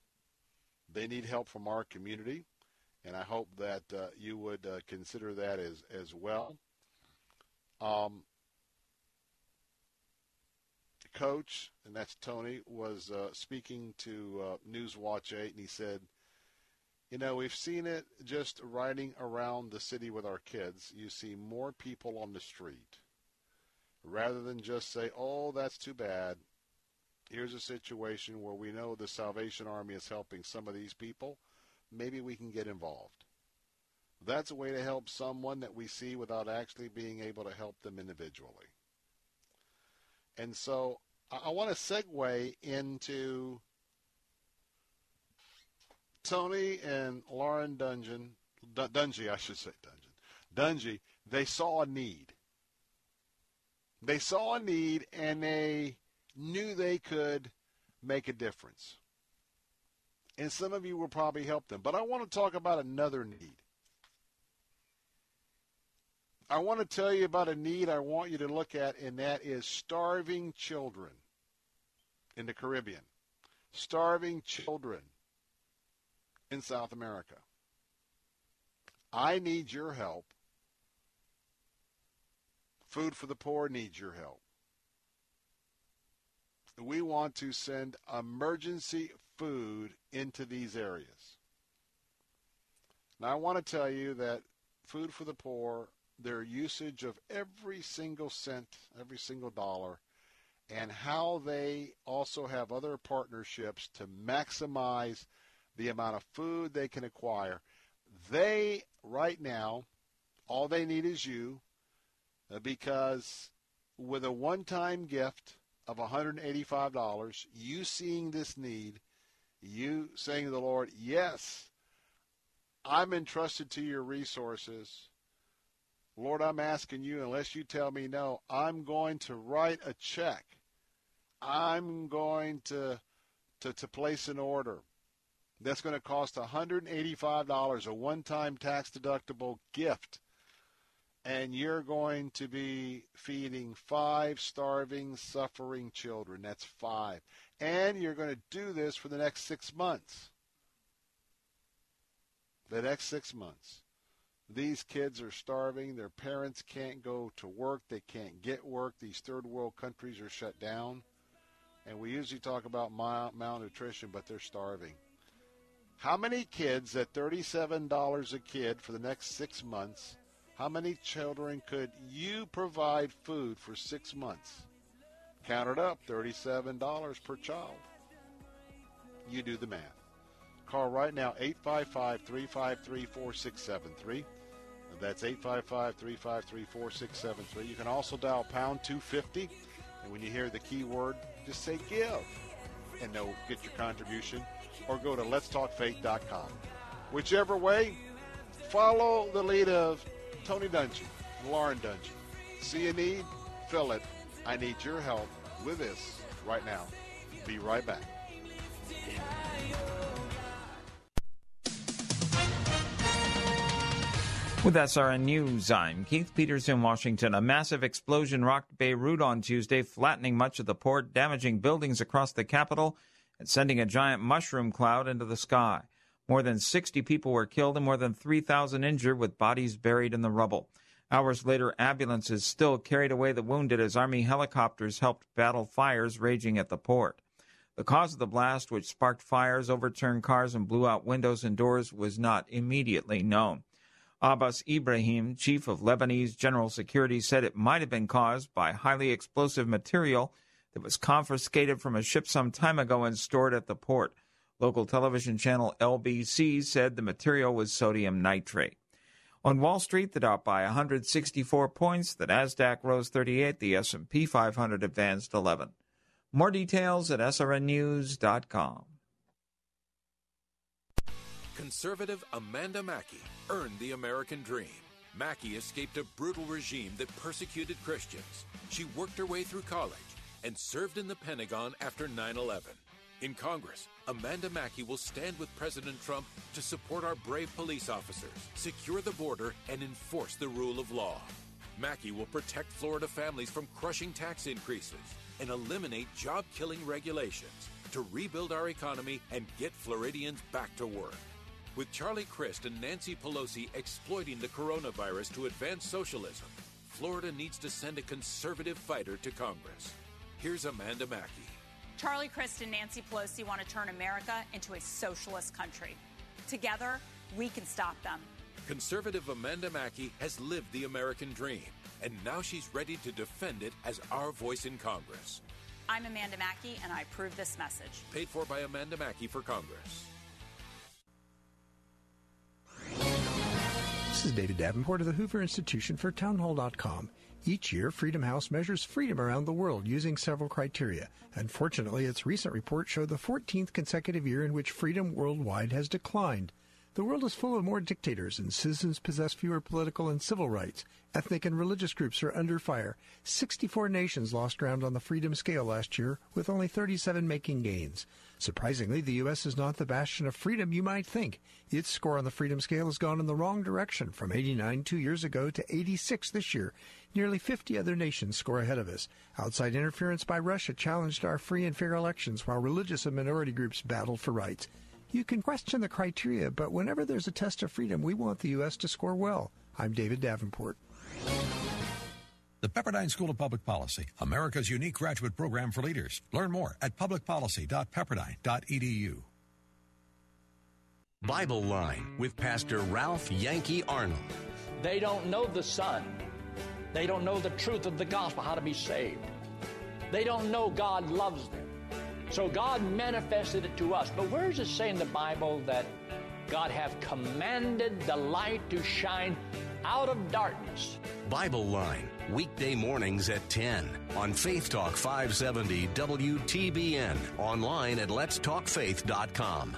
They need help from our community, and I hope that uh, you would uh, consider that as, as well. Um, coach, and that's Tony, was uh, speaking to uh, Newswatch 8, and he said, You know, we've seen it just riding around the city with our kids. You see more people on the street. Rather than just say, Oh, that's too bad. Here's a situation where we know the Salvation Army is helping some of these people. Maybe we can get involved. That's a way to help someone that we see without actually being able to help them individually. And so I, want to segue into Tony and Lauren Dungeon, Dungy, I should say Dungeon, Dungy. They saw a need. They saw a need and they knew they could make a difference. And some of you will probably help them. But I want to talk about another need. I want to tell you about a need I want you to look at, and that is starving children in the Caribbean. Starving children in South America. I need your help. Food for the Poor needs your help. We want to send emergency food into these areas. Now, I want to tell you that Food for the Poor their usage of every single cent, every single dollar, and how they also have other partnerships to maximize the amount of food they can acquire. They, right now, all they need is you because with a one time gift of $185, you seeing this need, you saying to the Lord, Yes, I'm entrusted to your resources. Lord, I'm asking you, unless you tell me no, I'm going to write a check. I'm going to, to, to place an order. That's going to cost $185, a one time tax deductible gift. And you're going to be feeding five starving, suffering children. That's five. And you're going to do this for the next six months. The next six months. These kids are starving. Their parents can't go to work. They can't get work. These third world countries are shut down. And we usually talk about malnutrition, but they're starving. How many kids at $37 a kid for the next six months? How many children could you provide food for six months? Count it up $37 per child. You do the math. Call right now 855 353 4673. That's 855 353 4673. You can also dial pound 250. And when you hear the keyword, just say give. And they'll get your contribution. Or go to letstalkfaith.com. Whichever way, follow the lead of Tony Dungy Lauren Dungy. See a need? Fill it. I need your help with this right now. Be right back. With SRN News, I'm Keith Peters in Washington. A massive explosion rocked Beirut on Tuesday, flattening much of the port, damaging buildings across the capital, and sending a giant mushroom cloud into the sky. More than 60 people were killed and more than 3,000 injured, with bodies buried in the rubble. Hours later, ambulances still carried away the wounded as Army helicopters helped battle fires raging at the port. The cause of the blast, which sparked fires, overturned cars, and blew out windows and doors, was not immediately known. Abbas Ibrahim, chief of Lebanese General Security, said it might have been caused by highly explosive material that was confiscated from a ship some time ago and stored at the port. Local television channel LBC said the material was sodium nitrate. On Wall Street, the Dow by 164 points, the Nasdaq rose 38, the S&P 500 advanced 11. More details at srnnews.com. Conservative Amanda Makki earned the American dream. Makki escaped a brutal regime that persecuted Christians. She worked her way through college and served in the Pentagon after 9 11. In Congress, Amanda Makki will stand with President Trump to support our brave police officers, secure the border, and enforce the rule of law. Makki will protect Florida families from crushing tax increases and eliminate job killing regulations to rebuild our economy and get Floridians back to work. With Charlie Crist and Nancy Pelosi exploiting the coronavirus to advance socialism, Florida needs to send a conservative fighter to Congress. Here's Amanda Makki. Charlie Crist and Nancy Pelosi want to turn America into a socialist country. Together, we can stop them. Conservative Amanda Makki has lived the American dream, and now she's ready to defend it as our voice in Congress. I'm Amanda Makki, and I approve this message. Paid for by Amanda Makki for Congress. This is David Davenport of the Hoover Institution for Townhall.com. Each year, Freedom House measures freedom around the world using several criteria. Unfortunately, its recent report showed the 14th consecutive year in which freedom worldwide has declined. The world is full of more dictators, and citizens possess fewer political and civil rights. Ethnic and religious groups are under fire. 64 nations lost ground on the freedom scale last year, with only 37 making gains. Surprisingly, the U.S. is not the bastion of freedom you might think. Its score on the freedom scale has gone in the wrong direction, from 89 two years ago to 86 this year. Nearly 50 other nations score ahead of us. Outside interference by Russia challenged our free and fair elections, while religious and minority groups battled for rights. You can question the criteria, but whenever there's a test of freedom, we want the U.S. to score well. I'm David Davenport. The Pepperdine School of Public Policy, America's unique graduate program for leaders. Learn more at publicpolicy.pepperdine.edu. Bible Line with Pastor Ralph Yankee Arnold. They don't know the Son. They don't know the truth of the gospel, how to be saved. They don't know God loves them. So God manifested it to us. But where does it say in the Bible that God have commanded the light to shine out of darkness. Bible Line, weekday mornings at 10 on Faith Talk 570 WTBN, online at letstalkfaith.com.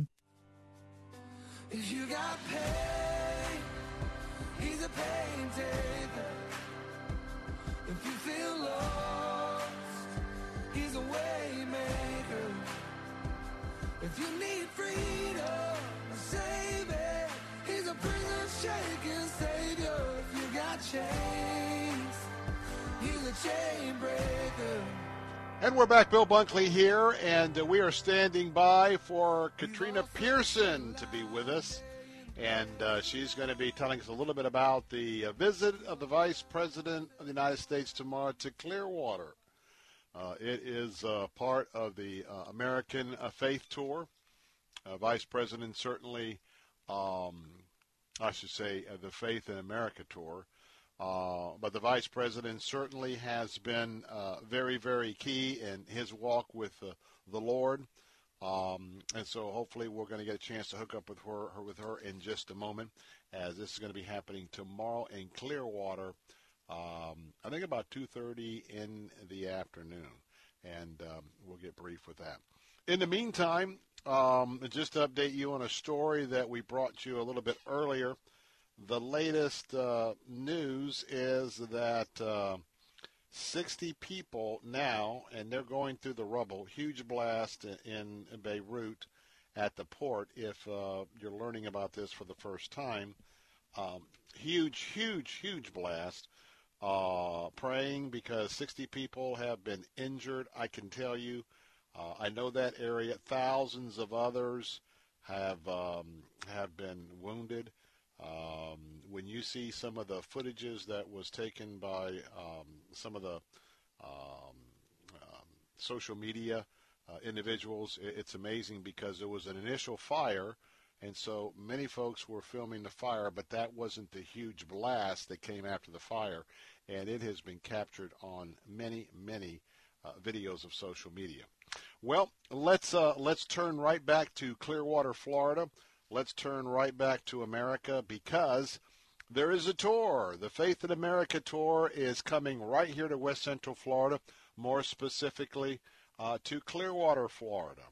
If you got pain, he's a pain taker. If you feel lost, he's a way maker. If you need freedom, a savior, he's a prison shaking savior. If you got chains, he's a chain breaker. And we're back, Bill Bunkley here, and uh, we are standing by for Katrina Pearson to be with us. And uh, she's going to be telling us a little bit about the uh, visit of the Vice President of the United States tomorrow to Clearwater. Uh, it is uh, part of the uh, American Faith Tour. Vice President certainly, um, I should say, the Faith in America Tour. Uh, but the vice president certainly has been uh, very, very key in his walk with uh, the Lord. Um, and so hopefully we're going to get a chance to hook up with her, her with her in just a moment, as this is going to be happening tomorrow in Clearwater. Um, I think about 2:30 in the afternoon, and um, we'll get brief with that. In the meantime, um, just to update you on a story that we brought you a little bit earlier the latest uh, news is that uh, 60 people now, and they're going through the rubble. Huge blast in, Beirut at the port. If uh, you're learning about this for the first time, um, huge, huge, huge blast. Uh, praying because 60 people have been injured. I can tell you, uh, I know that area. Thousands of others have um, have been wounded. Um, when you see some of the footages that was taken by um, some of the um, um, social media uh, individuals, it, it's amazing because there was an initial fire, and so many folks were filming the fire, but that wasn't the huge blast that came after the fire, and it has been captured on many, many uh, videos of social media. Well, let's uh, let's turn right back to Clearwater, Florida. Let's turn right back to America because there is a tour. The Faith in America tour is coming right here to West Central Florida, more specifically uh, to Clearwater, Florida.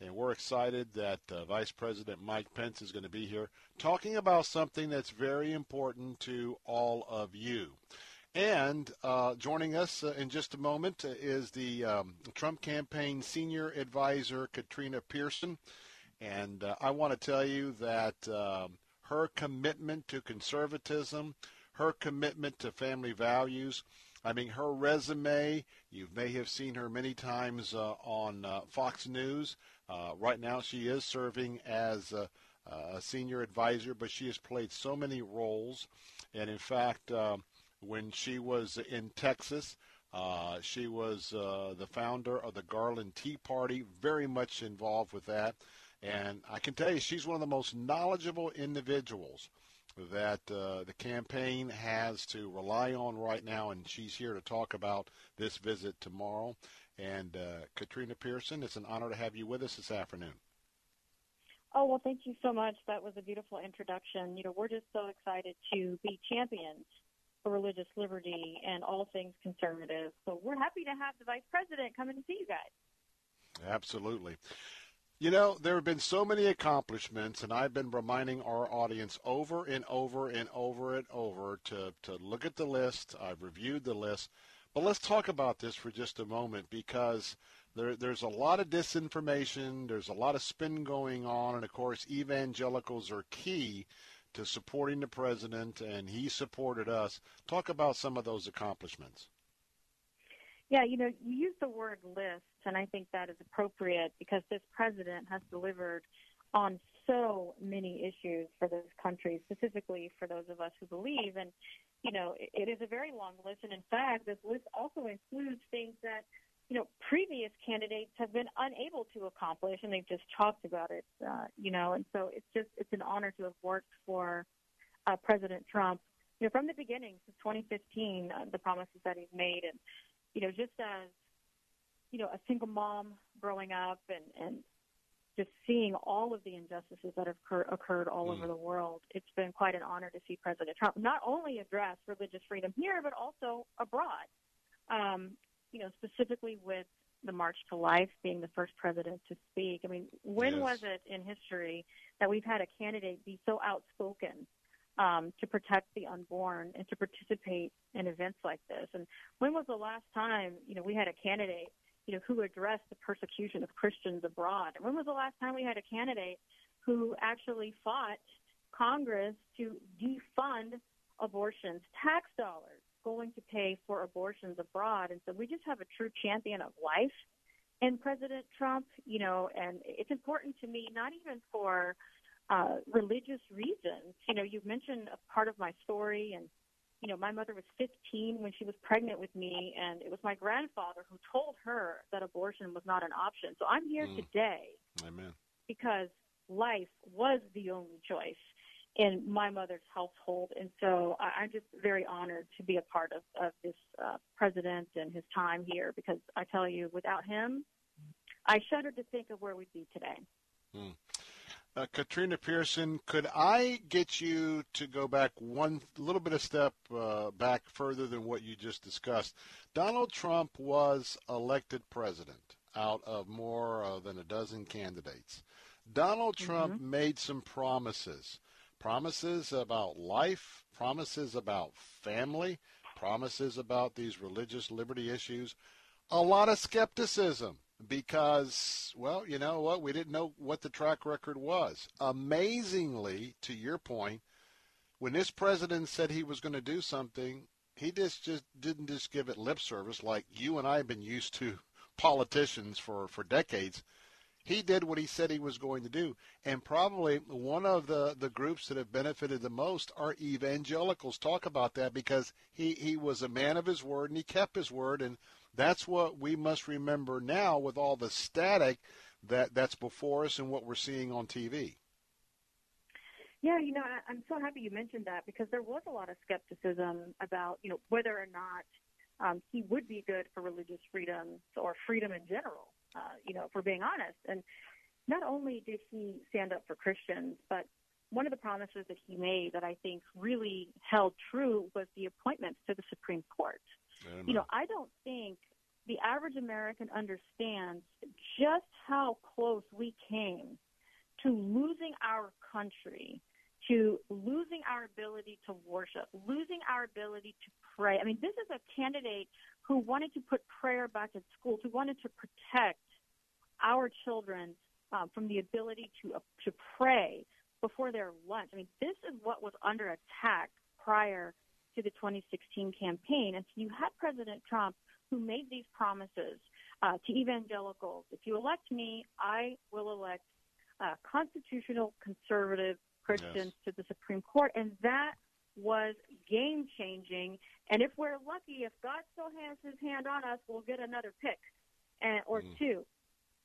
And we're excited that uh, Vice President Mike Pence is going to be here talking about something that's very important to all of you. And uh, joining us uh, in just a moment is the um, Trump campaign senior advisor, Katrina Pearson. And uh, I want to tell you that um, her commitment to conservatism, her commitment to family values, I mean, her resume, you may have seen her many times uh, on uh, Fox News. Uh, right now, she is serving as a, a, senior advisor, but she has played so many roles. And in fact, um, when she was in Texas, uh, she was uh, the founder of the Garland Tea Party, very much involved with that. And I can tell you, she's one of the most knowledgeable individuals that uh, the campaign has to rely on right now, and she's here to talk about this visit tomorrow. And uh, Katrina Pearson, it's an honor to have you with us this afternoon. Oh, well, thank you so much. That was a beautiful introduction. You know, we're just so excited to be champions for religious liberty and all things conservative. So we're happy to have the vice president come in to see you guys. Absolutely. You know, there have been so many accomplishments, and I've been reminding our audience over and over and over and over to, to look at the list. I've reviewed the list. But let's talk about this for just a moment because there, there's a lot of disinformation, there's a lot of spin going on, and of course, evangelicals are key to supporting the president, and he supported us. Talk about some of those accomplishments. Yeah, you know, you use the word list, and I think that is appropriate because this president has delivered on so many issues for those countries, specifically for those of us who believe. And, you know, it, it is a very long list. And in fact, this list also includes things that, you know, previous candidates have been unable to accomplish, and they've just talked about it, uh, you know. And so it's just, it's an honor to have worked for uh, President Trump, you know, from the beginning, since 2015, uh, the promises that he's made. And, you know, just as, you know, a single mom growing up and, and just seeing all of the injustices that have occur- occurred all over the world, it's been quite an honor to see President Trump not only address religious freedom here, but also abroad. Um, you know, specifically with the March to Life being the first president to speak. I mean, when Yes. was it in history that we've had a candidate be so outspoken um, to protect the unborn and to participate in events like this? And when was the last time, you know, we had a candidate, you know, who addressed the persecution of Christians abroad? When was the last time we had a candidate who actually fought Congress to defund abortions, tax dollars going to pay for abortions abroad? And so we just have a true champion of life in President Trump, you know, and it's important to me, not even for uh, religious reasons. You know, you've mentioned a part of my story, and you know, my mother was 15 when she was pregnant with me, and it was my grandfather who told her that abortion was not an option. So I'm here Mm. today Amen. because life was the only choice in my mother's household. And so I, I'm just very honored to be a part of, of this uh, president and his time here because I tell you, without him, I shudder to think of where we'd be today. Hmm. Uh, Katrina Pearson, could I get you to go back one little bit of step uh, back further than what you just discussed? Donald Trump was elected president out of more uh, than a dozen candidates. Donald Trump made some promises. Promises about life, promises about family, promises about these religious liberty issues. A lot of skepticism because, well, you know what? We didn't know what the track record was. Amazingly, to your point, when this president said he was going to do something, he just, just didn't just give it lip service like you and I have been used to politicians for, for decades. He did what he said he was going to do. And probably one of the, the groups that have benefited the most are evangelicals. Talk about that because he, he was a man of his word and he kept his word. And that's what we must remember now with all the static that, that's before us and what we're seeing on TV. Yeah, you know, I, I'm so happy you mentioned that because there was a lot of skepticism about, you know, whether or not um, he would be good for religious freedom or freedom in general. Uh, you know, if we're being honest. And not only did he stand up for Christians, but one of the promises that he made that I think really held true was the appointments to the Supreme Court. You know, I don't think the average American understands just how close we came to losing our country, to losing our ability to worship, losing our ability to pray. I mean, this is a candidate who wanted to put prayer back in schools, who wanted to protect our children um, from the ability to uh, to pray before their lunch. I mean, this is what was under attack prior to the 2016 campaign. And so you had President Trump who made these promises uh, to evangelicals. If you elect me, I will elect uh, constitutional conservative Christians to the Supreme Court. And that was game changing. And if we're lucky, if God still has his hand on us, we'll get another pick and, or two.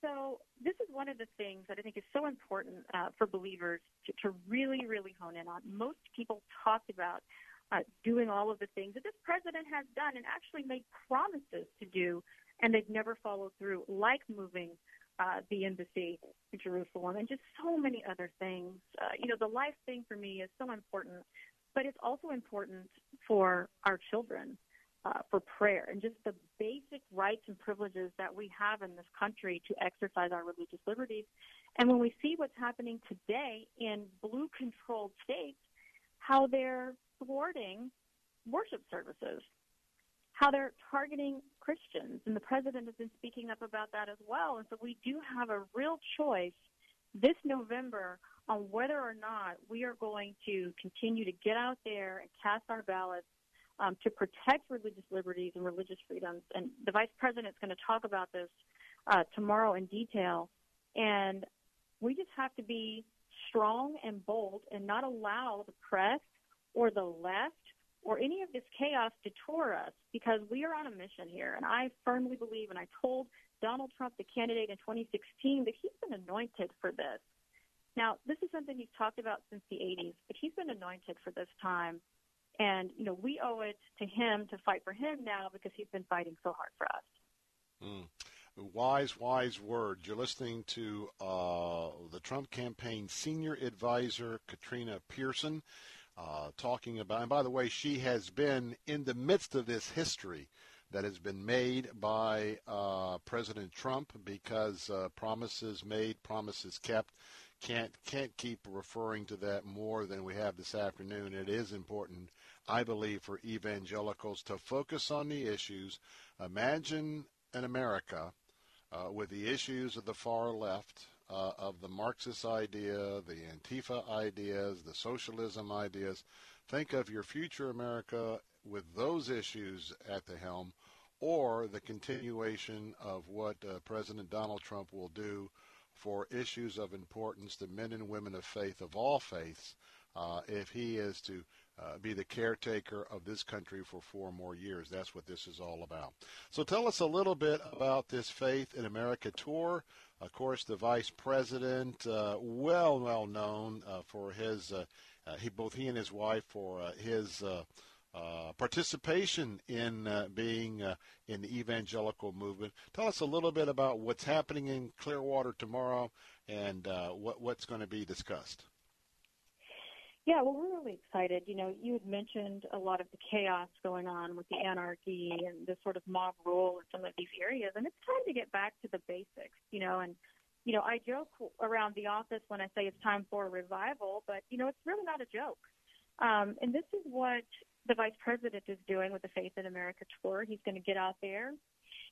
So this is one of the things that I think is so important uh, for believers to, to really, really hone in on. Most people talked about uh, doing all of the things that this president has done and actually made promises to do, and they've never followed through, like moving uh, the embassy to Jerusalem and just so many other things. Uh, you know, the life thing for me is so important, but it's also important for our children. Uh, for prayer and just the basic rights and privileges that we have in this country to exercise our religious liberties. And when we see what's happening today in blue controlled states, how they're thwarting worship services, how they're targeting Christians. And the president has been speaking up about that as well. And so we do have a real choice this November on whether or not we are going to continue to get out there and cast our ballots um, to protect religious liberties and religious freedoms. And the vice president is going to talk about this uh, tomorrow in detail. And We just have to be strong and bold and not allow the press or the left or any of this chaos to tour us because we are on a mission here. And I firmly believe, and I told Donald Trump, the candidate in 2016, that he's been anointed for this. Now, this is something he's talked about since the 80s, but he's been anointed for this time. And, you know, we owe it to him to fight for him now because he's been fighting so hard for us. Mm. Wise, wise words. You're listening to uh, the Trump campaign senior advisor, Katrina Pearson, uh, talking about, and by the way, she has been in the midst of this history that has been made by uh, President Trump because uh, promises made, promises kept. Can't can't keep referring to that more than we have this afternoon. It is important, I believe, for evangelicals to focus on the issues. Imagine an America uh, with the issues of the far left, uh, of the Marxist idea, the Antifa ideas, the socialism ideas. Think of your future America with those issues at the helm, or the continuation of what uh, President Donald Trump will do for issues of importance to men and women of faith, of all faiths, uh, if he is to uh, be the caretaker of this country for four more years. That's what this is all about. So tell us a little bit about this Faith in America tour. Of course, the vice president, uh, well, well known uh, for his, uh, uh, he, both he and his wife, for uh, his participation in being in the evangelical movement. Tell us a little bit about what's happening in Clearwater tomorrow and what, what's going to be discussed. Yeah, well, we're really excited. You know, you had mentioned a lot of the chaos going on with the anarchy and the sort of mob rule in some of these areas, and it's time to get back to the basics, you know, and you know, I joke around the office when I say it's time for a revival, but you know, it's really not a joke. Um, and this is what the vice president is doing with the Faith in America tour. He's going to get out there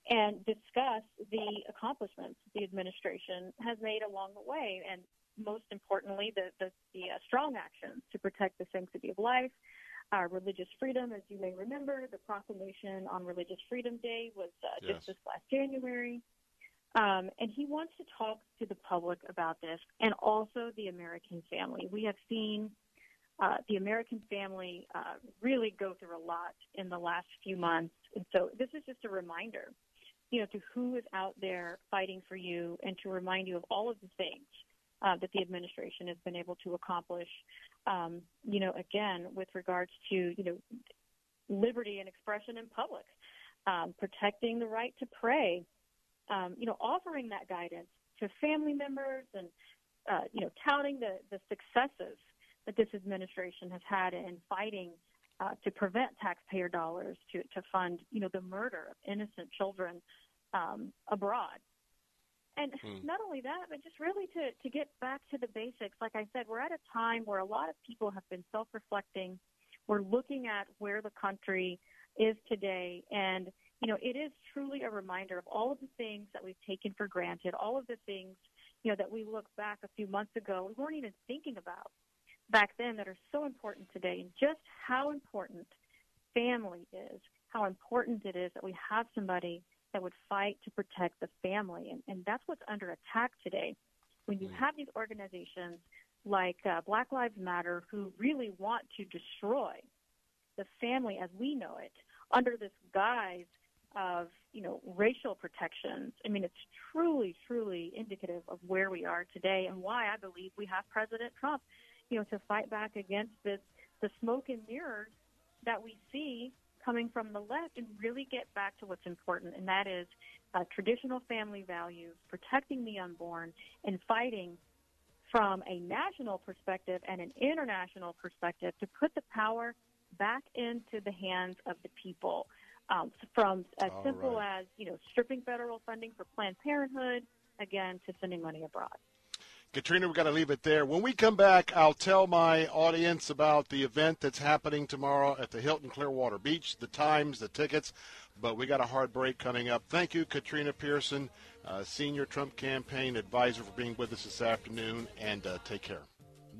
and discuss the accomplishments the administration has made along the way. And most importantly, the, the, the uh, strong actions to protect the sanctity of life, uh, religious freedom. As you may remember, the proclamation on Religious Freedom Day was uh, yes. just this last January. Um, and he wants to talk to the public about this and also the American family. We have seen uh, the American family uh, really go through a lot in the last few months. And so this is just a reminder, you know, to who is out there fighting for you and to remind you of all of the things uh, that the administration has been able to accomplish. Um, you know, again, with regards to you know liberty and expression in public, um, protecting the right to pray, um, you know, offering that guidance to family members and uh, you know touting the the successes that this administration has had in fighting uh, to prevent taxpayer dollars to to fund you know the murder of innocent children um, abroad. And hmm. not only that, but just really to, to get back to the basics. Like I said, we're at a time where a lot of people have been self reflecting. We're looking at where the country is today. And, you know, it is truly a reminder of all of the things that we've taken for granted, all of the things, you know, that we look back a few months ago, we weren't even thinking about back then that are so important today, and just how important family is, how important it is that we have somebody that would fight to protect the family. And, and that's what's under attack today. When you have these organizations like uh, Black Lives Matter who really want to destroy the family as we know it under this guise of, you know, racial protections. I mean, it's truly, truly indicative of where we are today and why I believe we have President Trump, you know, to fight back against this, the smoke and mirrors that we see coming from the left and really get back to what's important, and that is uh, traditional family values, protecting the unborn, and fighting from a national perspective and an international perspective to put the power back into the hands of the people. Um, from as All simple right. as you know stripping federal funding for Planned Parenthood, again to sending money abroad. Katrina, we've got to leave it there. When we come back, I'll tell my audience about the event that's happening tomorrow at the Hilton Clearwater Beach, the times, the tickets. But we got a hard break coming up. Thank you, Katrina Pearson, uh, Senior Trump Campaign Advisor, for being with us this afternoon, and uh, take care.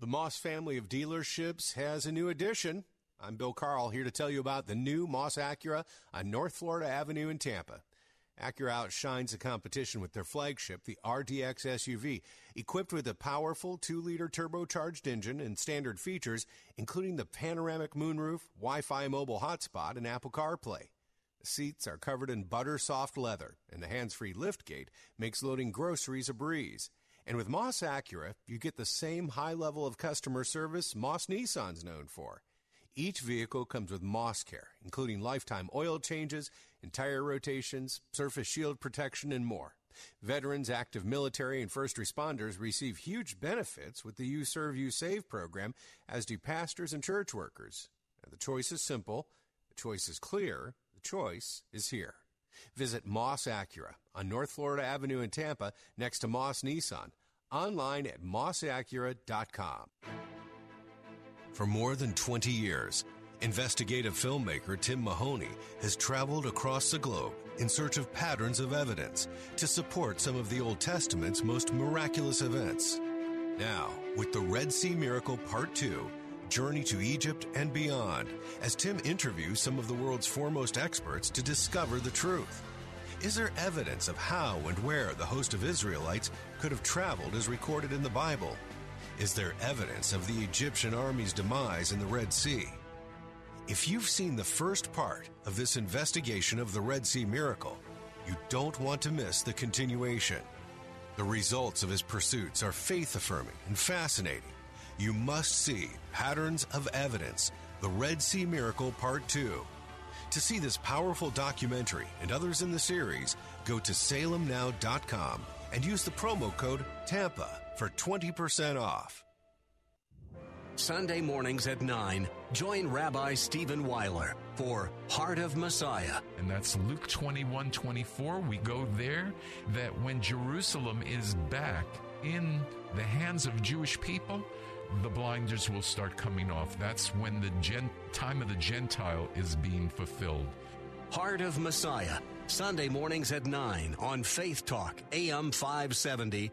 The Moss family of dealerships has a new addition. I'm Bill Carl here to tell you about the new Moss Acura on North Florida Avenue in Tampa. Acura outshines the competition with their flagship, the RDX SUV, equipped with a powerful 2-liter turbocharged engine and standard features, including the panoramic moonroof, Wi-Fi mobile hotspot, and Apple CarPlay. The seats are covered in butter soft leather, and the hands-free liftgate makes loading groceries a breeze. And with Moss Acura, you get the same high level of customer service Moss Nissan's known for. Each vehicle comes with Moss Care, including lifetime oil changes, entire rotations, surface shield protection, and more. Veterans, active military, and first responders receive huge benefits with the You Serve, You Save program, as do pastors and church workers. Now, the choice is simple, the choice is clear, the choice is here. Visit Moss Acura on North Florida Avenue in Tampa next to Moss Nissan. Online at mossacura.com. For more than 20 years, investigative filmmaker Tim Mahoney has traveled across the globe in search of patterns of evidence to support some of the Old Testament's most miraculous events. Now, with the Red Sea Miracle Part 2, Journey to Egypt and beyond, as Tim interviews some of the world's foremost experts to discover the truth. Is there evidence of how and where the host of Israelites could have traveled as recorded in the Bible? Is there evidence of the Egyptian army's demise in the Red Sea? If you've seen the first part of this investigation of the Red Sea miracle, you don't want to miss the continuation. The results of his pursuits are faith affirming and fascinating. You must see Patterns of Evidence, the Red Sea Miracle Part 2. To see this powerful documentary and others in the series, go to salemnow.com and use the promo code TAMPA for 20% off. Sunday mornings at 9, join Rabbi Stephen Weiler for Heart of Messiah. And that's Luke 21 24. We go there that when Jerusalem is back in the hands of Jewish people, the blinders will start coming off. That's when the gen- time of the Gentile is being fulfilled. Heart of Messiah, Sunday mornings at 9 on Faith Talk, AM 570,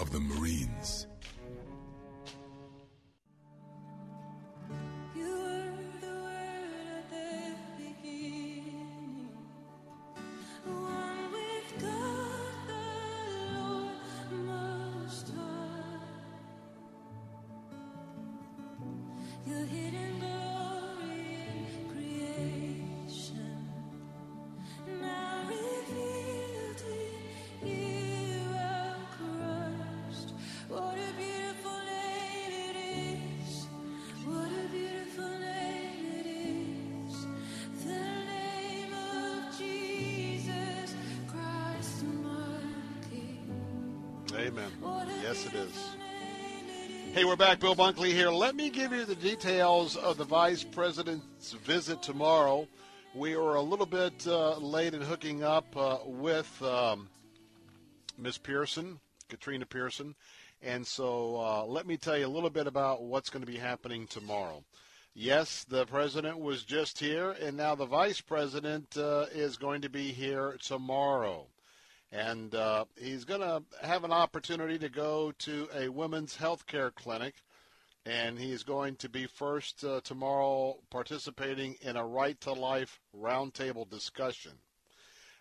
of the Marines. We're back. Bill Bunkley here. Let me give you the details of the vice president's visit tomorrow. We were a little bit uh, late in hooking up uh, with um, Miss Pearson, Katrina Pearson, And so uh, let me tell you a little bit about what's going to be happening tomorrow. Yes, the president was just here, and now the vice president uh, is going to be here tomorrow. And uh, he's going to have an opportunity to go to a women's health care clinic, and he's going to be first uh, tomorrow participating in a right to life roundtable discussion.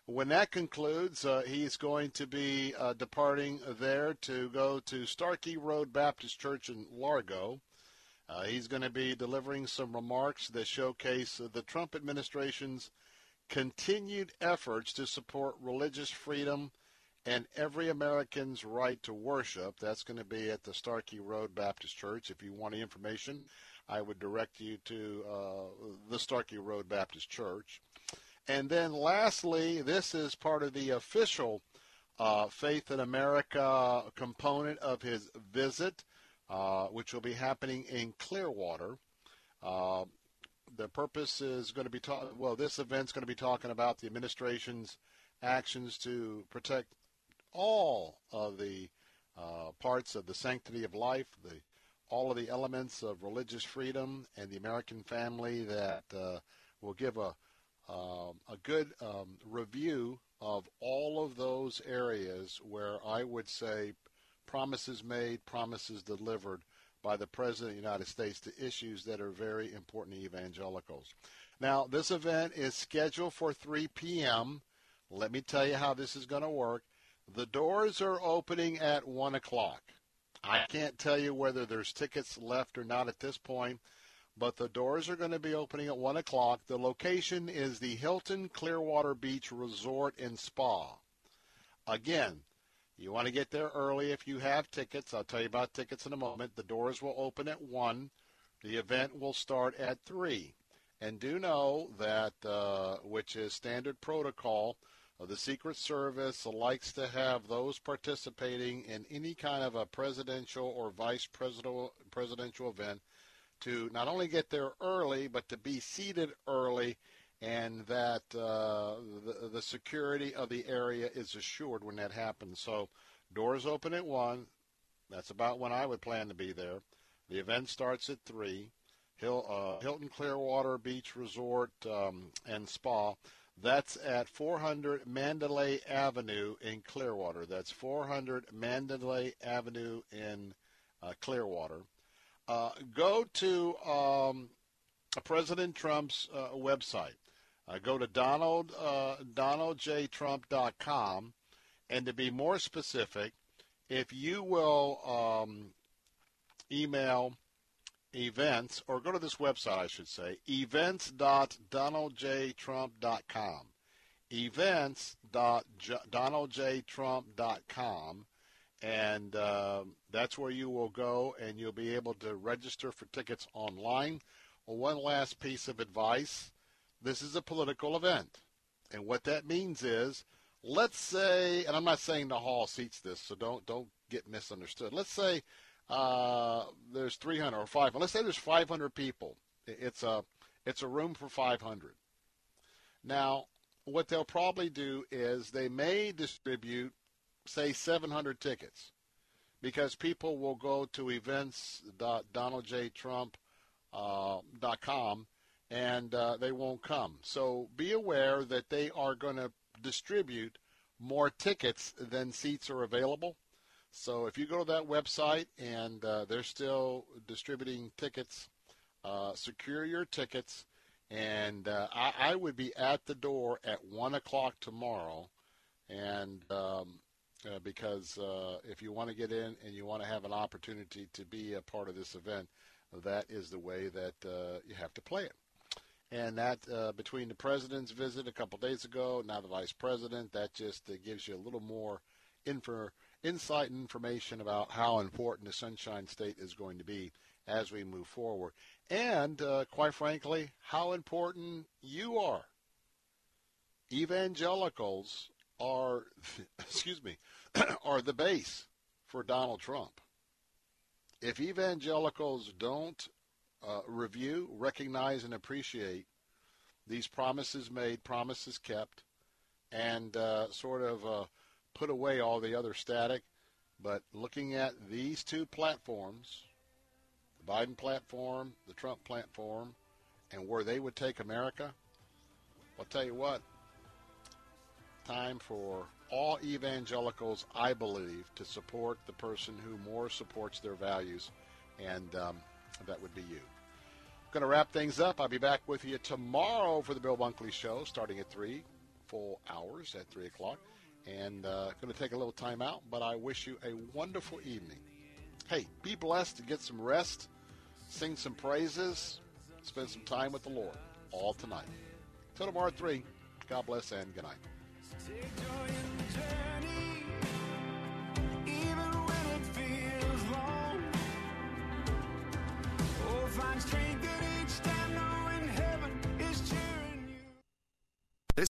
When that concludes, uh, he's going to be uh, departing there to go to Starkey Road Baptist Church in Largo. Uh, he's going to be delivering some remarks that showcase the Trump administration's continued efforts to support religious freedom and every American's right to worship. That's going to be at the Starkey Road Baptist Church. If you want information, I would direct you to uh, the Starkey Road Baptist Church. And then lastly, this is part of the official uh, Faith in America component of his visit, uh, which will be happening in Clearwater. The purpose is going to be talk- well. This event's going to be talking about the administration's actions to protect all of the uh, parts of the sanctity of life, the all of the elements of religious freedom and the American family that uh, will give a um, a good um, review of all of those areas where I would say promises made, promises delivered by the President of the United States to issues that are very important to evangelicals. Now, this event is scheduled for 3 p.m. Let me tell you how this is going to work. The doors are opening at 1 o'clock. I can't tell you whether there's tickets left or not at this point, but the doors are going to be opening at 1 o'clock. The location is the Hilton Clearwater Beach Resort and Spa. Again, you want to get there early if you have tickets. I'll tell you about tickets in a moment. The doors will open at 1. The event will start at 3. And do know that, uh, which is standard protocol, uh, the Secret Service likes to have those participating in any kind of a presidential or vice presidential event to not only get there early, but to be seated early and that uh, the, the security of the area is assured when that happens. So doors open at 1. That's about when I would plan to be there. The event starts at 3. Hill, uh, Hilton Clearwater Beach Resort um, and Spa. That's at 400 Mandalay Avenue in Clearwater. That's 400 Mandalay Avenue in uh, Clearwater. Uh, go to um, President Trump's uh, website. Uh, go to Donald uh, DonaldJTrump.com, and to be more specific, if you will um, email events or go to this website, I should say, events.donaldjtrump.com. Events.donaldjtrump.com and uh, that's where you will go and you'll be able to register for tickets online. Well, one last piece of advice this is a political event. And what that means is, let's say, and I'm not saying the hall seats this, so don't don't get misunderstood. Let's say uh, there's 300 or 500. Let's say there's 500 people. It's a it's a room for 500. Now, what they'll probably do is they may distribute say 700 tickets because people will go to events.donaldjtrump.com and uh, they won't come. So be aware that they are going to distribute more tickets than seats are available. So if you go to that website and uh, they're still distributing tickets, uh, secure your tickets. And uh, I, I, would be at the door at 1 o'clock tomorrow. And um, uh, because uh, if you want to get in and you want to have an opportunity to be a part of this event, that is the way that you have to play it. And that uh, between the president's visit a couple days ago, now the vice president, that just uh, gives you a little more info, insight and information about how important the Sunshine State is going to be as we move forward. And uh, quite frankly, how important you are. Evangelicals are, excuse me, are the base for Donald Trump. If evangelicals don't uh, review, recognize, and appreciate these promises made, promises kept, and uh, sort of uh, put away all the other static, But looking at these two platforms, the Biden platform, the Trump platform, and where they would take America, I'll tell you what, time for all evangelicals, I believe, to support the person who more supports their values, and um, that would be you. Going to wrap things up. I'll be back with you tomorrow for the Bill Bunkley Show, starting at 3, full hours at 3 o'clock. And uh, going to take a little time out, but I wish you a wonderful evening. Hey, be blessed to get some rest, sing some praises, spend some time with the Lord, all tonight. Till tomorrow at 3, God bless and good night. find strength